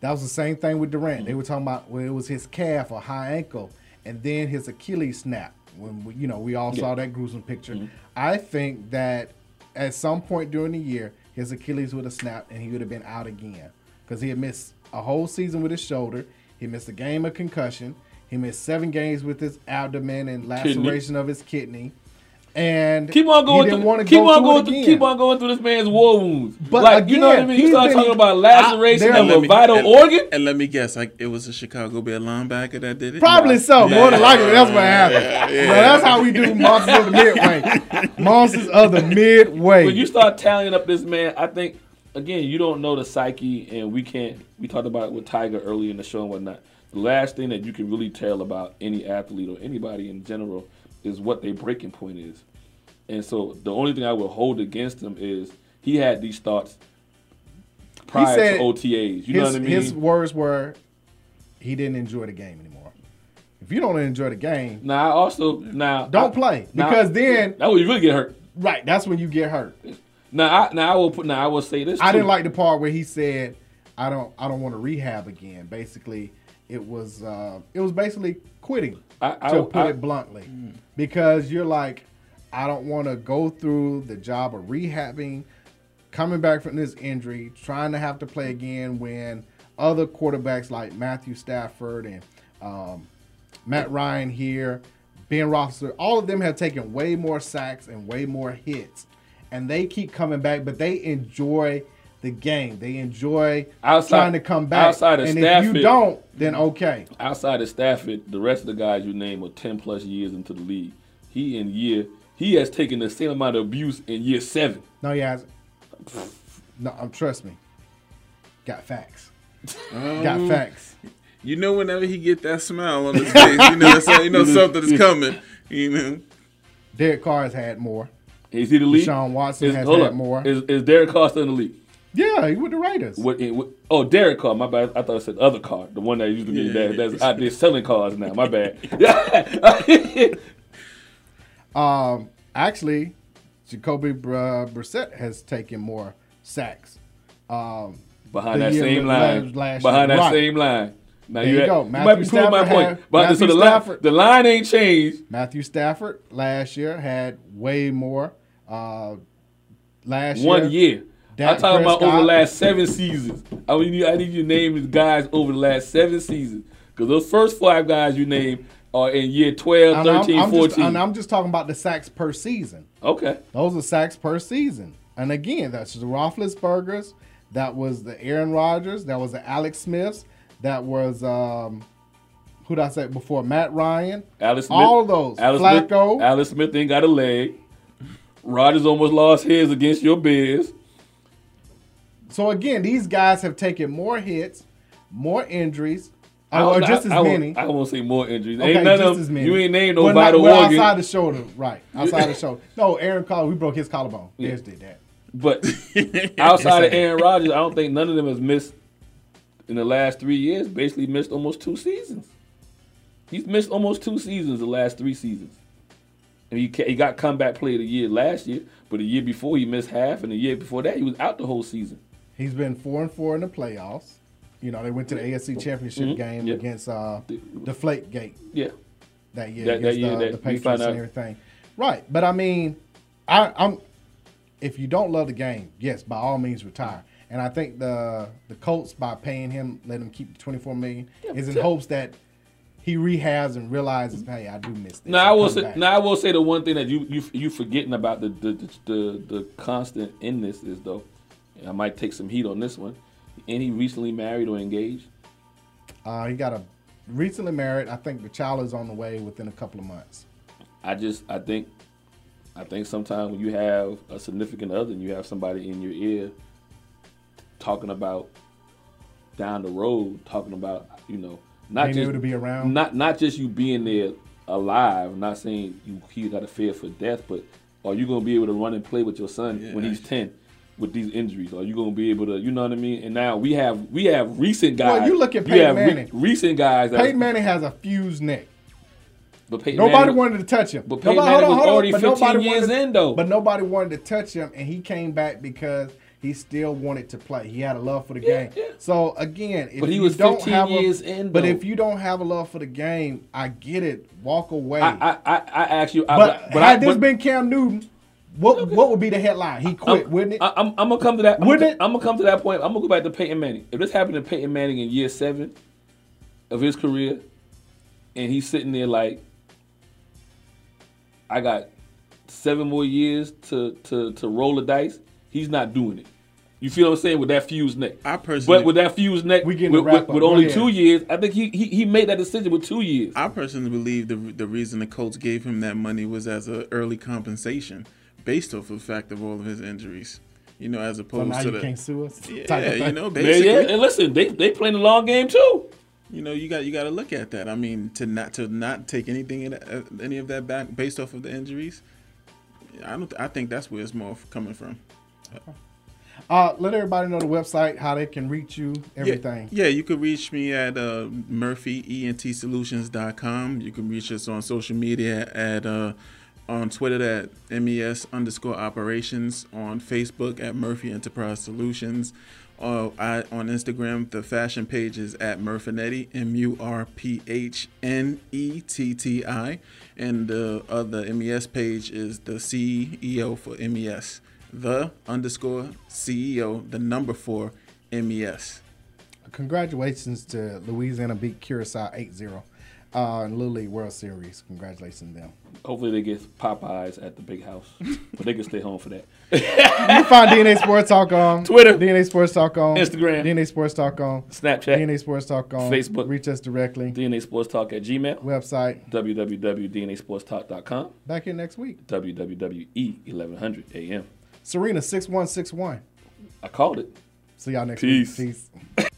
That was the same thing with Durant. They were talking about well, it was his calf or high ankle, and then his Achilles snap. When we, you know we all saw that gruesome picture. Mm-hmm. I think that at some point during the year, his Achilles would have snapped and he would have been out again because he had missed a whole season with his shoulder. He missed a game of concussion. He missed seven games with his abdomen and Kidney. laceration of his kidney. And Keep on he going didn't through. want to Keep go on through going through. Keep on going through this man's war wounds. But like you know what I mean? You he's start been- talking about laceration I- of there- a vital and, organ. And let me guess, like it was a Chicago Bear linebacker that did it. Probably so. More than likely, that's what happened. Yeah, yeah. But that's how we do monsters of the midway. *laughs* Monsters of the midway. When you start tallying up this man, I think again you don't know the psyche, and we can't. We talked about it with Tiger earlier in the show and whatnot. The last thing that you can really tell about any athlete or anybody in general is what their breaking point is. And so the only thing I would hold against him is he had these thoughts prior to OTAs. You know what I mean? His words were, he didn't enjoy the game anymore. If you don't enjoy the game, now I also now don't I- play because then that would you really get hurt. right. That's when you get hurt. Now I now I will put now I will say this. I too. didn't like the part where he said, "I don't, I don't want to rehab again." Basically, it was, uh, it was basically quitting. I- I- to put I- it bluntly, because you're like, I don't want to go through the job of rehabbing, coming back from this injury, trying to have to play again when other quarterbacks like Matthew Stafford and um, Matt Ryan here, Ben Roethlisberger, all of them have taken way more sacks and way more hits, and they keep coming back. But they enjoy the game. They enjoy Outside- trying to come back. outside of and if you don't, then okay. outside of Stafford, the rest of the guys you name are ten plus years into the league. He in year he has taken the same amount of abuse in year seven. No, he hasn't. No, um, trust me. Got facts. Got Um, facts. You know, whenever he get that smile on his face, you know, so, you know *laughs* something is coming. You know. Derek Carr has had more. Is he the lead? Sean Watson is, has hold had up. more. Is, is Derek Carr still in the league? Yeah, he with the Raiders. What, what, oh, Derek Carr. My bad. I thought I said other Carr, the one that used to be Yeah. that, that's out there selling cars now. My bad. *laughs* *laughs* Um, actually, Jacoby Br- Brissett has taken more sacks. Um, behind that same line. last behind year. that Right. same line. Now There you, you had- go. you Matthew might be proving my Stafford point. had- but so Matthew the line, the line ain't changed. Matthew Stafford last year had way more. Uh, last One year, year. Dak I'm talking about over the last seven seasons. I need, I need you to name guys over the last seven seasons. Because those first five guys you named are in year 12, And I'm- 13, I'm 14. Just, and I'm just talking about the sacks per season. Okay. Those are sacks per season. And again, that's the Roethlisberger's. That was the Aaron Rodgers. That was the Alex Smiths. That was um, who did I say before? Matt Ryan. Alex Smith, All of those. Alex Flacco. Smith, Alex Smith ain't got a leg. Rodgers almost lost his against your Bears. So again, these guys have taken more hits, more injuries, I or just as I many. I won't say more injuries. Okay, ain't none just of as many. You ain't named no Well, vital well, organ. outside the shoulder, right? *laughs* Outside the shoulder. No, Aaron Collar, we broke his collarbone. Yeah. Did that. But *laughs* outside of Aaron Rodgers, I don't think none of them has missed in the last three years. Basically, missed almost two seasons. He's missed almost two seasons the last three seasons. And he he got comeback player of the year last year, but the year before he missed half, and the year before that he was out the whole season. He's been four and four in the playoffs. You know, they went to the AFC Championship Mhm. game Yeah. against uh, Deflate Gate. Yeah. That year That- that against year uh, that the Patriots and everything. Right, but I mean, I, I'm if you don't love the game, yes, by all means retire. And I think the the Colts by paying him, let him keep the 24 million, is in yeah. hopes that he rehabs and realizes, hey, I do miss this. Now I will say. back. Now I will say the one thing that you you you forgetting about the the the, the, the constant in this is though, and I might take some heat on this one. And he recently married or engaged. Uh, he got a recently married. I think the child is on the way within a couple of months. I just I think I think sometimes when you have a significant other and you have somebody in your ear talking about down the road, talking about you know not Being just to be around. not not just you being there alive. Not saying you he got to fear for death, but are you going to be able to run and play with your son when he's ten? With these injuries, are you going to be able to? You know what I mean. And now we have we have recent guys. Well, you look at you Peyton have re- Manning. recent guys. that- Peyton Manning has a fused neck. but Peyton Nobody Manning- wanted to touch him. But Peyton Nobody- Manning hold on, was hold on. already 15 years wanted- in, though. But nobody wanted to touch him, and he came back because he still wanted to play. He had a love for the game. So again, if But he you was don't 15 have a- years in, But though. if you don't have a love for the game, I get it. Walk away. I I I, I ask you, I- but, but, had I, this but, been Cam Newton, what what would be the headline? He quit, I'm, wouldn't it? I, I'm, I'm gonna come to that. Wouldn't gonna, I'm gonna come to that point. I'm gonna go back to Peyton Manning. If this happened to Peyton Manning in year seven of his career, and he's sitting there like, I got seven more years to to to roll the dice. He's not doing it. You feel what I'm saying with that fused neck? I personally- but with that fused neck, We getting with, with, up. with only ahead. two years, I think he, he he made that decision with two years. I personally believe the the reason the Colts gave him that money was as a early compensation, based off of the fact of all of his injuries. You know, as so opposed now to you the can't sue us. *laughs* yeah, type you know, Yeah, basically. yeah, and listen, they they playing the long game too. You know, you got you got to look at that. I mean, to not to not take anything in, uh, any of that back based off of the injuries. I don't. I think that's where it's more coming from. Uh, let everybody know the website, how they can reach you, everything. Yeah, yeah you could reach me at uh, murphyeNTSolutions.com. You can reach us on social media at uh, on Twitter at mes underscore operations, on Facebook at Murphy Enterprise Solutions. Uh, I, on Instagram, the fashion page is at Murphnetti, M U R P H N E T T I. And the other MES page is the CEO for MES, the underscore CEO, the number four MES. Congratulations to Louisiana beat Curacao 8-0 uh, in Little League World Series. Congratulations to them. Hopefully they get Popeyes at the big house, but they can stay home for that. *laughs* You can find DNA Sports Talk on Twitter. DNA Sports Talk on Instagram. DNA Sports Talk on Snapchat, DNA Sports Talk on Facebook. Reach us directly. DNA Sports Talk at Gmail, Website. www.dnasportstalk.com, Back here next week. WWE 1100 AM. Serena six one six one. I called it. See y'all next Peace. week. Peace. *laughs*